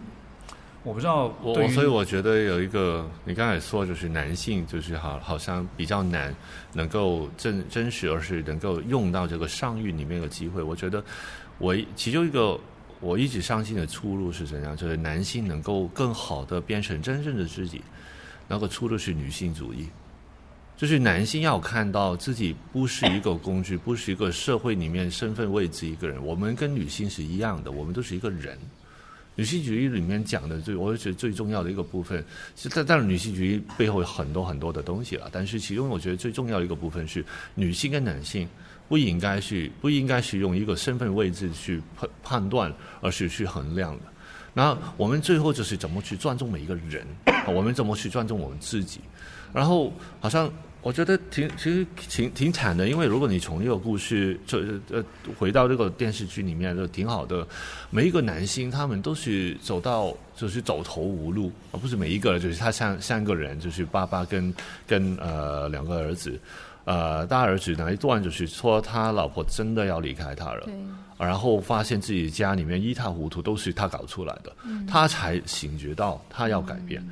我不知道，我所以我觉得有一个，你刚才说就是男性就是好，好像比较难能够真真实，而是能够用到这个上运里面的机会。我觉得我其中一个我一直相信的出路是怎样，就是男性能够更好的变成真正的自己。那个出路是女性主义，就是男性要看到自己不是一个工具，不是一个社会里面身份位置一个人。我们跟女性是一样的，我们都是一个人。女性主义里面讲的最，我觉得最重要的一个部分，是但但是女性主义背后有很多很多的东西了。但是其中我觉得最重要的一个部分是，女性跟男性不应该去不应该是用一个身份位置去判判断，而是去衡量的。然后我们最后就是怎么去尊重每一个人，我们怎么去尊重我们自己。然后好像我觉得挺其实挺挺惨的，因为如果你从这个故事就呃回到这个电视剧里面，就挺好的。每一个男星他们都是走到就是走投无路，而不是每一个，就是他像三个人，就是爸爸跟跟呃两个儿子，呃大儿子那一段就是说他老婆真的要离开他了，然后发现自己家里面一塌糊涂都是他搞出来的，他才醒觉到他要改变。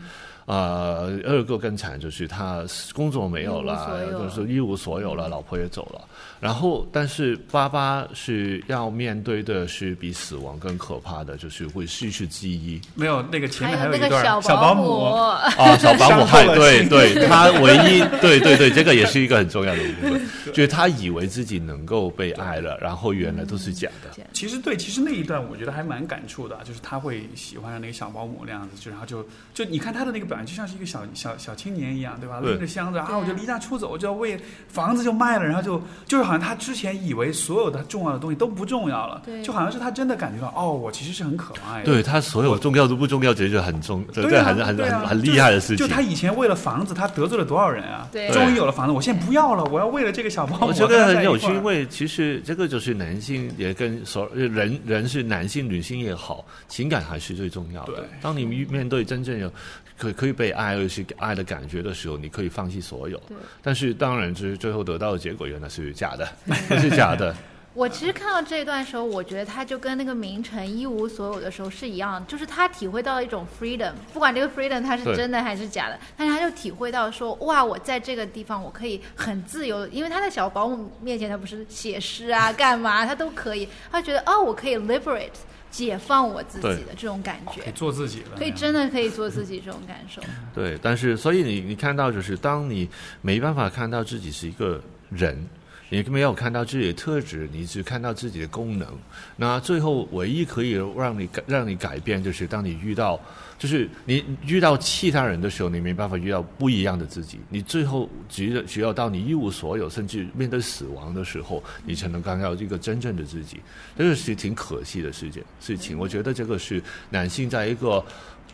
呃，二哥更惨就是他工作没有了，一无所有就是一无所有了，老婆也走了。然后，但是爸爸是要面对的是比死亡更可怕的，就是会失去记忆。没有那个前面还有一段个小保姆，啊，小保姆害，对对，他唯一，对对对，这个也是一个很重要的部分，就是他以为自己能够被爱了，然后原来都是假的。其实对，其实那一段我觉得还蛮感触的，啊就是他会喜欢上那个小保姆那样子，就然后就就你看他的那个表现，就像是一个小小小青年一样，对吧？拎着箱子啊，我就离家出走，我就要为房子就卖了，然后就就是好像他之前以为所有的重要的东西都不重要了，对就好像是他真的感觉到，哦，我其实是很渴望爱的。对他所有重要都不重要，这就很重，这对很很很很厉害的事情就。他以前为了房子，他得罪了多少人啊？对终于有了房子，我现在不要了，我要为了这个小包。我觉得很有趣，因为其实这个就是男性也跟所人人是男性女性也好，情感还是最重要的对。当你面对真正有可可以被爱而是爱的感觉的时候，你可以放弃所有对。但是当然，就是最后得到的结果原来是假的，那 是假的。我其实看到这一段的时候，我觉得他就跟那个明成一无所有的时候是一样，就是他体会到了一种 freedom，不管这个 freedom 它是真的还是假的，但是他就体会到说，哇，我在这个地方我可以很自由，因为他在小保姆面前他不是写诗啊，干嘛他都可以，他觉得哦，我可以 liberate 解放我自己的这种感觉。可以，做自己了，可以真的可以做自己这种感受。对，但是所以你你看到就是，当你没办法看到自己是一个人，你没有看到自己的特质，你只看到自己的功能，那最后唯一可以让你改让你改变，就是当你遇到，就是你遇到其他人的时候，你没办法遇到不一样的自己，你最后只有只有到你一无所有，甚至面对死亡的时候，你才能看到一个真正的自己，这个是挺可惜的事件事情。我觉得这个是男性在一个。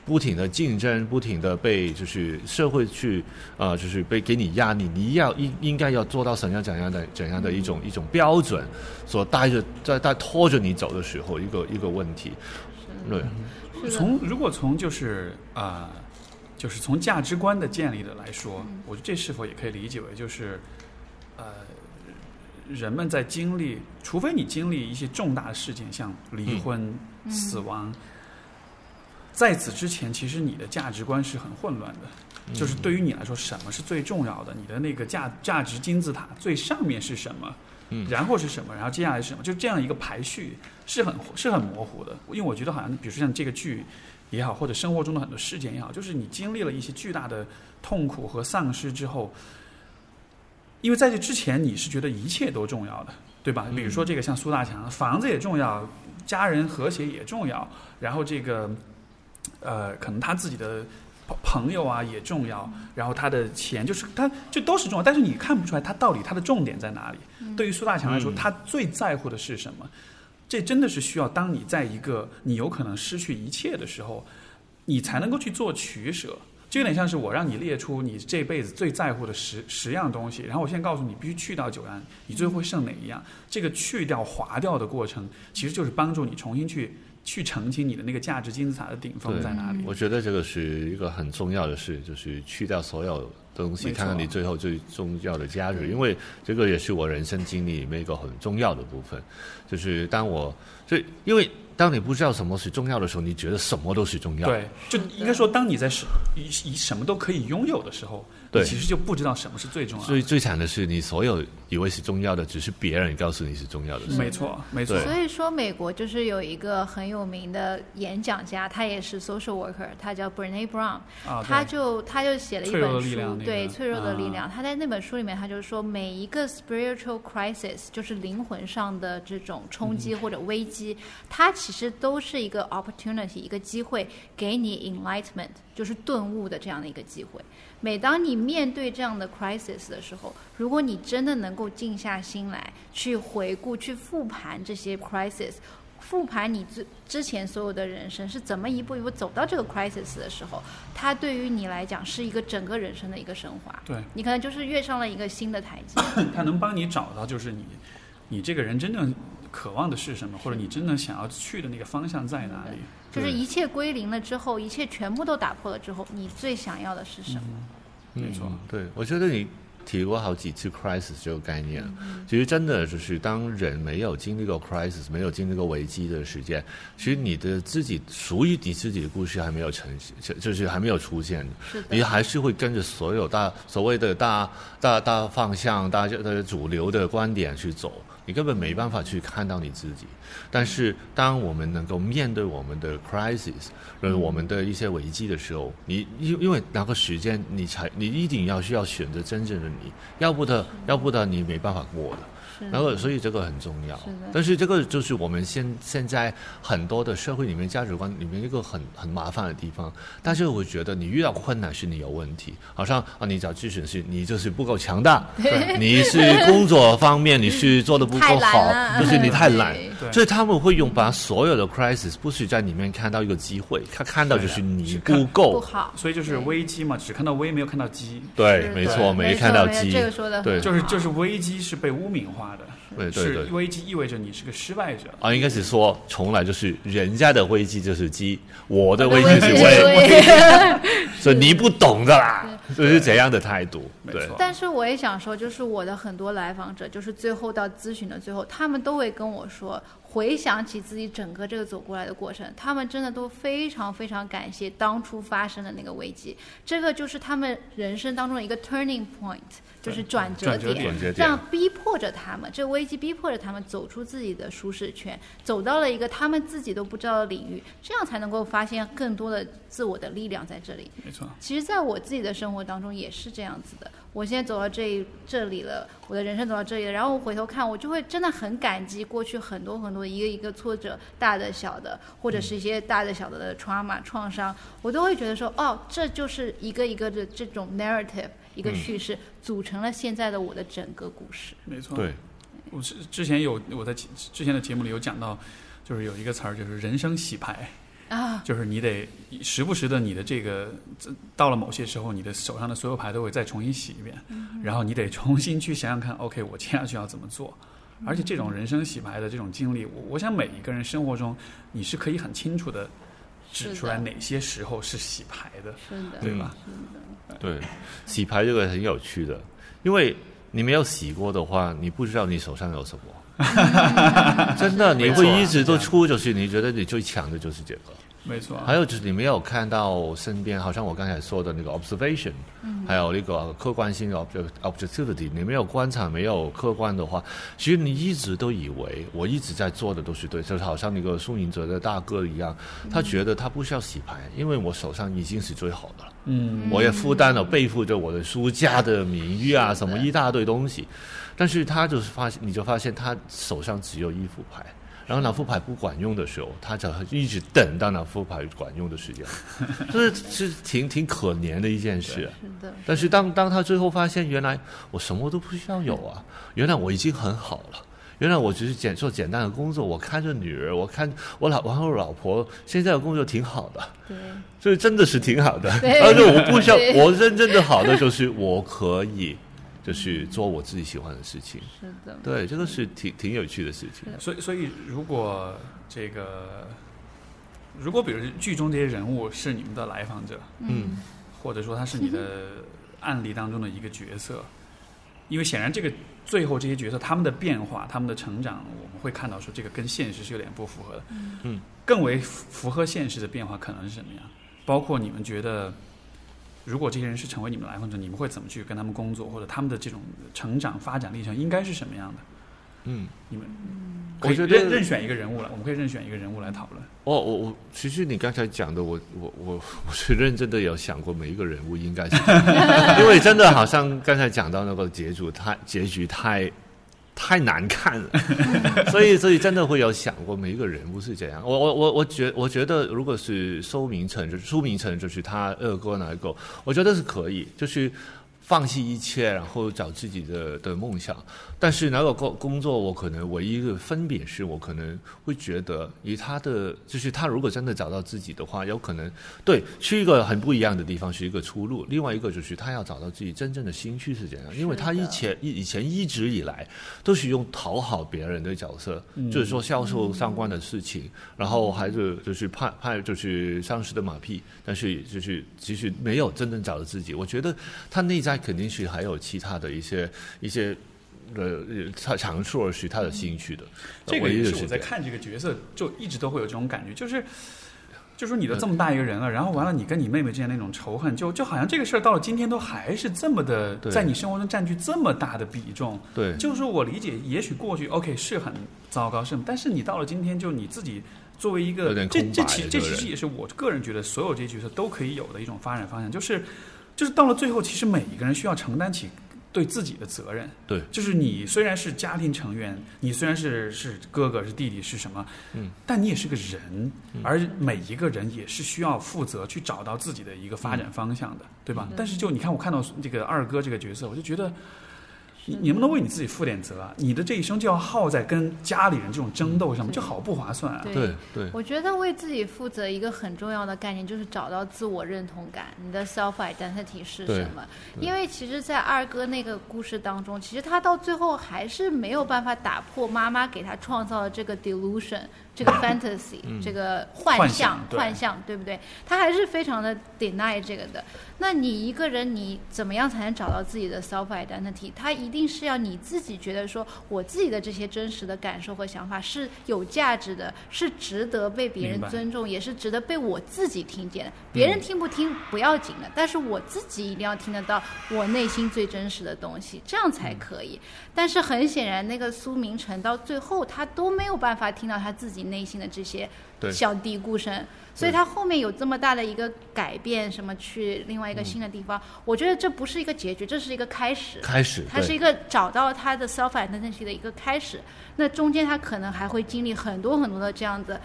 不停的竞争，不停的被就是社会去呃，就是被给你压力，你要应应该要做到怎样怎样的怎样的一种一种标准，所带着在在拖着你走的时候，一个一个问题，对，从如果从就是啊、呃就是从价值观的建立的来说，我觉得这是否也可以理解为就是呃，人们在经历，除非你经历一些重大的事件，像离婚、死亡，在此之前，其实你的价值观是很混乱的。就是对于你来说，什么是最重要的？你的那个价价值金字塔最上面是什么？嗯然后是什么？然后接下来是什么？就这样一个排序是很是很模糊的。因为我觉得好像，比如说像这个剧也好，或者生活中的很多事件也好，就是你经历了一些巨大的痛苦和丧失之后，因为在这之前你是觉得一切都重要的，对吧？比如说这个像苏大强，房子也重要，家人和谐也重要，然后这个呃，可能他自己的朋朋友啊也重要，然后他的钱就是他这都是重要，但是你看不出来他到底他的重点在哪里。对于苏大强来说，嗯他最在乎的是什么？这真的是需要当你在一个你有可能失去一切的时候，你才能够去做取舍。就有点像是我让你列出你这辈子最在乎的十十样东西，然后我现在告诉你必须去掉九样，你最后会剩哪一样？这个去掉、划掉的过程，其实就是帮助你重新去去澄清你的那个价值金字塔的顶峰在哪里。我觉得这个是一个很重要的事，就是去掉所有东西，看看你最后最重要的价值。因为这个也是我人生经历里面一个很重要的部分，就是当我就因为当你不知道什么是重要的时候，你觉得什么都是重要。对，就应该说，当你在什以以什么都可以拥有的时候，你对其实就不知道什么是最重要的。最最惨的是，你所有以为是重要的，只是别人告诉你是重要的事。没错，没错。所以说，美国就是有一个很有名的演讲家，他也是 social worker，他叫 Brene Brown，、啊，他就他就写了一本书，对脆弱的力啊量。他在那本书里面，他就说，每一个 spiritual crisis，就是灵魂上的这种冲嗯击或者危机，它其实都是一个 opportunity，一个机会，给你 enlightenment，就是顿悟的这样的一个机会。每当你面对这样的 crisis 的时候，如果你真的能够静下心来去回顾、去复盘这些 crisis，复盘你之之前所有的人生是怎么一步一步走到这个 crisis 的时候，它对于你来讲是一个整个人生的一个升华。对，你可能就是跃上了一个新的台阶。它能帮你找到就是你你这个人真正渴望的是什么，或者你真的想要去的那个方向在哪里。就是一切归零了之后，一切全部都打破了之后，你最想要的是什么？没错。嗯，对，我觉得你提过好几次 crisis 这个概念，嗯。其实真的就是当人没有经历过 crisis，没有经历过危机的时间，其实你的自己属于你自己的故事还没有呈现，就是还没有出现，是的。你还是会跟着所有大所谓的大大大方向、大家的主流的观点去走，你根本没办法去看到你自己。但是，当我们能够面对我们的 crisis，呃，我们的一些危机的时候，你因因为那个时间，你才你一定要需要选择真正的你，要不得，要不得你没办法过的。是然后，所以这个很重要。是的。但是这个就是我们现现在很多的社会里面价值观里面一个很很麻烦的地方。但是我觉得你遇到困难是你有问题，好像啊你找咨询师你就是不够强大，你是工作方面你是做的不够好，就是你太懒。对。所以他们会用把所有的 crisis 不许在里面看到一个机会，他看到就是你不够。不好。所以就是危机嘛，只看到危没有看到机，对，没错，没看到机。这个说的对。就是就是危机是被污名化的，对对是对。危机意味着你是个失败者。啊，应该是说，从来就是人家的危机就是鸡，我的危危机是机危，所以你不懂的啦，就是怎样的态度。对没错，但是我也想说，就是我的很多来访者，就是最后到咨询的最后，他们都会跟我说，回想起自己整个这个走过来的过程，他们真的都非常非常感谢当初发生的那个危机，这个就是他们人生当中的一个 turning point，就是转折点转折点这样逼迫着他们，这个危机逼迫着他们走出自己的舒适圈，走到了一个他们自己都不知道的领域，这样才能够发现更多的自我的力量在这里。没错，其实，在我自己的生活当中也是这样子的。我现在走到这一这里了，我的人生走到这里了，然后我回头看，我就会真的很感激过去很多很多一个一个挫折，大的小的，或者是一些大的小的的 trauma 创伤，我都会觉得说，哦，这就是一个一个的这种 narrative 一个叙事，组成了现在的我的整个故事。没错。对，我是之前有我在之前的节目里有讲到，就是有一个词儿，就是人生洗牌。啊，就是你得时不时的，你的这个这到了某些时候，你的手上的所有牌都会再重新洗一遍，然后你得重新去想想看，OK，我接下去要怎么做。而且这种人生洗牌的这种经历，我我想每一个人生活中，你是可以很清楚的指出来哪些时候是洗牌的，是的，对吧？是的，对，洗牌这个很有趣的，因为你没有洗过的话，你不知道你手上有什么。真的，你会一直都出，就是你觉得你最强的就是这个。没错。还有就是你没有看到身边，好像我刚才说的那个 observation，、还有那个客观性的 object objectivity，你没有观察，没有客观的话，其实你一直都以为我一直在做的都是对，就是好像那个苏明哲的大哥一样，他觉得他不需要洗牌，因为我手上已经是最好的了。嗯，我也负担了背负着我的输家的名誉啊，什么一大堆东西，但是他就是发现，你就发现他手上只有一副牌，然后那副牌不管用的时候，他就一直等到那副牌管用的时间，这是是挺挺可怜的一件事。是的，但是当当他最后发现，原来我什么都不需要有啊，原来我已经很好了。原来我只是简做简单的工作，我看着女儿，我看我老然后我老婆现在的工作挺好的，对，所以真的是挺好的。对 而且我不需要，我认真正的好的就是我可以，就是做我自己喜欢的事情。是的，对，这个是挺挺有趣的事情。所以，所以如果这个，如果比如剧中这些人物是你们的来访者，嗯，或者说他是你的案例当中的一个角色，因为显然这个最后这些角色他们的变化、他们的成长，我们会看到说这个跟现实是有点不符合的。嗯，更为符符合现实的变化可能是什么样？包括你们觉得，如果这些人是成为你们来访者，你们会怎么去跟他们工作，或者他们的这种成长发展历程应该是什么样的？嗯，你们可以我觉得任任选一个人物来，我们可以任选一个人物来讨论。哦，我我其实你刚才讲的，我我我我是认真的有想过每一个人物应该是 因为真的好像刚才讲到那个结局太结局太太难看了，所以所以真的会有想过每一个人物是怎样。我我我我觉我觉得如果是苏明成，就是苏明成就是他二哥那一个，我觉得是可以，就是放弃一切，然后找自己的的梦想。但是那个工工作，我可能唯一的分别是我可能会觉得，以他的就是他如果真的找到自己的话，有可能对去一个很不一样的地方是一个出路。另外一个就是他要找到自己真正的兴趣是怎样，因为他以前以以前一直以来都是用讨好别人的角色，就是说销售相关的事情，然后还是就是拍拍就是上市的马屁，但是就是其实没有真正找到自己。我觉得他内在肯定是还有其他的一些一些。呃，他长处是他的兴趣的，这个也是我在看这个角色，就一直都会有这种感觉，就是。就说你都这么大一个人了，然后完了，你跟你妹妹之间那种仇恨，就就好像这个事儿到了今天都还是这么的，在你生活中占据这么大的比重。对就是说我理解，也许过去 OK 是很糟糕，是，但是你到了今天，就你自己作为一个，这这其这其实也是我个人觉得所有这些角色都可以有的一种发展方向，就是就是到了最后，其实每一个人需要承担起对自己的责任。对就是你虽然是家庭成员，你虽然是是哥哥是弟弟是什么，嗯，但你也是个人，而每一个人也是需要负责去找到自己的一个发展方向的，对吧？嗯但是就你看，我看到这个二哥这个角色，我就觉得。你你能不能为你自己负点责啊？你的这一生就要耗在跟家里人这种争斗上面，就好不划算啊！对对对我觉得为自己负责一个很重要的概念就是找到自我认同感，你的 self identity 是什么？对因为其实，在二哥那个故事当中，其实他到最后还是没有办法打破妈妈给他创造的这个 delusion，这个 fantasy，、这个幻幻象想，幻象，对不对？他还是非常的 deny 这个的。那你一个人，你怎么样才能找到自己的 self identity？他一定是要你自己觉得说，我自己的这些真实的感受和想法是有价值的，是值得被别人尊重，也是值得被我自己听见的。别人听不听不要紧的，但是我自己一定要听得到我内心最真实的东西，这样才可以。但是很显然，那个苏明成到最后他都没有办法听到他自己内心的这些小嘀咕声，所以他后面有这么大的一个改变，什么去另外一个新的地方，我觉得这不是一个结局，这是一个开始。开始对它是一个找到他的 self identity 的一个开始。那中间他可能还会经历很多很多的这样子。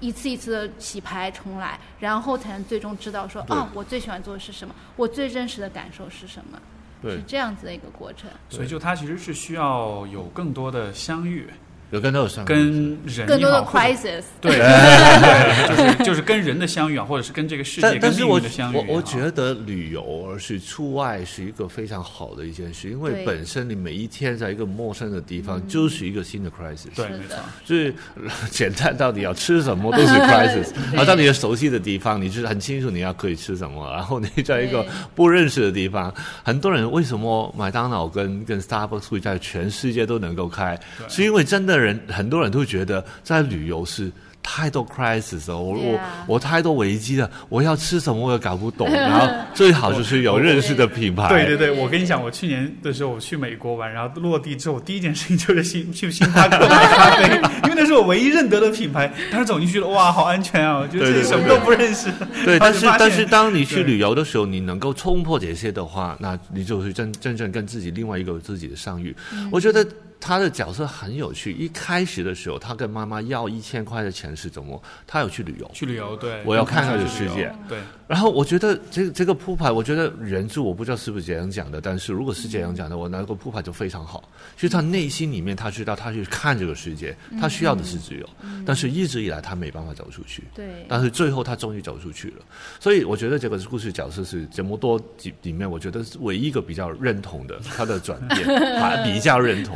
一次一次的洗牌重来，然后才能最终知道说，对哦，我最喜欢做的是什么，我最真实的感受是什么，对是这样子的一个过程。所以就他其实是需要有更多的相遇，有更多的上跟人更多的 crisis，对对，就是就是跟人的相遇啊，或者是跟这个世界、跟命的相遇。我我觉得旅游而是出外是一个非常好的一件事，因为本身你每一天在一个陌生的地方就是一个新的 crisis。对，没错。的。就是呃简单到底要吃什么都是 crisis，啊到你的熟悉的地方，你就是很清楚你要可以吃什么，然后你在一个不认识的地方，很多人为什么麦当劳跟跟 Starbucks 会在全世界都能够开，是因为真的人很多人都觉得在旅游是。太多 crisis 了，我我我太多危机了，我要吃什么我也搞不懂，然后最好就是有认识的品牌，对对对，我跟你讲，我去年的时候我去美国玩，然后落地之后，第一件事情就是星去星巴克买咖啡，因为那是我唯一认得的品牌。当时走进去了，哇，好安全啊！我觉得什么都不认识。对，但是但是当你去旅游的时候，你能够冲破这些的话，那你就是真真正跟自己另外一个自己的相遇。嗯我觉得他的角色很有趣。一开始的时候，他跟妈妈要一千块的钱是怎么？他有去旅游。去旅游，对，我要看看这世界。对，然后我觉得这个这个铺排，我觉得原著我不知道是不是这样讲的，但是如果是这样讲的，我那个铺排就非常好。就是他内心里面他知道他去看这个世界，他需要的是自由，但是一直以来他没办法走出去。对，但是最后他终于走出去了，所以我觉得这个故事角色是这么多集里面，我觉得是唯一一个比较认同的他的转变，还比较认同。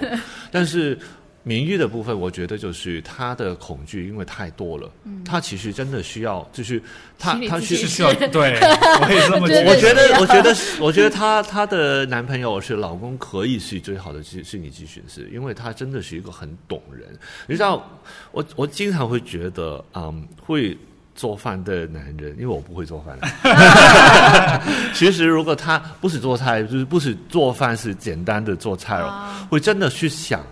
但是名誉的部分，我觉得就是他的恐惧因为太多了，嗯他其实真的需要，就是他他需是需要对，我也是这么觉得。我觉得，我觉得，我觉得她她的男朋友是老公，可以是最好的心心理咨询师，因为他真的是一个很懂人。你知道，我我经常会觉得，嗯，会做饭的男人，因为我不会做饭。其实，如果他不是做菜，就是不是做饭，是简单的做菜哦，啊会真的去想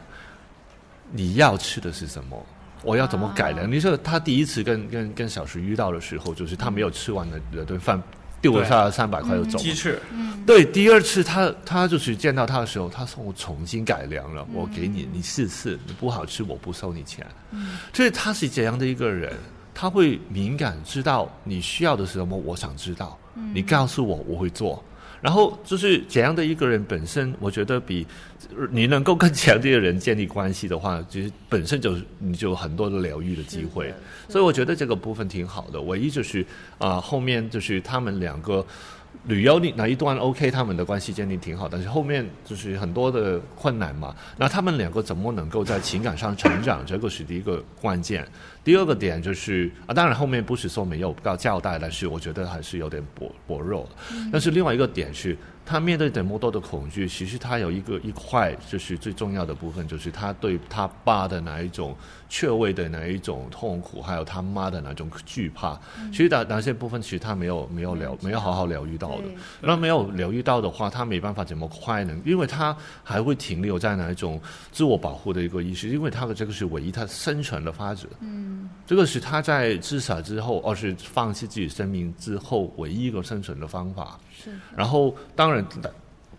你要吃的是什么。我要怎么改良？你说他第一次跟跟跟小石遇到的时候，就是他没有吃完的那顿饭，丢了下三百块就走了。鸡翅，对，第二次他他就是见到他的时候，他说我重新改良了，我给你，你试试，你不好吃我不收你钱。嗯所以他是这样的一个人，他会敏感，知道你需要的是什么，我想知道，你告诉我我会做。然后就是这样的一个人本身，我觉得比呃你能够跟这样的人建立关系的话，其实本身就你就有很多的疗愈的机会。所以我觉得这个部分挺好的。唯一就是啊、后面就是他们两个。旅游那那一段 OK，他们的关系建立挺好，但是后面就是很多的困难嘛。那他们两个怎么能够在情感上成长，这个是第一个关键。第二个点就是啊，当然后面不是说没有到交代，但是我觉得还是有点薄薄弱的。但是另外一个点是，他面对这么多的恐惧，其实他有一个一块就是最重要的部分，就是他对他爸的哪一种确位的哪一种痛苦，还有他妈的哪种惧怕。其实哪哪些部分，其实他没有没有疗没有好好疗愈到的。那没有疗愈到的话，他没办法怎么快呢，因为他还会停留在哪一种自我保护的一个意识，因为他的这个是唯一他生存的法则。嗯，这个是他在自杀之后，而是放弃自己生命之后唯一一个生存的方法。是。然后当然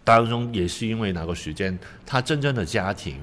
当中也是因为那个时间，他真正的家庭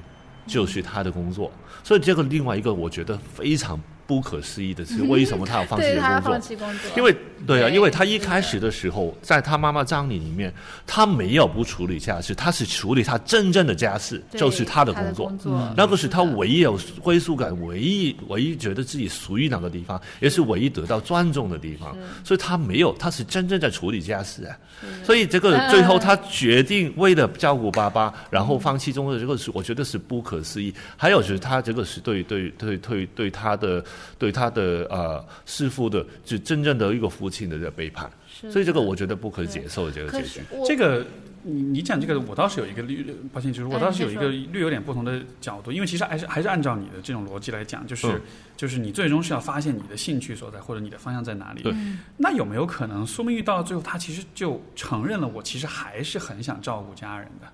就是他的工作，所以这个另外一个我觉得非常不可思议的是，为什么他要放弃对他要工作放？弃工作，因为对啊，因为他一开始的时候，在他妈妈葬礼里面，他没有不处理家事，他是处理他真正的家事，就是他的工作。工作那个是他唯一有归属感，唯一唯一觉得自己属于哪个地方，也是唯一得到尊重的地方。所以他没有，他是真正在处理家事啊。所以这个最后他决定为了照顾爸爸，然后放弃工作，这个是我觉得是不可思议。还有就是他这个是对对对对对他的对他的呃师傅的，就真正的一个父亲的这个背叛。所以这个我觉得不可接受的这个可结局。这个你你讲这个，我倒是有一个略，抱歉，就是我哎倒是有一个略有点不同的角度，因为其实还是还是按照你的这种逻辑来讲，就是、嗯就是你最终是要发现你的兴趣所在或者你的方向在哪里。对那有没有可能苏明玉到了最后，他其实就承认了，我其实还是很想照顾家人的，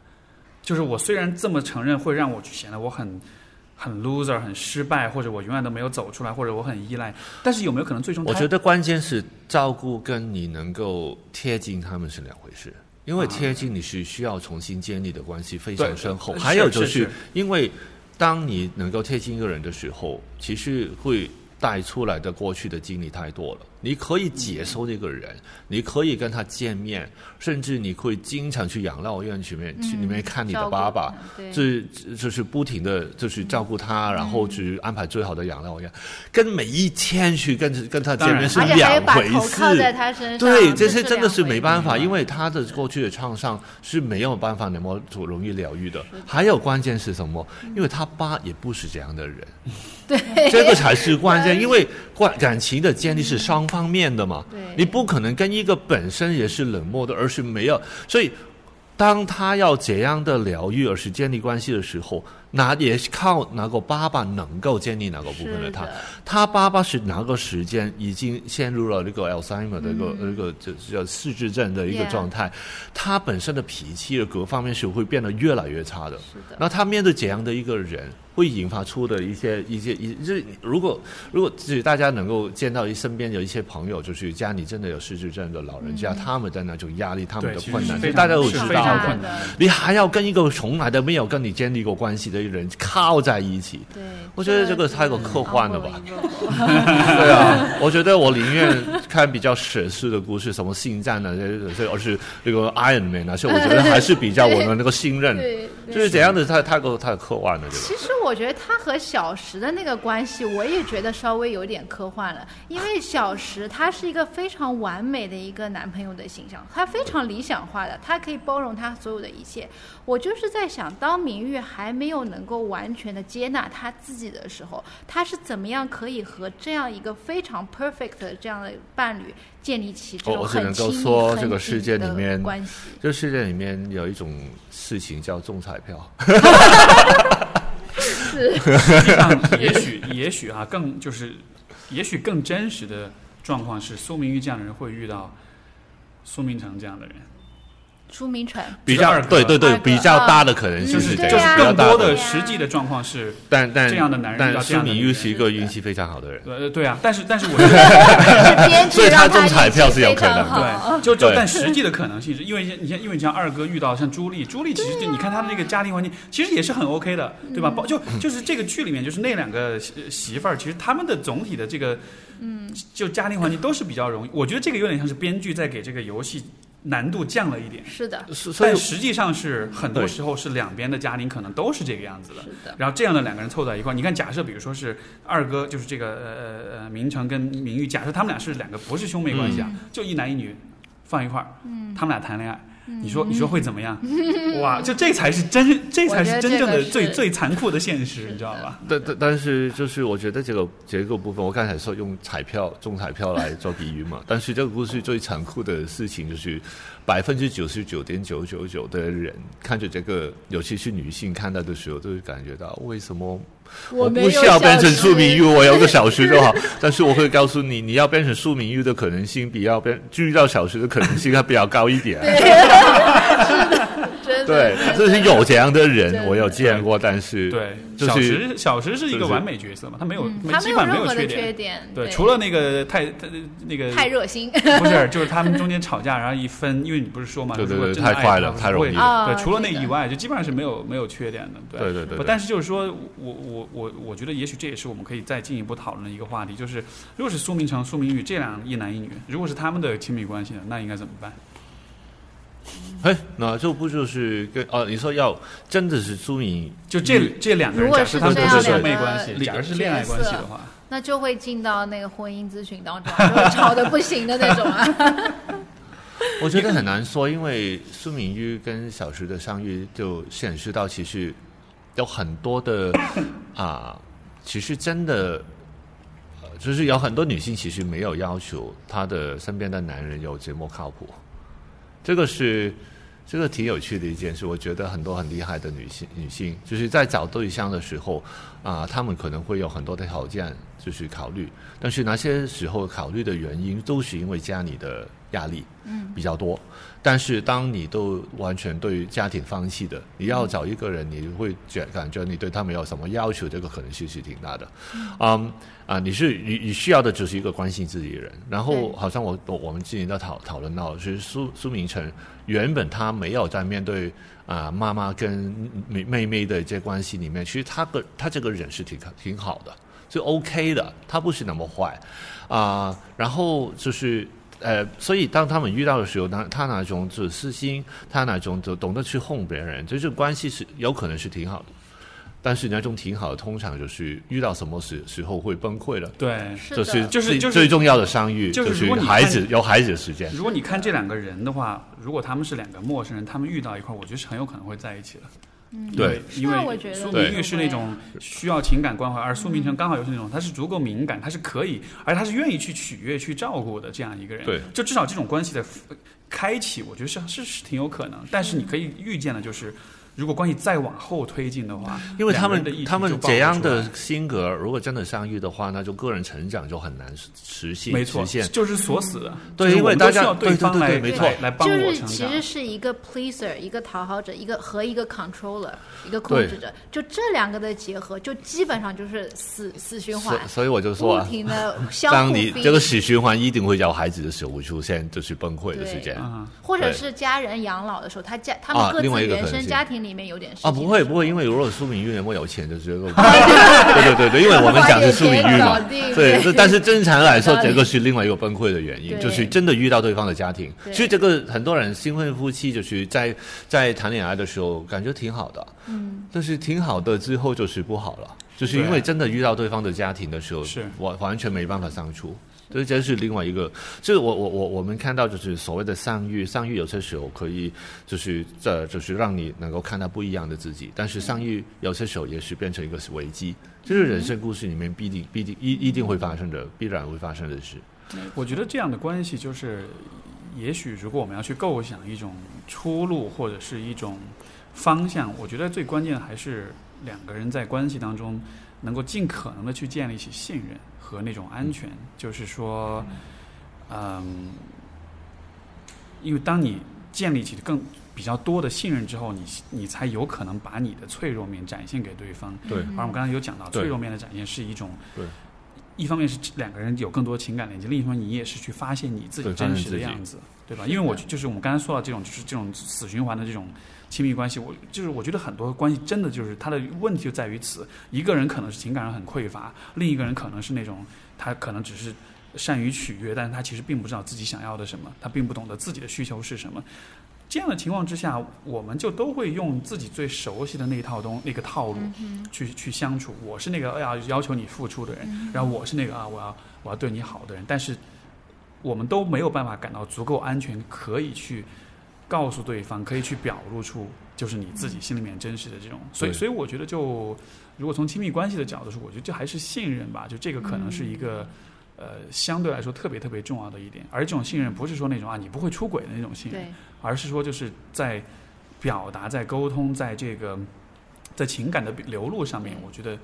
就是我虽然这么承认，会让我显得我很。很 loser，很失败，或者我永远都没有走出来，或者我很依赖。但是有没有可能最终我觉得关键是照顾跟你能够贴近他们是两回事，因为贴近你是需要重新建立的关系非常深厚。还有就是因为当你能够贴近一个人的时候，其实会带出来的过去的经历太多了。你可以接受这个人，你可以跟他见面，甚至你会经常去养老院去面去里面看你的爸爸。他对这就是不停的就是照顾他，然后去安排最好的养老院，跟每一天去跟跟他见面是两回事。对，这些真的是没办法，因为他的过去的创伤是没有办法那么容易疗愈的。还有关键是什么？因为他爸也不是这样的人，对，这个才是关键。因为关感情的建立是双方面的嘛，对你不可能跟一个本身也是冷漠的，而是没有，所以当他要怎样的疗愈，而是建立关系的时候，那也是靠哪个爸爸能够建立哪个部分的他。的他爸爸是哪个时间已经陷入了那个 Alzheimer 的一个、嗯那个就叫失智症的一个状态，他本身的脾气的各方面是会变得越来越差的。是的，那他面对怎样的一个人，会引发出的一些一些一，就是如果如果自己大家能够见到身边有一些朋友，就是家里真的有失智症的老人家，他们的那种压力，他们的困难，其实是非常大家都知道的。你还要跟一个从来都没有跟你建立过关系的人靠在一起，对，我觉得这个太过科幻了吧 对啊，我觉得我宁愿看比较史诗的故事，什么星战啊，这这，而是那个 Iron Man 那些，我觉得还是比较我们那个信任。就是怎样的，太太过太科幻了，这个。其实我觉得他和小石的那个关系，我也觉得稍微有点科幻了。因为小石他是一个非常完美的一个男朋友的形象，他非常理想化的，他可以包容他所有的一切。我就是在想，当明玉还没有能够完全的接纳他自己的时候，他是怎么样可以和这样一个非常 perfect 的这样的伴侣建立起这种我我只能很亲密、够说很这个世界里面关系？这世界里面有一种事情叫中彩票，也许也许啊、更就是，也许更真实的状况是，苏明玉这样的人会遇到苏明成这样的人，朱明成。比较二对对对比较大的可能性就是是这样，就是更多的实际的状况是，但但这样的男人但苏这样的女人。明玉是一个运气非常好的人，呃对啊，但是但是我觉得。是编剧所以他中彩票是有可能非常好。对，就就但实际的可能性是因为你像因为你像二哥遇到像朱莉，朱莉其实就你看他的那个家庭环境，其实也是很 OK 的，对吧？包就就是这个剧里面就是那两个媳媳妇儿，其实他们的总体的这个，嗯，就家庭环境都是比较容易。我觉得这个有点像是编剧在给这个游戏难度降了一点。是的，所所以但实际上是很多时候是两边的家庭可能都是这个样子的。是，的，然后这样的两个人凑在一块儿，你看，假设比如说是二哥，就是这个呃呃呃明成跟明玉，假设他们俩是两个不是兄妹关系啊，就一男一女放一块儿，嗯，他们俩谈恋爱，你说你说会怎么样？哇，就这才是真，这才是真正的最最残酷的现实，你知道吧？但但但是就是我觉得这个结构部分，我刚才说用彩票中彩票来做比喻嘛，但是这个故事最残酷的事情就是百分之九十九点九九九的人看着这个，尤其是女性看到的时候，都会感觉到为什么我不需要变成小苏明玉，我有个小时就好。但是我会告诉你，你要变成苏明玉的可能性比要变遇到小时的可能性还比较高一点。是的对，这是有这样的人，我有见过，但是对，小就是石小石是一个完美角色嘛，他没有他基本没任何的缺点。对，除了那个太太那个太热心，不是，就是他们中间吵架，然后一分，因为你不是说嘛，对对对太快了太容易了对，除了那以外，就基本上是没有没有缺点的。对对对对对但是就是说我我我我觉得也许这也是我们可以再进一步讨论的一个话题，就是如果是苏明成、苏明玉这两一男一女，如果是他们的亲密关系呢，那应该怎么办？哎，那这不就是跟哦？你说要真的是苏明就这这两个人，如果假设他们是兄妹关系，假如是恋爱关系的话，那就会进到那个婚姻咨询当中，就会吵得不行的那种啊。我觉得很难说，因为苏明玉跟小石的相遇就显示到，其实有很多的啊、其实真的，呃，就是有很多女性其实没有要求她的身边的男人有这么靠谱，这个是这个挺有趣的一件事。我觉得很多很厉害的女性女性，就是在找对象的时候啊、她们可能会有很多的条件就是考虑，但是那些时候考虑的原因都是因为家里的压力。嗯，比较多。但是当你都完全对于家庭放弃的，你要找一个人，你会觉感觉你对他没有什么要求，这个可能性是挺大的。嗯啊，你是你你需要的只是一个关心自己的人。然后好像我我我们之前在讨讨论到，其实苏苏明成原本他没有在面对啊、妈妈跟妹妹妹的这关系里面，其实他个他这个人是挺挺好的，就 OK 的，他不是那么坏啊、然后就是。呃，所以当他们遇到的时候，他他那种自私心，他那种就懂得去哄别人，这种关系是有可能是挺好的，但是那种挺好的，通常就是遇到什么时时候会崩溃了，对，就是就是就是。最重要的相遇，就是孩子有孩子的时间，如果你看这两个人的话，如果他们是两个陌生人，他们遇到一块儿，我觉得是很有可能会在一起的。嗯对因为苏明玉是那种需要情感关怀，而苏明成刚好又是那种他是足够敏感，他是可以，而他是愿意去取悦、去照顾的这样一个人。对，就至少这种关系的呃开启，我觉得是是是挺有可能。但是你可以预见的就是，如果关系再往后推进的话，因为他们的他们就这样的性格，如果真的相遇的话，那就个人成长就很难实实现，没错实现，就是锁死的。对因为大家对对对方来对没错来来帮就我成长是其实。是一个 pleaser，一个讨好者，一个和一个 controller，一个控制者，就这两个的结合，就基本上就是死死循环，所所以我就说不啊，停的相当互逼你这个死循环一定会叫孩子的时候出现，就是崩溃的时间。啊，或者是家人养老的时候，他家他啊们各自原生家庭里面有点事啊，不会不会，因为如果苏明玉那么有钱，就是这个。对对对对，因为我们讲是苏明玉嘛。对，这但是正常来说这个是另外一个崩溃的原因，就是真的遇到对方的家庭。所以这个很多人新婚夫妻就是在在谈恋爱的时候感觉挺好的，嗯，但是挺好的之后就是不好了，就是因为真的遇到对方的家庭的时候，是。完完全没办法相处。这这是另外一个，就是我我我我们看到就是所谓的相遇，相遇有些时候可以就是这就是让你能够看到不一样的自己，但是相遇有些时候也是变成一个危机，这是人生故事里面必定必定一一定会发生的，必然会发生的事。我觉得这样的关系就是，也许如果我们要去构想一种出路或者是一种方向，我觉得最关键的还是两个人在关系当中能够尽可能的去建立起信任和那种安全。就是说，嗯，因为当你建立起更比较多的信任之后，你你才有可能把你的脆弱面展现给对方。对而我们刚才有讲到，脆弱面的展现是一种，对，一方面是两个人有更多情感连接，另一方面你也是去发现你自己真实的样子，对吧？因为我就是我们刚才说到这种，就是这种死循环的这种亲密关系，我就是我觉得很多关系真的就是他的问题就在于此，一个人可能是情感上很匮乏，另一个人可能是那种他可能只是善于取悦，但是他其实并不知道自己想要的什么，他并不懂得自己的需求是什么。这样的情况之下，我们就都会用自己最熟悉的那一套东那个套路去去相处。我是那个哎呀要求你付出的人，然后我是那个啊我要我要对你好的人，但是我们都没有办法感到足够安全，可以去告诉对方，可以去表露出就是你自己心里面真实的这种。所以，所以我觉得就如果从亲密关系的角度说，我觉得这还是信任吧，就这个可能是一个。呃，相对来说特别特别重要的一点，而这种信任不是说那种啊你不会出轨的那种信任，而是说就是在表达、在沟通、在这个在情感的流露上面，我觉得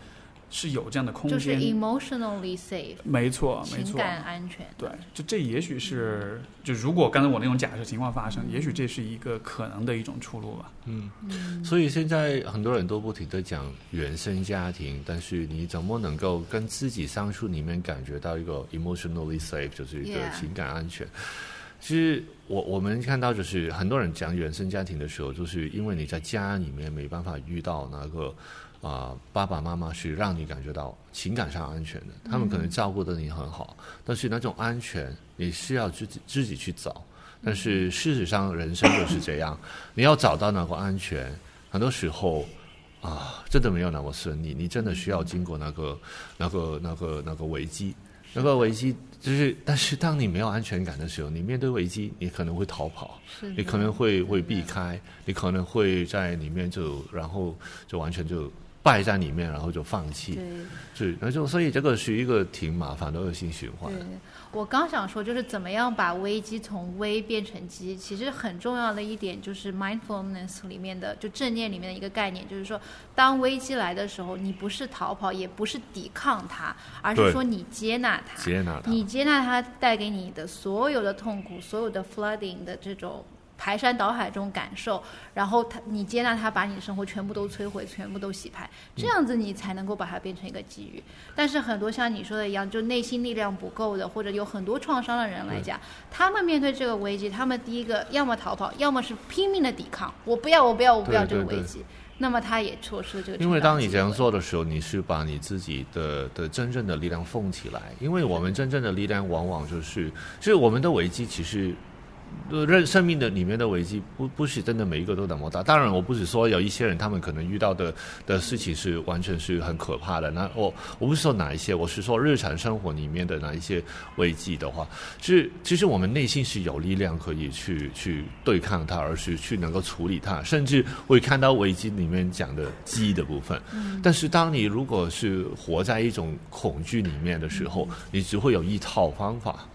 是有这样的空间就是间。emotionally safe，没错，没情错，感安全。对，就这也许是就如果刚才我那种假设情况发生，也许这是一个可能的一种出路吧。嗯，所以现在很多人都不停的讲原生家庭，但是你怎么能够跟自己相处里面感觉到一个 emotionally safe，就是一个情感安全？其实我我们看到就是很多人讲原生家庭的时候，就是因为你在家里面没办法遇到那个啊、爸爸妈妈是让你感觉到情感上安全的，他们可能照顾的你很好，但是那种安全你是要自己自己去找。但是事实上，人生就是这样，你要找到那个安全，很多时候啊，真的没有那么顺利。你真的需要经过那个、那个、那个、那个危机，那个危机就是，但是当你没有安全感的时候，你面对危机，你可能会逃跑，你可能会会避开，你可能会在里面就然后就完全就败在里面，然后就放弃。对是，那就所以这个是一个挺麻烦的恶性循环。对，我刚想说，就是怎么样把危机从危变成机。其实很重要的一点就是 mindfulness 里面的，就正念里面的一个概念，就是说，当危机来的时候，你不是逃跑，也不是抵抗它，而是说你接纳它。接纳它，你接纳它带给你的所有的痛苦，所有的 flooding 的这种排山倒海这种感受，然后他你接纳他，把你的生活全部都摧毁，全部都洗牌，这样子你才能够把它变成一个机遇。但是很多像你说的一样，就内心力量不够的，或者有很多创伤的人来讲，他们面对这个危机，他们第一个要么逃跑，要么是拼命的抵抗，我不要，我不要，我不要这个危机。那么他也错失了这个机会。因为当你这样做的时候，你是把你自己的的真正的力量奉起来。因为我们真正的力量往往就是，就是我们的危机其实。呃，人生命的里面的危机不不是真的每一个都那么大。当然，我不是说有一些人他们可能遇到的的事情是完全是很可怕的。那我我不是说哪一些，我是说日常生活里面的哪一些危机的话，是其实我们内心是有力量可以去去对抗它，而是去能够处理它，甚至会看到危机里面讲的机的部分。但是当你如果是活在一种恐惧里面的时候，你只会有一套方法。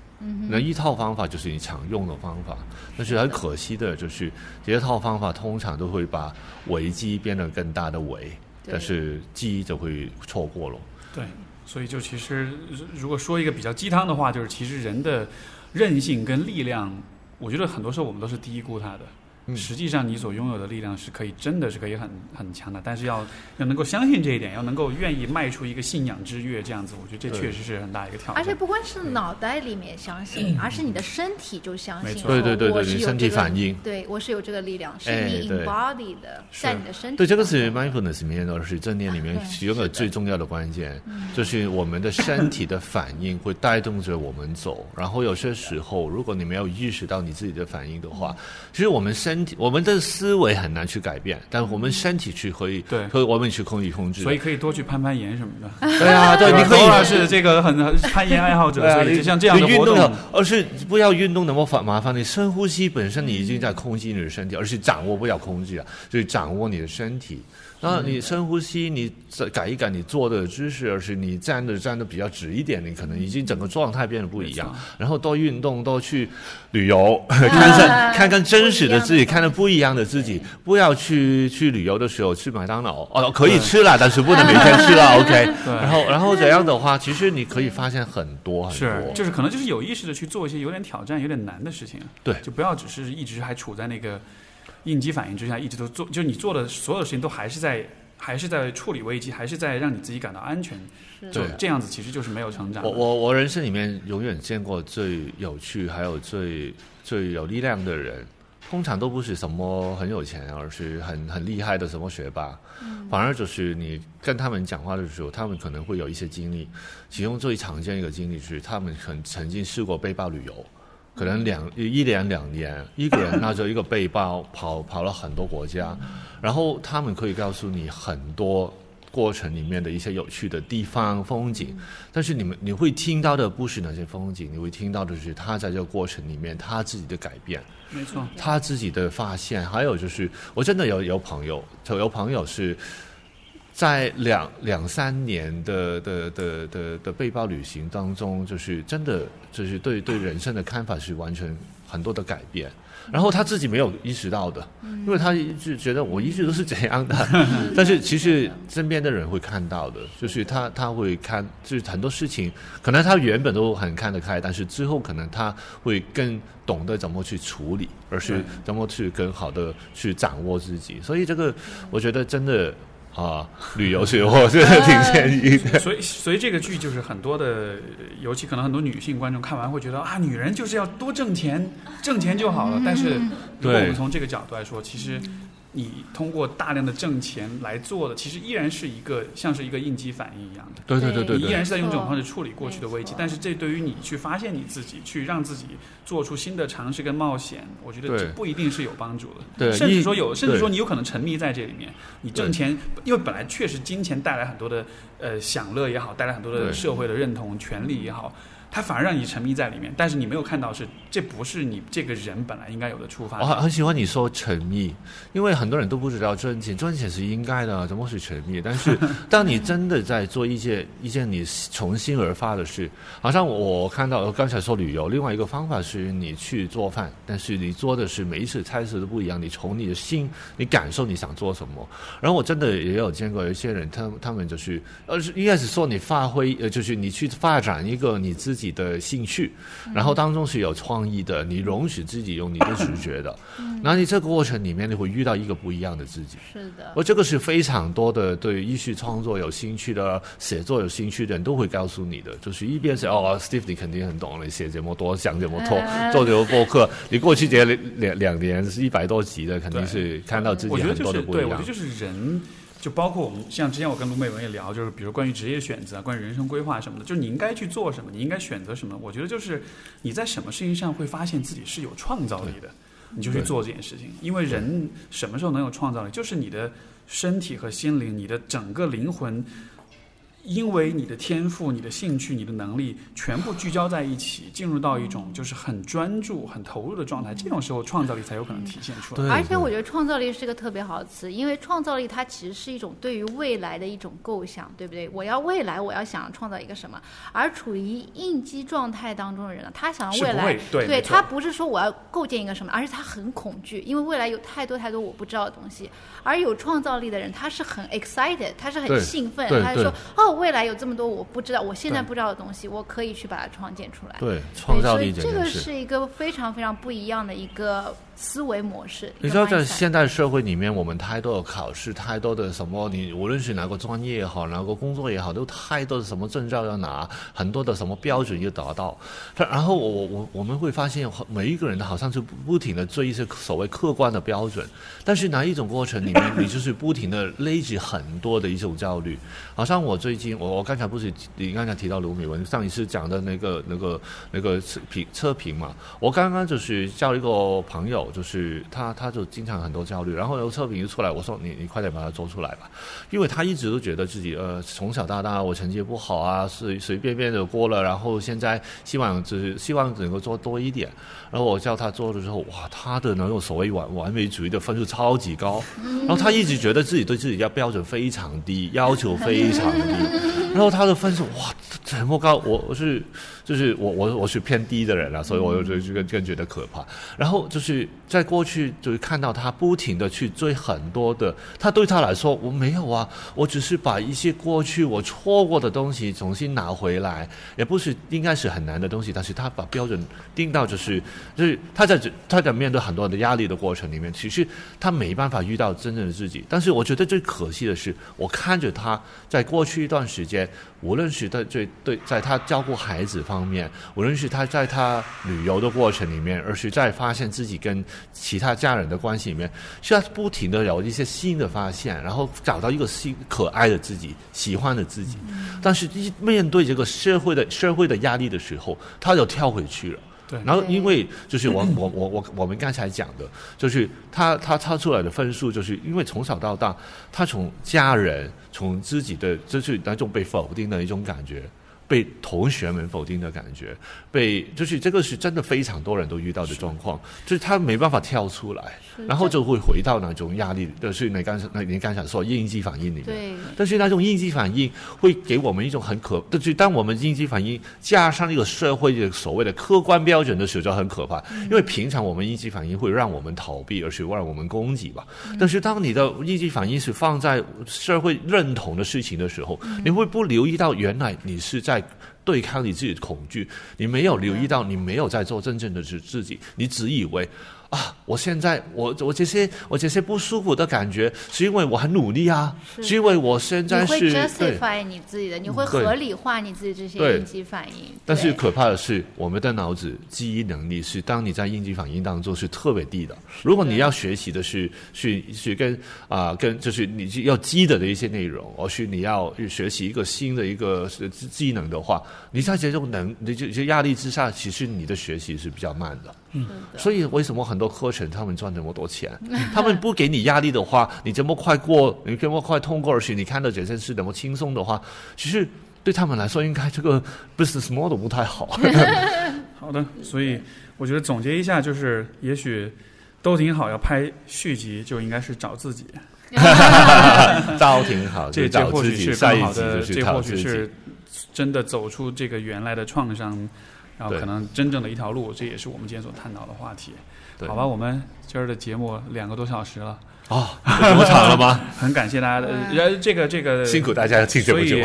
那一套方法就是你常用的方法，但是很可惜的就是这套方法通常都会把危机变得更大的危，但是机就会错过了。对，所以就其实如果说一个比较鸡汤的话，就是其实人的韧性跟力量，我觉得很多时候我们都是低估它的。嗯实际上，你所拥有的力量是可以，真的是可以很很强的，但是要要能够相信这一点，要能够愿意迈出一个信仰之跃，这样子，我觉得这确实是很大一个挑战。而且不光是脑袋里面相信，而是你的身体就相信。没错对对对我对你身体是有这个反应对我是有这个力量，是哎你对 embody 的，在你的身体。对，这个是 mindfulness 里面的，是正念里面对其中的最重要的关键，就是我们的身体的反应会带动着我们走。然后有些时候，如果你没有意识到你自己的反应的话，其实我们身体、我们的思维很难去改变，但我们身体去可以，对可以我们去控制控制。所以可以多去攀攀岩什么的。对啊，对，你可以是这个很很攀岩爱好者，所以就像这样的运动，而是不要运动那么烦麻烦。你深呼吸本身你已经在控制你的身体，而是掌握不了控制啊，就是掌握你的身体。然后你深呼吸，你再改一改你坐的姿势，而是你站的站的比较直一点，你可能已经整个状态变得不一样。然后多运动，多去旅游，看看 看看真实的自己，看到不一样的自己。不要去去旅游的时候去麦当劳哦，可以吃了，但是不能每天吃了。OK，对然后然后这样的话，其实你可以发现很多很是多。就是可能就是有意识的去做一些有点挑战、有点难的事情。对就不要只是一直还处在那个应激反应之下，一直都做，就你做的所有事情都还是在还是在处理危机，还是在让你自己感到安全。就这样子，其实就是没有成长。我我我人生里面永远见过最有趣还有最最有力量的人，通常都不是什么很有钱，而是很很厉害的什么学霸，反而就是你跟他们讲话的时候，他们可能会有一些经历，其中最常见一个经历是他们曾曾经试过背包旅游，可能两一年两年，一个人拿着一个背包跑跑了很多国家，然后他们可以告诉你很多。过程里面的一些有趣的地方风景，但是你们你会听到的不是那些风景，你会听到的是他在这个过程里面他自己的改变，没错，他自己的发现，还有就是我真的有有朋友，就有朋友是在两两三年的的的的的背包旅行当中，就是真的就是对对人生的看法是完全很多的改变。然后他自己没有意识到的，因为他一直觉得我一直都是这样的，但是其实身边的人会看到的，就是他他会看，就是很多事情，可能他原本都很看得开，但是之后可能他会更懂得怎么去处理，而是怎么去更好的去掌握自己。所以这个我觉得真的。啊，旅游去我觉得挺建议的。所以，所以这个剧就是很多的，尤其可能很多女性观众看完会觉得啊，女人就是要多挣钱，挣钱就好了。但是，如果我们从这个角度来说，其实。你通过大量的挣钱来做的，其实依然是一个像是一个应激反应一样的。对对对对，你依然是在用这种方式处理过去的危机。但是这对于你去发现你自己，去让自己做出新的尝试跟冒险，我觉得这不一定是有帮助的。对，甚至说有，甚至说你有可能沉迷在这里面。你挣钱，因为本来确实金钱带来很多的呃享乐也好，带来很多的社会的认同、权利也好。他反而让你沉迷在里面，但是你没有看到是这不是你这个人本来应该有的出发。我很很喜欢你说沉迷，因为很多人都不知道赚钱，赚钱是应该的，怎么是沉迷？但是 当你真的在做一件一件你从心而发的事，好像我看到我刚才说旅游，另外一个方法是你去做饭，但是你做的是每一次菜式都不一样，你从你的心，你感受你想做什么。然后我真的也有见过有一些人，他他们就是呃，应该是说你发挥，呃，就是你去发展一个你自己。自己的兴趣，然后当中是有创意的，你容许自己用你的直觉的，那你这个过程里面你会遇到一个不一样的自己。是的，我这个是非常多的对艺术创作有兴趣的、写作有兴趣的人都会告诉你的，就是一边是哦，Steve 你肯定很懂你，写这么多，想这么多，做这个播客，你过去这两两年是一百多集的，肯定是看到自己很多的不一样。对，我觉得就是人。就包括我们，像之前我跟卢美文也聊，就是比如关于职业选择、关于人生规划什么的，就是你应该去做什么，你应该选择什么。我觉得就是你在什么事情上会发现自己是有创造力的，你就去做这件事情。因为人什么时候能有创造力，就是你的身体和心灵，你的整个灵魂。因为你的天赋、你的兴趣、你的能力全部聚焦在一起，进入到一种就是很专注、很投入的状态，这种时候创造力才有可能体现出来。而且我觉得创造力是个特别好的词，因为创造力它其实是一种对于未来的一种构想，对不对？我要未来，我要想创造一个什么？而处于应激状态当中的人呢，他想要未来，对他不是说我要构建一个什么，而是他很恐惧，因为未来有太多太多我不知道的东西。而有创造力的人，他是很 excited，他是很兴奋，他就说哦。未来有这么多我不知道，我现在不知道的东西，我可以去把它创建出来。对，创造力这个是一个非常非常不一样的一个。思维模式，你知道，在现代社会里面，我们太多的考试，太多的什么，你无论是哪个专业也好，哪个工作也好，都太多的什么证照要拿，很多的什么标准要达到。然后我我我我们会发现，每一个人好像就不停的追一些所谓客观的标准，但是哪一种过程里面，你就是不停的累积很多的一种焦虑。好像我最近，我我刚才不是你刚才提到卢美文上一次讲的那个那个那个测评测评嘛，我刚刚就是叫一个朋友。就是他，他就经常很多焦虑，然后有测评一出来，我说你你快点把它做出来吧，因为他一直都觉得自己呃从小到大我成绩不好啊，随随便便的过了，然后现在希望就是希望能够做多一点，然后我叫他做的时候，哇，他的那种所谓完完美主义的分数超级高，然后他一直觉得自己对自己要标准非常低，要求非常低，然后他的分数哇这么高，我我是。就是我我我是偏低的人了，所以我就就更更觉得可怕。然后就是在过去，就是看到他不停的去追很多的，他对他来说我没有啊，我只是把一些过去我错过的东西重新拿回来，也不是应该是很难的东西。但是他把标准定到就是就是他在他在面对很多的压力的过程里面，其实他没办法遇到真正的自己。但是我觉得最可惜的是，我看着他在过去一段时间，无论是在对对，在他照顾孩子方面，无论是他在他旅游的过程里面，而是在发现自己跟其他家人的关系里面，是要不停的有一些新的发现，然后找到一个新可爱的自己、喜欢的自己。但是，一面对这个社会的社会的压力的时候，他就跳回去了。然后因为就是我我我我我们刚才讲的，就是他他他出来的分数，就是因为从小到大，他从家人、从自己的就是那种被否定的一种感觉。被同学们否定的感觉，被就是这个是真的非常多人都遇到的状况，就是他没办法跳出来，然后就会回到那种压力，就是你刚才那你刚才说应激反应里面。对，但是那种应激反应会给我们一种很可，就是当我们应激反应加上一个社会的所谓的客观标准的时候，就很可怕。因为平常我们应激反应会让我们逃避，而是让我们攻击吧。但是当你的应激反应是放在社会认同的事情的时候，你会不留意到原来你是在。对抗你自己的恐惧，你没有留意到，你没有在做真正的自自己，你只以为。啊！我现在我我这些我这些不舒服的感觉，是因为我很努力啊，是因为我现在是你会 justify 你自己的，你会合理化你自己这些应激反应。但是可怕的是，我们的脑子记忆能力是当你在应激反应当中是特别低的。如果你要学习的是是是跟啊跟就是你要记得的一些内容，而是你要学习一个新的一个技能的话，你在这种能你这压力之下，其实你的学习是比较慢的。嗯，所以为什么很多课程他们赚这么多钱？他们不给你压力的话，你这么快过，你这么快通过而且你看到这件事那么轻松的话，其实对他们来说，应该这个 business model 不太好。好的，所以我觉得总结一下，就是也许都挺好，要拍续集就应该是找自己。都挺好，这这或许是更好的，这或许是真的走出这个原来的创伤。然后可能真正的一条路，这也是我们今天所探讨的话题。好吧，我们今儿的节目两个多小时了。哦，这么长了吗？很感谢大家的，呃，这个这个辛苦大家听这么久。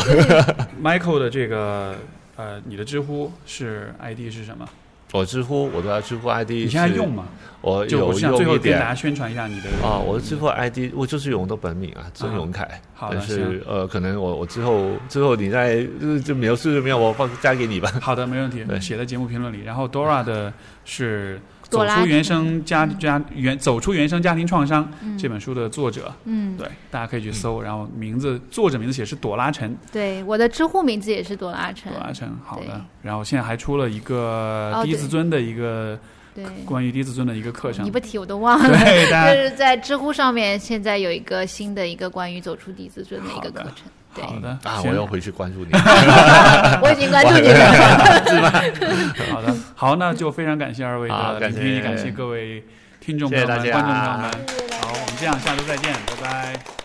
Michael 的这个呃，你的知乎是 ID 是什么？我知乎，我都要知乎 ID，你现在用吗？我有用最后给大家宣传一下你的啊，我的知乎 ID 我就是用的本名啊，曾永凯。好是呃，可能我我之后之后你在就描述怎么样，我放加给你吧。好的，没问题，写在节目评论里。然后 Dora 的是。走出原生家家原走出原生家庭创伤这本书的作者，嗯，对，大家可以去搜，然后名字作者名字写是朵拉陈，对，我的知乎名字也是朵拉陈，朵拉陈，好的，然后现在还出了一个低自尊的一个，对，关于低自尊的一个课程，你不提我都忘了，对，就是在知乎上面现在有一个新的一个关于走出低自尊的一个课程。好的啊，我要回去关注你。我已经关注你了，是吧？好的，好，那就非常感谢二位的聆听，感谢各位听众朋友们、观众朋友们。好，我们这样，下周再见，拜拜。